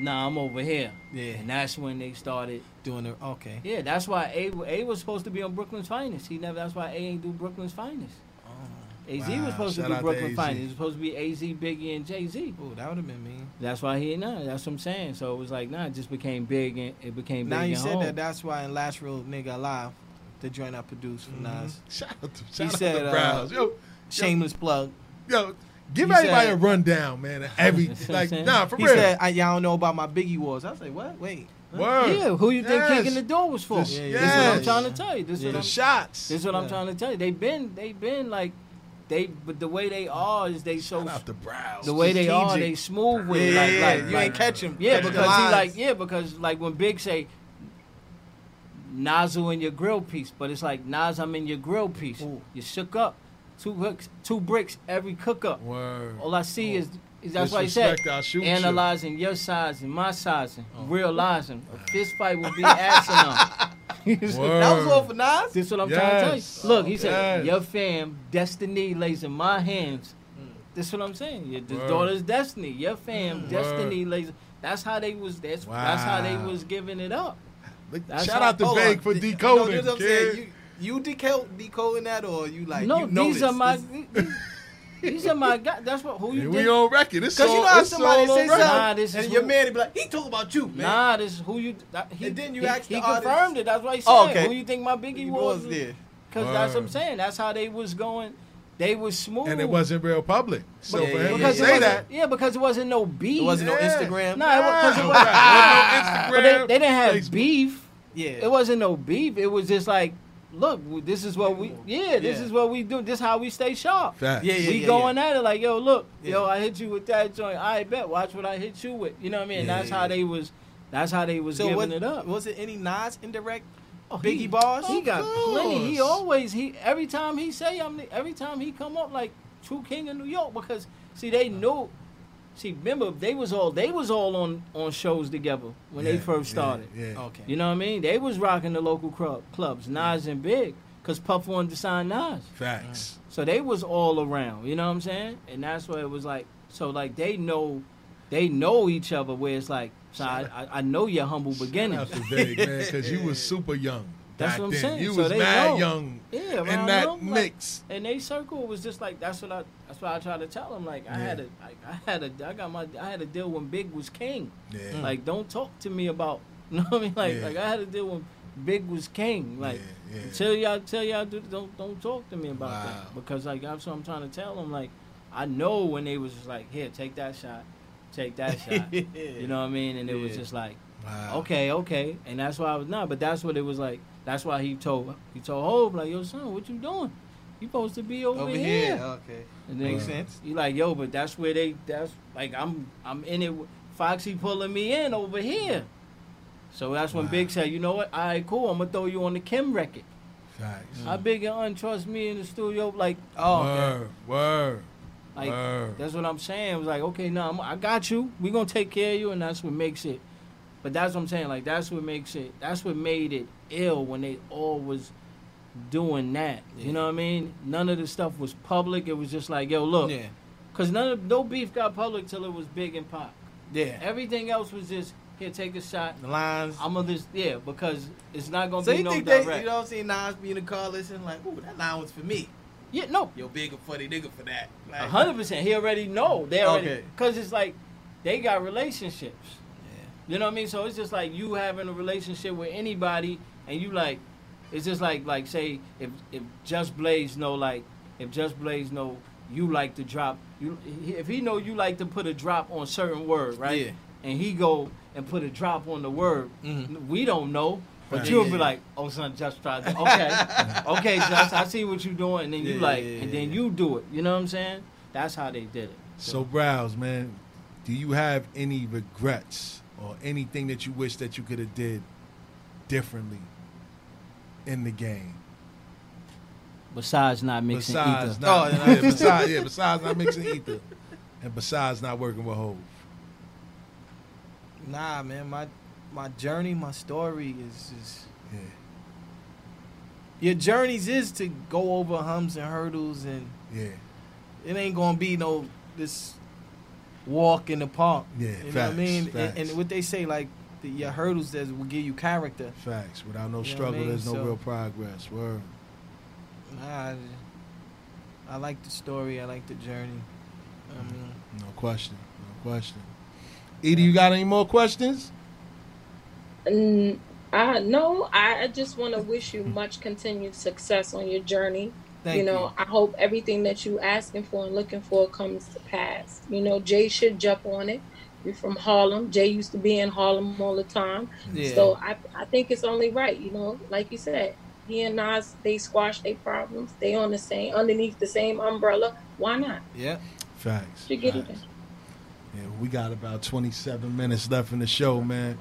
Nah, I'm over here. Yeah. And that's when they started. Doing the okay. Yeah, that's why A A was supposed to be on Brooklyn's Finest. He never. That's why A ain't do Brooklyn's Finest. Oh, AZ Wow, was supposed to shout do out to Brooklyn AZ. Finest. It was supposed to be AZ, Biggie, and Jay Z. Oh, that would have been mean. That's why he ain't nah. That's what I'm saying. So it was like nah. It just became big and it became Now big you and said home. that. That's why in Last Real Nigga Alive, the joint I produced for Nas. Shout out to, He shout out said, to uh, Yo, Shameless plug. yo, give He everybody said- a rundown, man. Every That's what I'm like, nah, for He real. said, I, "Y'all don't know about my Biggie wars." I was like, "What? Wait." Word. Yeah, who you think Yes. kicking the door was for? The- This is what I'm trying to tell you. This is Yeah. what the I'm shots. This is what I'm trying to tell you. They've been they've been like they but the way they are is they so Shout out to Browns. the way they are they smooth with Yeah, it. Like, yeah. like, you like- ain't catch him. Yeah, Catch because he lines. like yeah, because like when Big say nozzle in your grill piece, but it's like Nas, I'm in your grill piece. Ooh. You shook up two hooks, two bricks every cook up. Word. All I see is, oh. is that's why he said I'll you. analyzing your size and my sizing, oh. realizing a fist fight would be asinine. That was all for Nas. This is what I'm trying to tell you. Look, he said, "Your fam, destiny lays in my hands." Mm. This is what I'm saying. Your Word. daughter's destiny. Your fam, mm. Word. destiny lays. That's how they was. That's that's how they was giving it up. That's Shout how- out to on. for no, decoding. this what I'm saying. kid. You, you decode, decoding that, or you like no, you know these this. are my. This- These are my guys. That's what. Who you And think? we on record. It's Cause all, you know how it's somebody all say on something, record. Nah, this is and your who- man he be like, he talk about you, man. Nah, this is who you. That, he, And then you he, ask he the confirmed artist- it. That's why he oh, said, Oh, okay. "Who you think my Biggie He was?" was there. Because that's what I'm saying. That's how they was going. They was smooth. And it wasn't real public. So Yeah, for him yeah, to because it say wasn't, that, Yeah, because it wasn't no beef. It wasn't no Instagram. Nah, it was, 'cause it Nah, wasn't, right. but they, they didn't have Facebook. beef. Yeah. It wasn't no beef. It was just like, look, this is what we. Yeah, this Yeah. is what we do. This is how we stay sharp. Facts. Yeah, yeah, we yeah, going yeah. at it like, yo, look, Yeah. yo, I hit you with that joint. I bet. Watch what I hit you with. You know what I mean? Yeah, that's yeah. how they was. That's how they was So giving what, it up. was it any Nas indirect Oh, Biggie he- bars? He got plenty. He always he every time he say I'm the, every time he come up like true king of New York because see they knew. See, remember they was all they was all on on shows together when they first started. Yeah. Okay. You know what I mean? They was rocking the local club, clubs, Nas and Big, cause Puff wanted to sign Nas. Facts. So they was all around. You know what I'm saying? And that's why it was like so like they know, they know each other. Where it's like, so I, I, I know your humble Shout beginnings. out to Vague, man, because you was super young. That's what I'm then. saying. You So was they mad know. young Yeah, in that them, like- mix. and they circle was just like that's what I that's what I try to tell them. Like I Yeah. had a like, I had a I got my I had a deal when Big was king. Yeah. Like don't talk to me about you know what I mean. Like Yeah. like I had a deal when Big was king. Like yeah. tell y'all tell y'all do, don't don't talk to me about Wow. that because like that's what I'm trying to tell them. Like I know when they was just like here take that shot, take that shot. You know what I mean? And it was just like Wow. okay, okay, and that's why I was not. But that's what it was like. That's why he told he told Hov like, "Yo, son, what you doing?" You supposed to be over, Over here. here, okay. And then Makes sense. You like, yo, but that's where they. That's like I'm. I'm in it. Foxy pulling me in over here. So that's when Big said, you know what? All right, cool. I'm gonna throw you on the Kim record. Facts. How Big and untrust me in the studio? Like, Oh, Word, word. like Word. that's what I'm saying. It was like, okay, no, I'm, I got you. We gonna take care of you, and that's what makes it. But that's what I'm saying. Like that's what makes it. That's what made it ill when they all was doing that. You know what I mean? None of the stuff was public. It was just like, yo, look, Yeah. because none of no beef got public till it was Big and Pac. Yeah. Everything else was just here, take a shot. The lines. I'm gonna just yeah, because it's not gonna So be you no think direct. they, you know what I'm saying? Nas be in the car listening like, ooh, that line was for me. yeah, no, Yo, big and funny nigga for that. Like, A hundred percent. He already know. They already Okay. because it's like they got relationships. You know what I mean? So it's just like you having a relationship with anybody, and you like, it's just like like say if if Just Blaze know like if Just Blaze know you like to drop you if he know you like to put a drop on certain word right, Yeah. and he go and put a drop on the word, mm-hmm. we don't know. But Right. you'll Yeah, be like, oh son, just tried to okay, okay, Just, I see what you doing, and then you like, yeah, and yeah, then you do it. You know what I'm saying? That's how they did it. So, Browz, man, do you have any regrets or anything that you wish that you could have did differently in the game? Besides not mixing besides ether. not, Oh, yeah, besides, yeah, besides not mixing ether, and besides not working with Hov. Nah, man, my my journey, my story is is Yeah. your journeys is to go over humps and hurdles and Yeah, it ain't gonna be no this walk in the park. Yeah, you know what I mean. And, and what they say, like the, your hurdles that will give you character. facts. Without no You know what I struggle, mean? there's no So- real progress. Word. I, I like the story. I like the journey. I mean, No question. No question. Edie, you got any more questions? Mm, I no, I I just want to wish you much continued success on your journey. Thank you know, you. I hope everything that you're asking for and looking for comes to pass. You know, Jay should jump on it. You're from Harlem. Jay used to be in Harlem all the time. Yeah. So I I think it's only right, you know, like you said, he and Nas they squash their problems. They on the same underneath the same umbrella. Why not? yeah. Facts. Should get it facts. done. Yeah, we got about 27 minutes left in the show, man.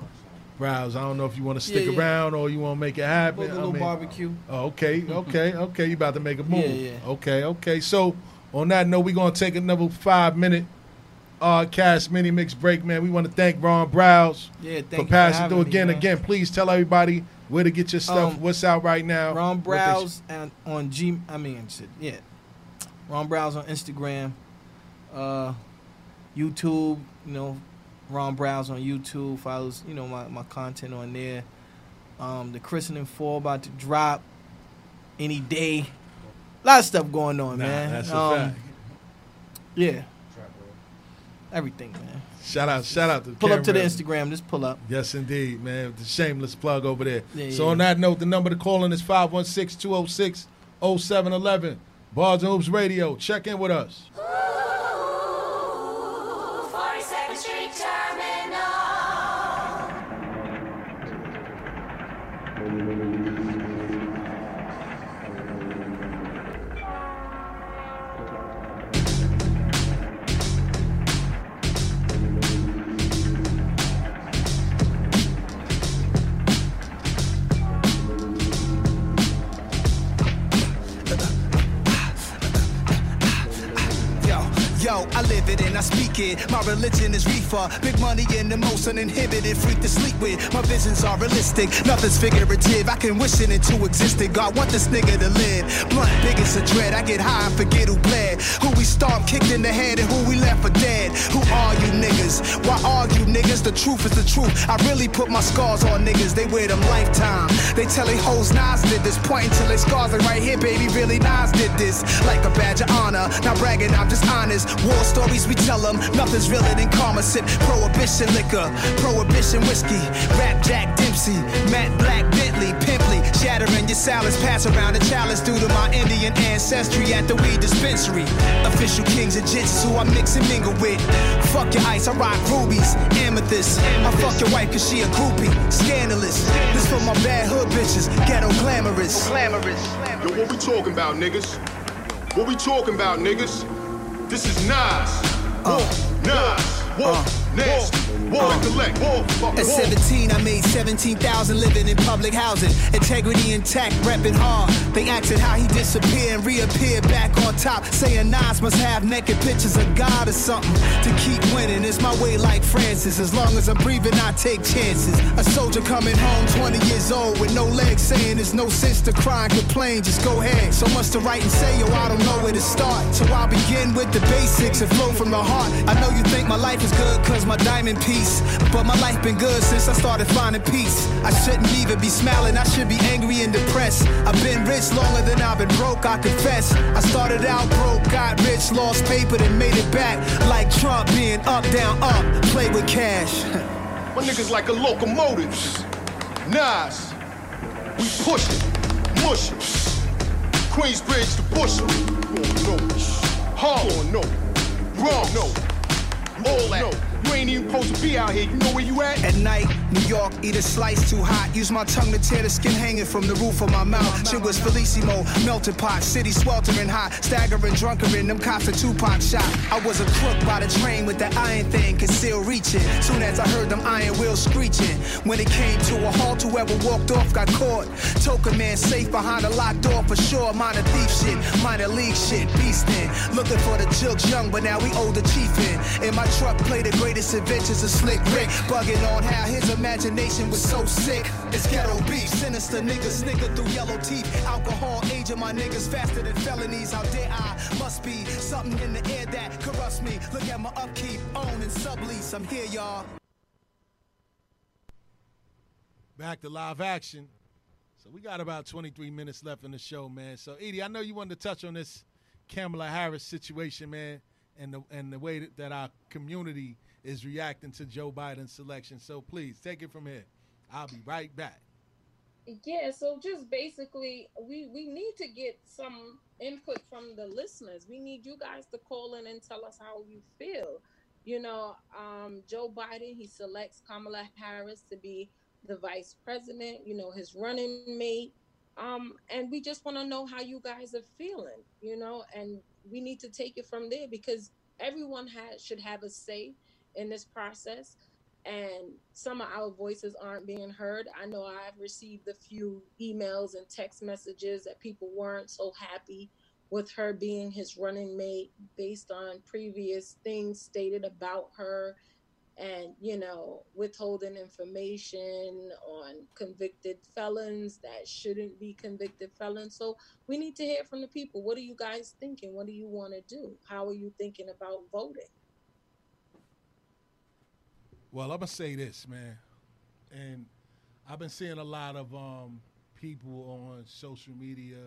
Browz, I don't know if you want to stick Yeah, yeah. around or you want to make it happen. We'll do a I little mean- barbecue. Oh, okay, okay, okay. You about to make a move. Yeah, yeah. Okay, okay. So on that note, we're gonna take another five minute uh cast mini mix break, man. We want to thank Ron Browz Yeah, thank for you for passing having through again. man. Again, please tell everybody where to get your stuff. Um, what's out right now. Ron Browz and on G. I mean, yeah. Ron Browz on Instagram, uh, YouTube. You know, Ron Browz on YouTube follows. You know my, my content on there. Um, the christening four about to drop any day. A lot of stuff going on, Nah, man. that's a um, fact. Yeah. Everything, man. Shout out, shout out to Pull up to the Instagram. Just pull up. Yes, indeed, man. The shameless plug over there. Yeah, so yeah. on that note, the number to call in is 516-206-0711. Bars and Hoops Radio. Check in with us. I live it and I speak it. My religion is reefer. Big money and the most uninhibited freak to sleep with. My visions are realistic, nothing's figurative. I can wish it into existence. God want this nigga to live. Blunt, big as a dread. I get high and forget who bled. Who we stomped, kicked in the head, and who we left for dead. Who are you niggas? Why are you niggas? The truth is the truth. I really put my scars on niggas. They wear them lifetime. They tell they hoes Nas did this. Pointing till they scars like right here, baby. Really Nas did this. Like a badge of honor. Not bragging, I'm just honest. War stories we tell them. Nothing's realer than karma. Sip prohibition liquor. Prohibition whiskey. Rap Jack Dempsey. Matt Black Bentley. Pimply. Shattering your salads. Pass around the chalice due to my Indian ancestry at the weed dispensary. Official kings of jits who I mix and mingle with. Fuck your ice, I rock rubies. Amethyst. I fuck your wife cause she a groupie. Scandalous. This for my bad hood bitches. Ghetto glamorous. Glamorous. Yo, what we talking about, niggas? What we talking about, niggas? This is Nas. Uh, Nas. War. Nasty. War. Recollect. War. Fuck. At 17, I made 17,000 living in public housing. Integrity intact, repping hard. They asking how he disappeared and reappeared back on top. Saying Nas must have naked pictures of God or something to keep winning. It's my way like Francis. As long as I'm breathing, I take chances. A soldier coming home 20 years old with no legs saying there's no sense to cry and complain. Just go ahead. So much to write and say, yo, I don't know where to start. So I'll begin with the basics and flow from the heart. I know you think my life is good cause my diamond piece. But my life been good since I started finding peace. I shouldn't even be smiling, I should be angry and depressed. I've been rich longer than I've been broke, I confess. I started out broke, got rich, lost paper, then made it back. Like Trump being up, down, up, play with cash. My niggas like a locomotive. Nas. We push it. Mush it. Queensbridge to Bushel. No. No. Bronx. No. All that. You supposed to be out here. You know where you at? At night, New York, eat a slice too hot. Use my tongue to tear the skin hanging from the roof of my mouth. Shit was Felissimo, melting pot, city sweltering hot, staggering, drunkerin', them cops a Tupac shot. I was a crook by the train with the iron thing, concealed reaching. Soon as I heard them iron wheels screeching. When it came to a halt, whoever walked off got caught. Token man safe behind a locked door for sure. Minor thief shit, minor league shit, beastin'. Looking for the jokes young, but now we owe the chief in. In my truck, play the greatest adventures of Slick Rick. Bugging on how his imagination was so sick. It's ghetto beef, sinister niggas snicker through yellow teeth. Alcohol aging my niggas faster than felonies. How dare I? Must be something in the air that corrupts me. Look at my upkeep, own and sublease. I'm here, y'all. Back to live action. So we got about 23 minutes left in the show, man. So Edie, I know you wanted to touch on this Kamala Harris situation, man, and the and the way that, that our community is reacting to Joe Biden's selection. So please take it from here. I'll be right back. Yeah, so just basically, we we need to get some input from the listeners. We need you guys to call in and tell us how you feel. You know, um, Joe Biden he selects Kamala Harris to be the vice president. You know, his running mate. Um, and we just want to know how you guys are feeling. You know, and we need to take it from there because everyone has should have a say in this process and some of our voices aren't being heard. I know I've received a few emails and text messages that people weren't so happy with her being his running mate based on previous things stated about her and you know withholding information on convicted felons that shouldn't be convicted felons. So we need to hear from the people. What are you guys thinking? What do you want to do? How are you thinking about voting Well, I'm gonna say this, man, and I've been seeing a lot of um, people on social media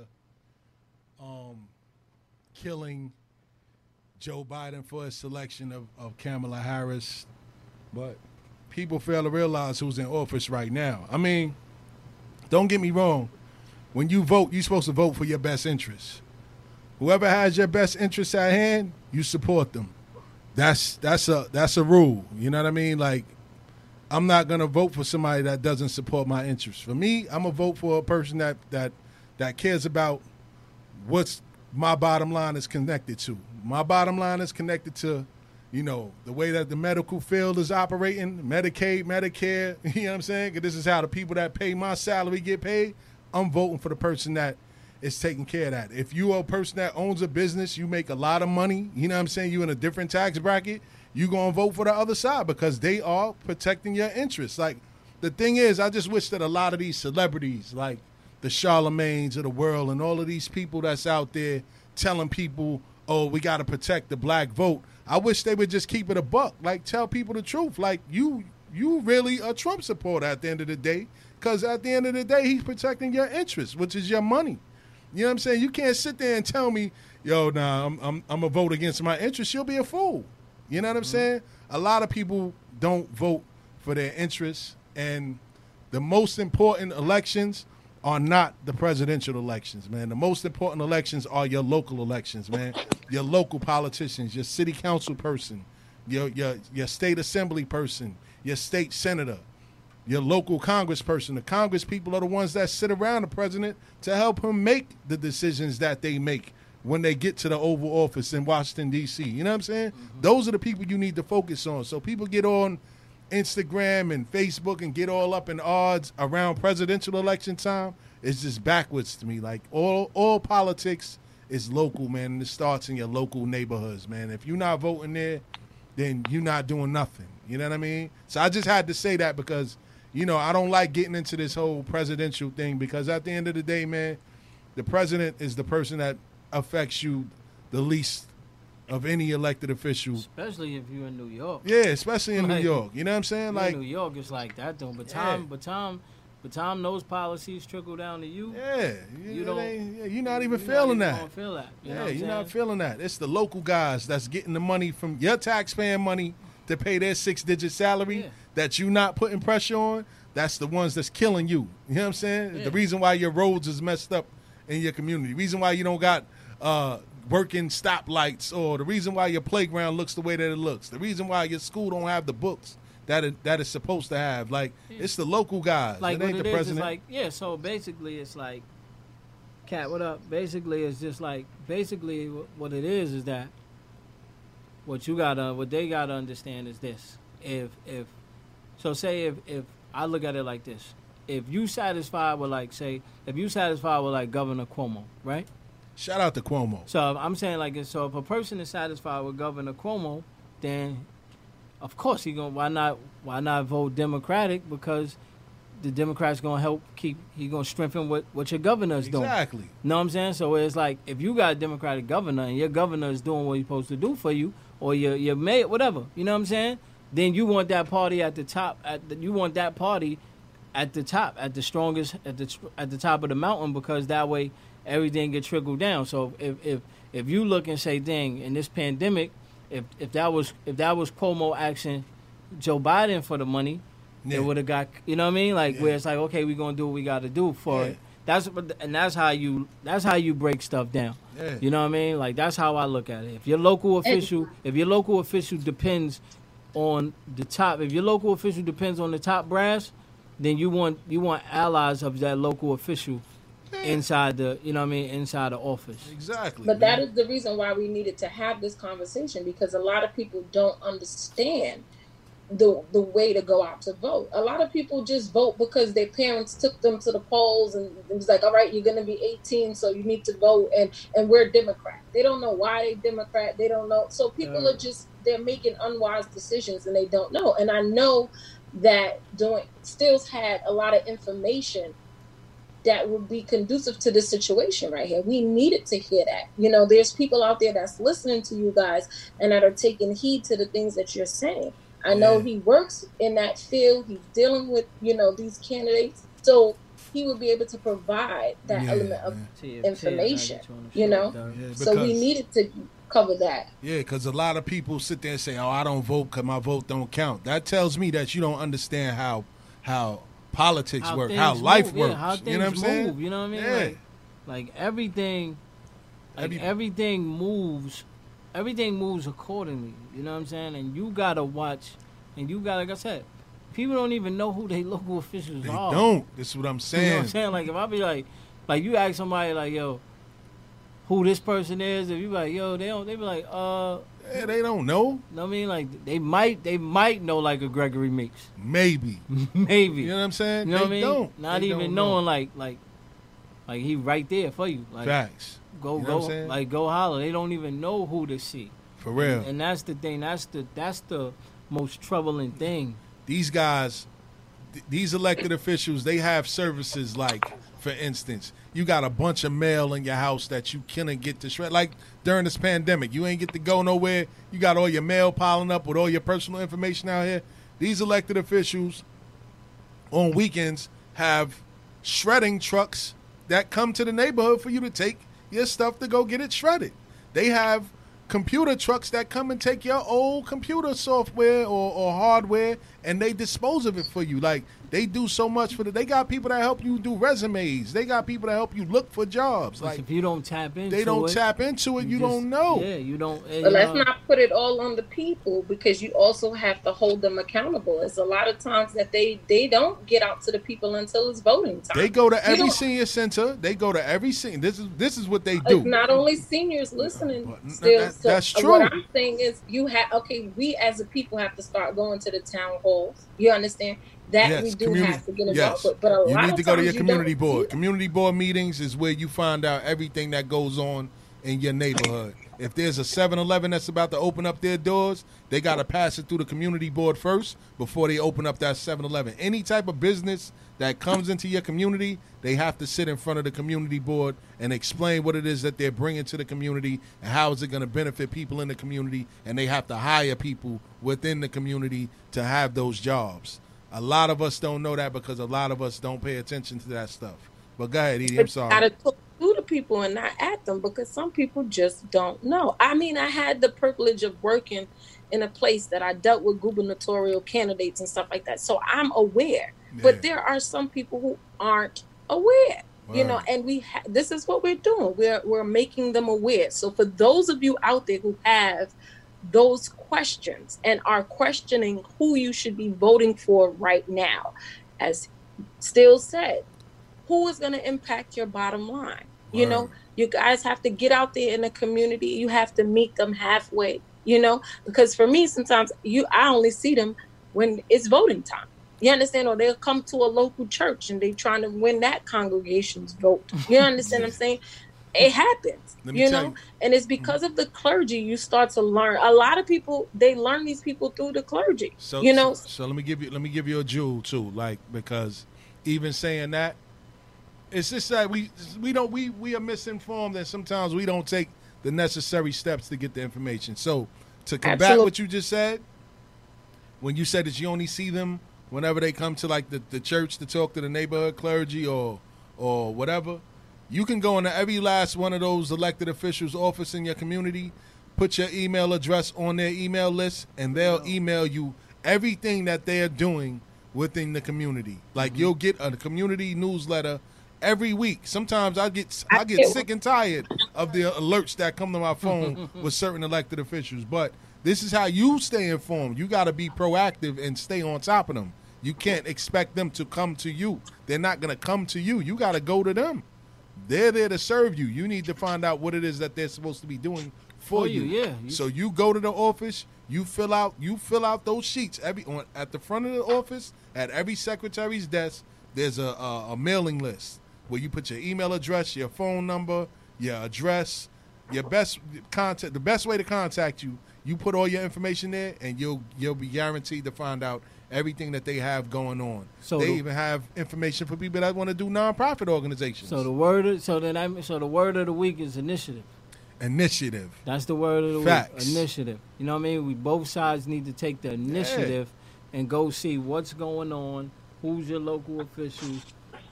um, killing Joe Biden for his selection of, of Kamala Harris, but people fail to realize who's in office right now. I mean, don't get me wrong. When you vote, you're supposed to vote for your best interests. Whoever has your best interests at hand, you support them that's that's a that's a rule. You know what I mean? Like I'm not gonna vote for somebody that doesn't support my interests. For me, I'm gonna vote for a person that that that cares about what's my bottom line is connected to. My bottom line is connected to, you know, the way that the medical field is operating, Medicaid, Medicare. You know what I'm saying? this is how the people that pay my salary get paid. I'm voting for the person that is taking care of that. If you are a person that owns a business, you make a lot of money, you know what I'm saying, you in a different tax bracket, you going to vote for the other side because they are protecting your interests. Like the thing is, I just wish that a lot of these celebrities like the Charlemagne's of the world and all of these people that's out there telling people, "Oh, we got to protect the black vote." I wish they would just keep it a buck. Like tell people the truth. Like you you really a Trump supporter at the end of the day cuz at the end of the day he's protecting your interests, which is your money. You know what I'm saying? You can't sit there and tell me, yo, nah, I'm I'm I'm gonna vote against my interests. You'll be a fool. You know what I'm mm-hmm. saying? A lot of people don't vote for their interests, and the most important elections are not the presidential elections, man. The most important elections are your local elections, man. your local politicians, your city council person, your your your state assembly person, your state senator, your local congressperson. The congress people are the ones that sit around the president to help him make the decisions that they make when they get to the Oval Office in Washington D.C. You know what I'm saying? Mm-hmm. Those are the people you need to focus on. So people get on Instagram and Facebook and get all up in odds around presidential election time. It's just backwards to me. Like all all politics is local, man. And it starts in your local neighborhoods, man. If you're not voting there, then you're not doing nothing. You know what I mean? So I just had to say that because, you know, I don't like getting into this whole presidential thing because at the end of the day, man, the president is the person that affects you the least of any elected official. Especially if you're in New York. Yeah, especially in New York. You know what I'm saying? Like in New York, it's like that though. But Yeah. Tom, but Tom, but Tom, those policies trickle down to you. Yeah, you you don't. yeah, you're not even you're feeling even that. feel that. You yeah, you're not feeling that. It's the local guys that's getting the money from your taxpayer money to pay their six digit salary that you not putting pressure on. That's the ones that's killing you. You know what I'm saying? Yeah. The reason why your roads is messed up in your community. the reason why you don't got uh, working stoplights or the reason why your playground looks the way that it looks. The reason why your school don't have the books that it, that it's supposed to have. Like it's the local guys. like it ain't it the is president. like yeah. So basically, it's like, cat, what up? Basically, it's just like basically what it is is that what you gotta, what they gotta understand is this: if if so, say if if I look at it like this, if you satisfied with like say if you satisfied with like Governor Cuomo, right? Shout out to Cuomo. So I'm saying like so if a person is satisfied with Governor Cuomo, then of course he going to why not why not vote Democratic because the Democrats gonna help keep he gonna strengthen what, what your governor is doing. Exactly. Know what I'm saying? So it's like if you got a Democratic governor and your governor is doing what he's supposed to do for you, or your your mayor, whatever, you know what I'm saying? Then you want that party at the top. At the, you want that party at the top, at the strongest, at the at the top of the mountain, because that way everything get trickled down. So if if if you look and say, "Dang," in this pandemic, if if that was if that was Cuomo asking Joe Biden for the money, Yeah. it would have got you know what I mean, like where it's like, okay, we're gonna do what we got to do for Yeah. it. That's what- and that's how you that's how you break stuff down. Yeah. You know what I mean? Like that's how I look at it. If your local official, if your local official depends on the top, if your local official depends on the top brass, then you want you want allies of that local official inside the you know what I mean inside the office. Exactly. But that is the reason why we needed to have this conversation because a lot of people don't understand the the way to go out to vote. A lot of people just vote because their parents took them to the polls and it was like, all right, you're gonna be 18, so you need to vote, and and we're Democrat. They don't know why they Democrat. They don't know. So people Uh. are just they're making unwise decisions and they don't know. And I know that doing Stills had a lot of information that would be conducive to this situation right here. We needed to hear that. You know, there's people out there that's listening to you guys and that are taking heed to the things that you're saying. I know he works in that field. He's dealing with, you know, these candidates. So he would be able to provide that Yeah, element of See if- information, see if you on the you show, know? Yeah, so we needed to cover that. Yeah, because a lot of people sit there and say, "Oh, I don't vote because my vote don't count." That tells me that you don't understand how how politics How work, how life move, yeah, works. how things you know what I'm saying? move, you know what I mean? Yeah. Like, like everything, like Every- everything moves, everything moves accordingly. You know what I'm saying? And you gotta watch, and you got like I said, people don't even know who they local officials They are. don't. This is what I'm You know saying. what I'm saying? Like if I be like, like you ask somebody like, yo, who this person is, if you be like, yo, they don't, they be like, uh, yeah, they don't know. know what I mean? Like they might, they might know like a Gregory Meeks, Maybe. maybe. You know what I'm saying? You know they what I mean? don't. Not They even don't know. knowing like like like he right there for you. Like Facts. Go You know go like go holler. They don't even know who to see. For real. And, and that's the thing. That's the that's the most troubling thing. These guys, th- these elected officials, they have services like, for instance, you got a bunch of mail in your house that you couldn't get to shred. Like during this pandemic, you ain't get to go nowhere. You got all your mail piling up with all your personal information out here. These elected officials on weekends have shredding trucks that come to the neighborhood for you to take your stuff to go get it shredded. They have computer trucks that come and take your old computer software or, or hardware and they dispose of it for you. Like they do so much for the. They got people that help you do resumes. They got people that help you look for jobs. Like if you don't tap into they don't it, tap into it, you, just- don't know. Yeah, you don't. But let's you not put it all on the people because you also have to hold them accountable. It's a lot of times that they they don't get out to the people until it's voting time. They go to every senior center. They go to every senior. This is this is what they It's do. not only seniors listening. But Still, that- so that's true. What I'm saying is, you have okay. We as a people have to start going to the town You understand that Yes, we do community- have to get involved yes. with. But a you lot need to go to your community board. Community board meetings is where you find out everything that goes on in your neighborhood. If there's a 7-Eleven that's about to open up their doors, they got to pass it through the community board first before they open up that 7-Eleven. Any type of business that comes into your community, they have to sit in front of the community board and explain what it is that they're bringing to the community and how is it going to benefit people in the community and they have to hire people within the community to have those jobs. A lot of us don't know that because a lot of us don't pay attention to that stuff. But go ahead, Edie. I'm sorry. Gotta talk to the people and not at them because some people just don't know. I mean, I had the privilege of working in a place that I dealt with gubernatorial candidates and stuff like that, so I'm aware. But there are some people who aren't aware. You know, and we ha- this is what we're doing. We're we're making them aware. So for those of you out there who have those questions and are questioning who you should be voting for right now, as Still said, who is going to impact your bottom line? You know, you guys have to get out there in the community. You have to meet them halfway. You know, because for me, sometimes you I only see them when it's voting time. You understand? Or they'll come to a local church and they trying to win that congregation's vote. You understand what I'm saying? It happens. You know, you. and it's mm-hmm. because of the clergy you start to learn. A lot of people they learn these people through the clergy. So you know, so, so let me give you let me give you a jewel too, like because even saying that, it's just that we we don't we we are misinformed and sometimes we don't take the necessary steps to get the information. So to combat Absolute- what you just said, when you said that you only see them whenever they come to like the, the church to talk to the neighborhood clergy or or whatever, you can go into every last one of those elected officials' office in your community, put your email address on their email list, and they'll email you everything that they are doing within the community. Like mm-hmm. you'll get a community newsletter every week. Sometimes I get I get sick and tired of the alerts that come to my phone with certain elected officials. But this is how you stay informed. You got to be proactive and stay on top of them. You can't expect them to come to you. They're not going to come to you. You got to go to them. They're there to serve you. You need to find out what it is that they're supposed to be doing for, For you, yeah. So you go to the office, you fill out you fill out those sheets every on at the front of the office at every secretary's desk. There's a, a, a mailing list where you put your email address, your phone number, your address, your best contact. The best way to contact you, you put all your information there, and you'll you'll be guaranteed to find out everything that they have going on. So they the- even have information for people that want to do nonprofit organizations. So the word, of, so then I, so the word of the week is initiative. Initiative. That's the word of the Facts. week. Initiative. You know what I mean? We both sides need to take the initiative and go see what's going on. Who's your local officials?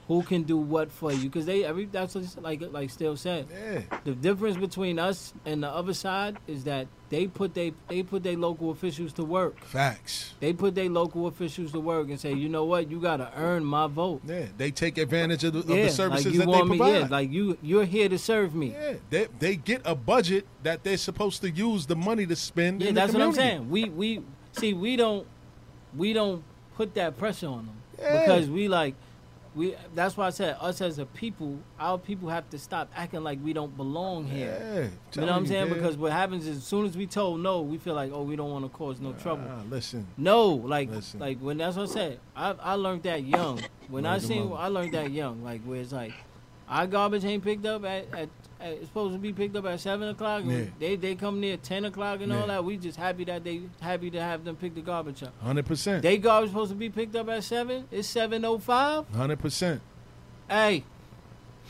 Who can do what for you? Because they every that's what like like Still said. Yeah. The difference between us and the other side is that they put they they put their local officials to work. Facts. They put their local officials to work and say, you know what, you got to earn my vote. Yeah, they take advantage of the, of the services like you that they want me, provide. yeah, like you you're here to serve me. Yeah, they they get a budget that they're supposed to use the money to spend. Yeah, that's what I'm saying. We we see we don't we don't put that pressure on them Yeah. because we like we. That's why I said us as a people, our people have to stop acting like we don't belong here. Yeah, you know what I'm saying? man. Because what happens is as soon as we told no, we feel like oh we don't want to cause no trouble. Listen, No, like Listen. like when that's what I said. I I learned that young. When I seen. I learned that young. Like where it's like our garbage ain't picked up at, at, at it's supposed to be picked up at seven o'clock. Yeah. They they come near ten o'clock and Yeah. all that. We just happy that they happy to have them pick the garbage up. hundred percent, They garbage supposed to be picked up at seven. It's seven oh five. hundred percent, Hey.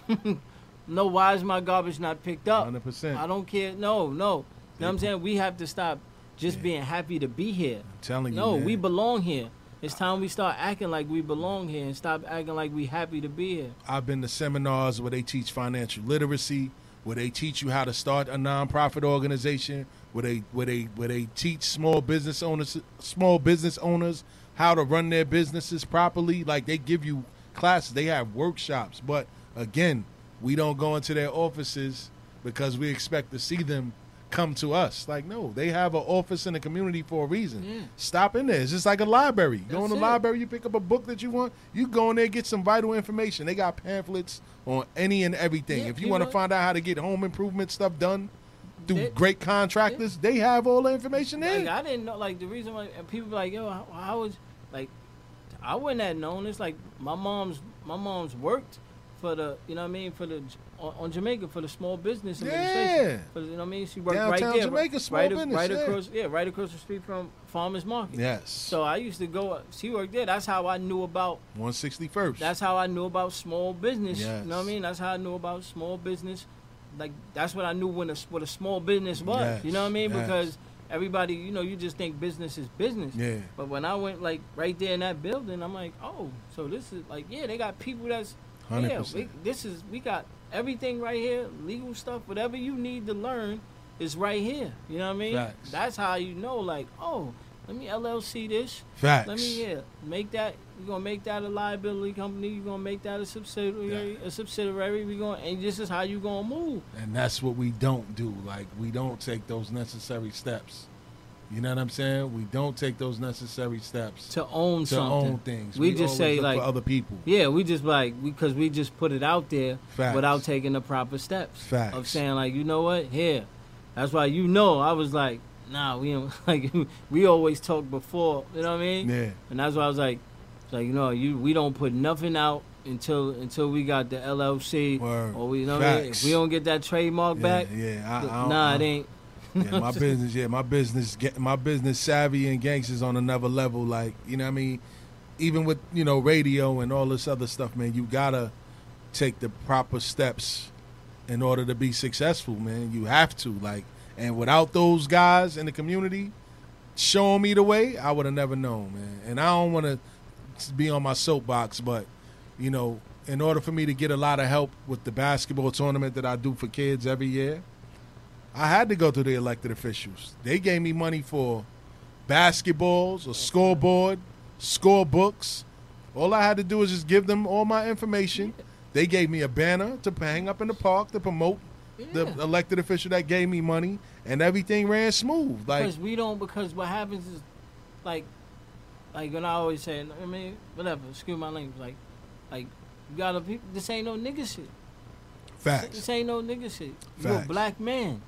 no, why is my garbage not picked up? hundred percent. I don't care. No, no. You know what I'm saying? We have to stop just being happy to be here. Telling you, No, man. we belong here. It's time we start acting like we belong here and stop acting like we happy to be here. I've been to seminars where they teach financial literacy, where they teach you how to start a nonprofit organization, where they where they where they teach small business owners small business owners how to run their businesses properly. Like they give you classes, they have workshops, but again, we don't go into their offices because we expect to see them come to us. Like no, they have an office in the community for a reason. Yeah. Stop in there. It's just like a library. You go in the it. library, you pick up a book that you want. You go in there get some vital information. They got pamphlets on any and everything. Yeah, if you, you want to find out how to get home improvement stuff done through They- great contractors, they have all the information there. Like I didn't know. Like the reason why and people be like, yo, how, how was like, I wouldn't have known. It's like my mom's my mom's worked for the you know what I mean for the on, on Jamaica for the small business administration. Yeah. You know what I mean? She worked Downtown right there, Jamaica, right, small right, business, right across yeah, right across the street from Farmers Market. Yes. So I used to go. She worked there. That's how I knew about. 161st. That's how I knew about small business. Yes. You know what I mean? That's how I knew about small business. Like that's what I knew when a, what a small business was. Yes, You know what I mean? yes. Because everybody, you know, you just think business is business. Yeah. But when I went like right there in that building, I'm like, oh, so this is like, yeah, they got people that's, yeah, 100%. we, this is we got everything right here, legal stuff, whatever you need to learn is right here. You know what I mean? Facts. That's how you know, like, oh, let me LLC this. Facts. Let me yeah, make that. You're gonna make that a liability company. You're gonna make that a subsidiary. Yeah. A subsidiary. We going and this is how you gonna move. And that's what we don't do. Like we don't take those necessary steps. You know what I'm saying? We don't take those necessary steps to own to something. own things. We, just say like for other people. Yeah, we just like because we just put it out there Facts. without taking the proper steps Facts. of saying like, you know what, here. That's why you know I was like, nah, we don't like we always talk before, you know what I mean? Yeah. And that's why I was like, like you know, you we don't put nothing out until until we got the LLC or we you know what I mean? if we don't get that trademark Yeah, back. yeah, I- I nah, I it ain't. yeah, my business, yeah, my business, my business savvy and gangsters on another level. Like, you know what I mean? Even with, you know, radio and all this other stuff, man, you gotta take the proper steps in order to be successful, man. You have to. Like, and without those guys in the community showing me the way, I would have never known, man. And I don't wanna be on my soapbox, but you know, in order for me to get a lot of help with the basketball tournament that I do for kids every year, I had to go to the elected officials. They gave me money for basketballs, a scoreboard, score books. All I had to do was just give them all my information. They gave me a banner to hang up in the park to promote the elected official that gave me money, and everything ran smooth. Like, because we don't because what happens is like like when I always say I mean whatever excuse my language like like you gotta this ain't no nigga shit facts. this ain't no nigga shit you a Facts. black man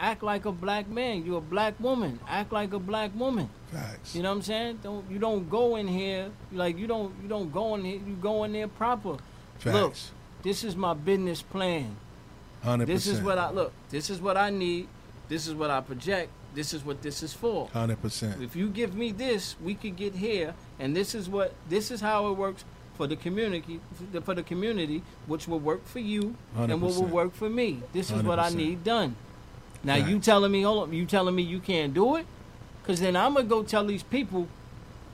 act like a black man You're a black woman act like a black woman Facts. you know what I'm saying don't you don't go in here like you don't you don't go in here you go in there proper Facts. look this is my business plan 100%. this is what I look. This is what I need. This is what I project. This is what this is for. 100%. If you give me this, we could get here, and this is what this is how it works for the community. For the community, which will work for you, and what will work for me. This is what I need done. Now you telling me, hold on, you telling me you can't do it, because then I'm gonna go tell these people.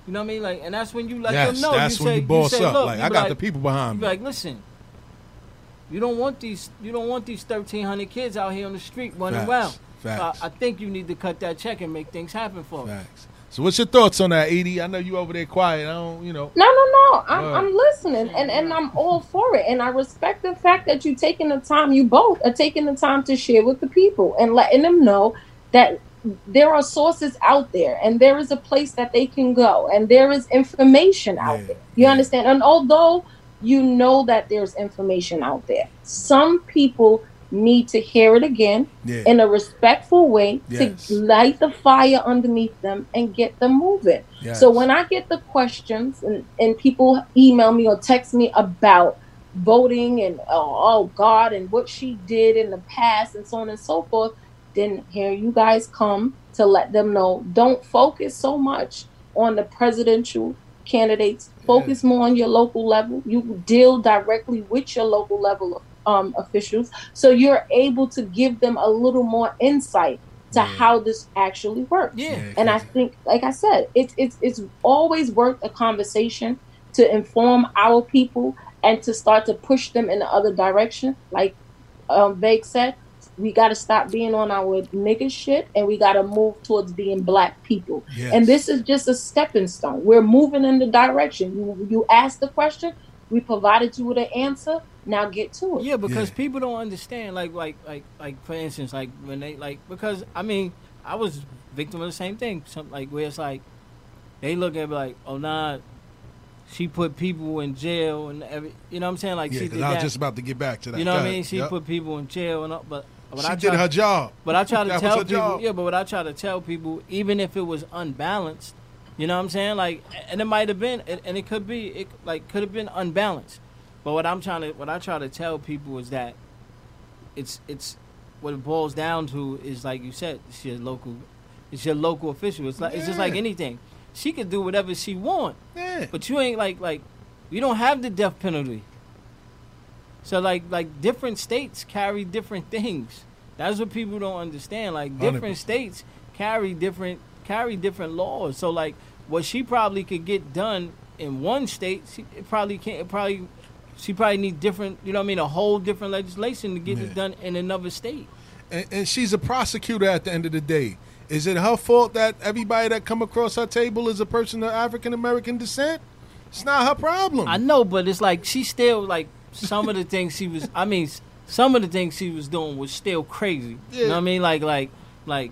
You know what I mean? Like, and that's when you let them know. that's you when say, you boss say, up. Look, Like, I got the people behind me. Like, listen, you don't want these. You don't want these thirteen hundred kids out here on the street running Facts. around. Facts. So I, I think you need to cut that check and make things happen for them. Facts. So, what's your thoughts on that, Edie? I know you over there quiet. I don't, you know. No, no, no. I'm, Word. I'm listening, and and I'm all for it, and I respect the fact that you taking the time. You both are taking the time to share with the people and letting them know that there are sources out there, and there is a place that they can go, and there is information out there. You understand? And although you know that there's information out there, some people need to hear it again Yeah. in a respectful way Yes. to light the fire underneath them and get them moving. Yes. So when I get the questions and, and people email me or text me about voting and oh, oh God and what she did in the past and so on and so forth, then here you guys come to let them know don't focus so much on the presidential candidates. Focus more on your local level. You deal directly with your local level um, officials, so you're able to give them a little more insight to how this actually works. Yeah. and I think, like I said, it's it's it's always worth a conversation to inform our people and to start to push them in the other direction. Like um, Vake said, we got to stop being on our nigga shit and we got to move towards being black people. Yes. And this is just a stepping stone. We're moving in the direction. You, you asked the question, we provided you with an answer. Now get to it. Yeah, because people don't understand. Like, like, like, like, for instance, like when they like because I mean, I was victim of the same thing. Something like where it's like they look at me like, oh nah, she put people in jail and every, you know what I'm saying? Like Yeah, she 'cause did I was that. just about to get back to that. You know Go what I mean? She Yep. put people in jail and all, but. But She I did her job. But I try to That tell people, job. yeah. But what I try to tell people, even if it was unbalanced, you know what I'm saying? Like, and it might have been, and it could be, it like could have been unbalanced. But what I'm trying to, what I try to tell people is that it's it's what it boils down to is like you said, it's your local, it's your local official. It's like it's just like anything. She could do whatever she want. Yeah. But you ain't like like, we don't have the death penalty. So like like different states carry different things. That's what people don't understand. Like different 100%. states carry different carry different laws. So like what she probably could get done in one state, she probably can't. Probably she probably need different. You know what I mean? A whole different legislation to get Yeah. it done in another state. and, and she's a prosecutor at the end of the day. Is it her fault that everybody that come across her table is a person of African American descent? It's not her problem. I know, but it's like she still like some of the things she was. I mean, some of the things she was doing was still crazy. You know what I mean? Like like like.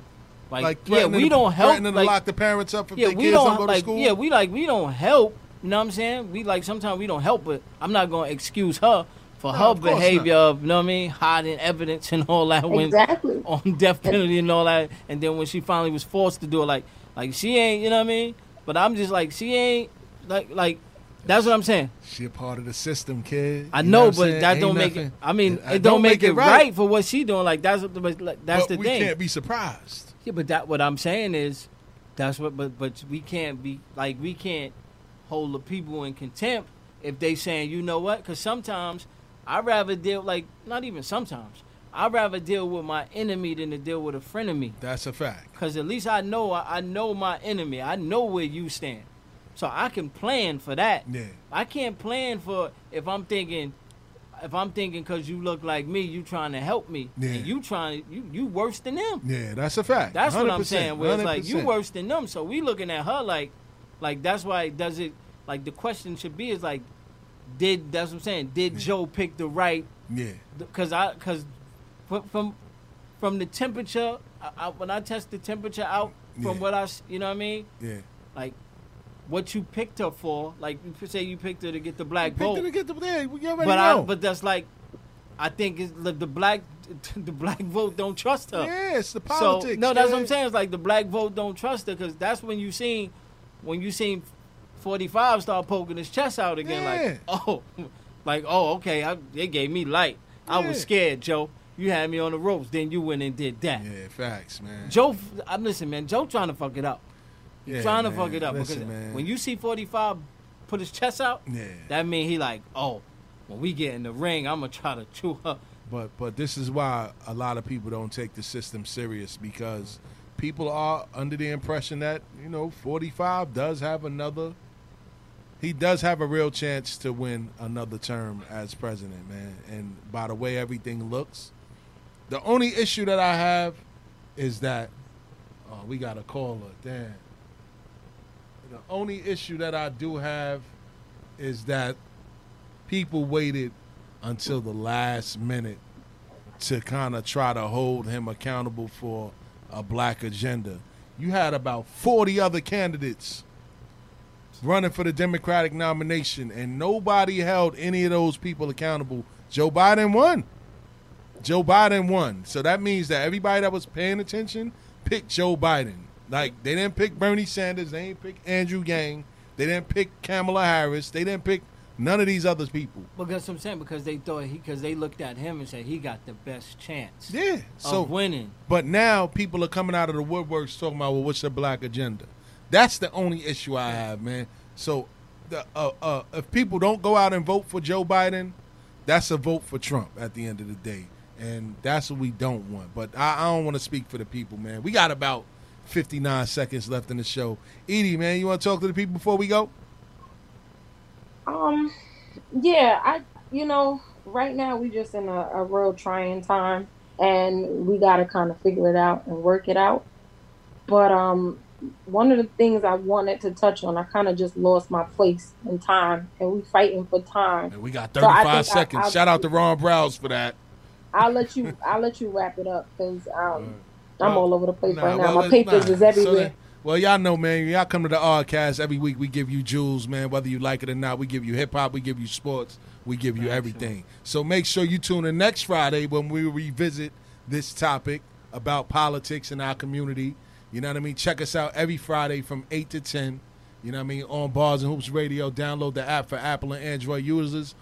Like, Like yeah, we don't help. threatening to like, lock the parents up if yeah, their we kids don't don't go to school? Yeah, we like we don't help. You know what I'm saying? We like sometimes we don't help, but I'm not gonna excuse her for No, her of course behavior of you know what I mean, hiding evidence and all that when Exactly. on death penalty and all that. And then when she finally was forced to do it, like like she ain't, you know what I mean? But I'm just like she ain't like like that's what I'm saying. She a part of the system, kid. I You know, what but saying? that Ain't don't make it. I mean, Uh, it don't, make, it right. for what she doing. Like that's what the, like, that's But the we thing. can't be surprised. Yeah, but that what I'm saying is, that's what. But but we can't be like we can't hold the people in contempt if they saying you know what? Because sometimes I rather deal like not even sometimes I would rather deal with my enemy than to deal with a friend of me. That's a fact. Because at least I know I, I know my enemy. I know where you stand, so I can plan for that. Yeah. I can't plan for if I'm thinking. If I'm thinking because you look like me, you trying to help me, Yeah. and you trying you you worse than them. Yeah, that's a fact. That's what I'm 100%, saying. Where it's like you 100%. worse than them, so we looking at her like, like that's why it does it. Like the question should be is like, did that's what I'm saying? Did Joe pick the right? Yeah. Because I because from from the temperature, I, I, when I test the temperature out from Yeah. what I you know what I mean, Yeah. like what you picked her for. Like you say you picked her to get the black Picked vote. her to get the yeah, already but I but that's like. I think it's the, the black the black vote don't trust her. Yeah, it's the So, politics, no, that's what. I'm saying. It's like the black vote don't trust her because that's when you seen when you seen 45 start poking his chest out again. Like, oh, like oh, okay, I, they gave me light. I was scared, Joe. You had me on the ropes. Then you went and did that. Yeah, facts, man. Joe, I'm listen, man. Joe trying to fuck it up. He's Yeah, trying to fuck it up Listen, because man. when you see 45 put his chest out, Yeah. that mean he like, oh, when we get in the ring, I'm gonna try to chew her. But but this is why a lot of people don't take the system serious because people are under the impression that you know 45 does have another. He does have a real chance to win another term as president, man. And by the way everything looks, the only issue that I have is that oh, we got a caller. Damn. The only issue that I do have is that people waited until the last minute to kind of try to hold him accountable for a black agenda. You had about 40 other candidates running for the Democratic nomination, and nobody held any of those people accountable. Joe Biden won. Joe Biden won. So that means that everybody that was paying attention picked Joe Biden. Like, they didn't pick Bernie Sanders, they didn't pick Andrew Yang, they didn't pick Kamala Harris, they didn't pick none of these other people. Because I'm saying because they thought he because they looked at him and said he got the best chance. Yeah. So of winning. But now people are coming out of the woodworks talking about, well, what's the black agenda? That's the only issue I have, man. So, the, uh, uh, if people don't go out and vote for Joe Biden, that's a vote for Trump at the end of the day, and that's what we don't want. But I, I don't want to speak for the people, man. We got about 59 seconds left in the show. Edie, man, you want to talk to the people before we go? Um, yeah, I, you know, right now we just in a, a real trying time. and we got to kind of figure it out and work it out. But um, one of the things I wanted to touch on, I kind of just lost my place in time, and we fighting for time. And we got 35 think I- seconds. I'll- Shout out to Ron Browz for that. I'll let you. I'll let you wrap it up because um, I'm Well, all over the place Nah, right now. well, My papers nah. is everywhere. then- well, y'all know, man. Y'all come to the Oddcast every week. We give you jewels, man. Whether you like it or not, we give you hip hop, we give you sports, we give you everything. So make sure you tune in next Friday when we revisit this topic about politics in our community. You know what I mean? Check us out every Friday from eight to ten. You know what I mean? On Bars and Hoops Radio. Download the app for Apple and Android users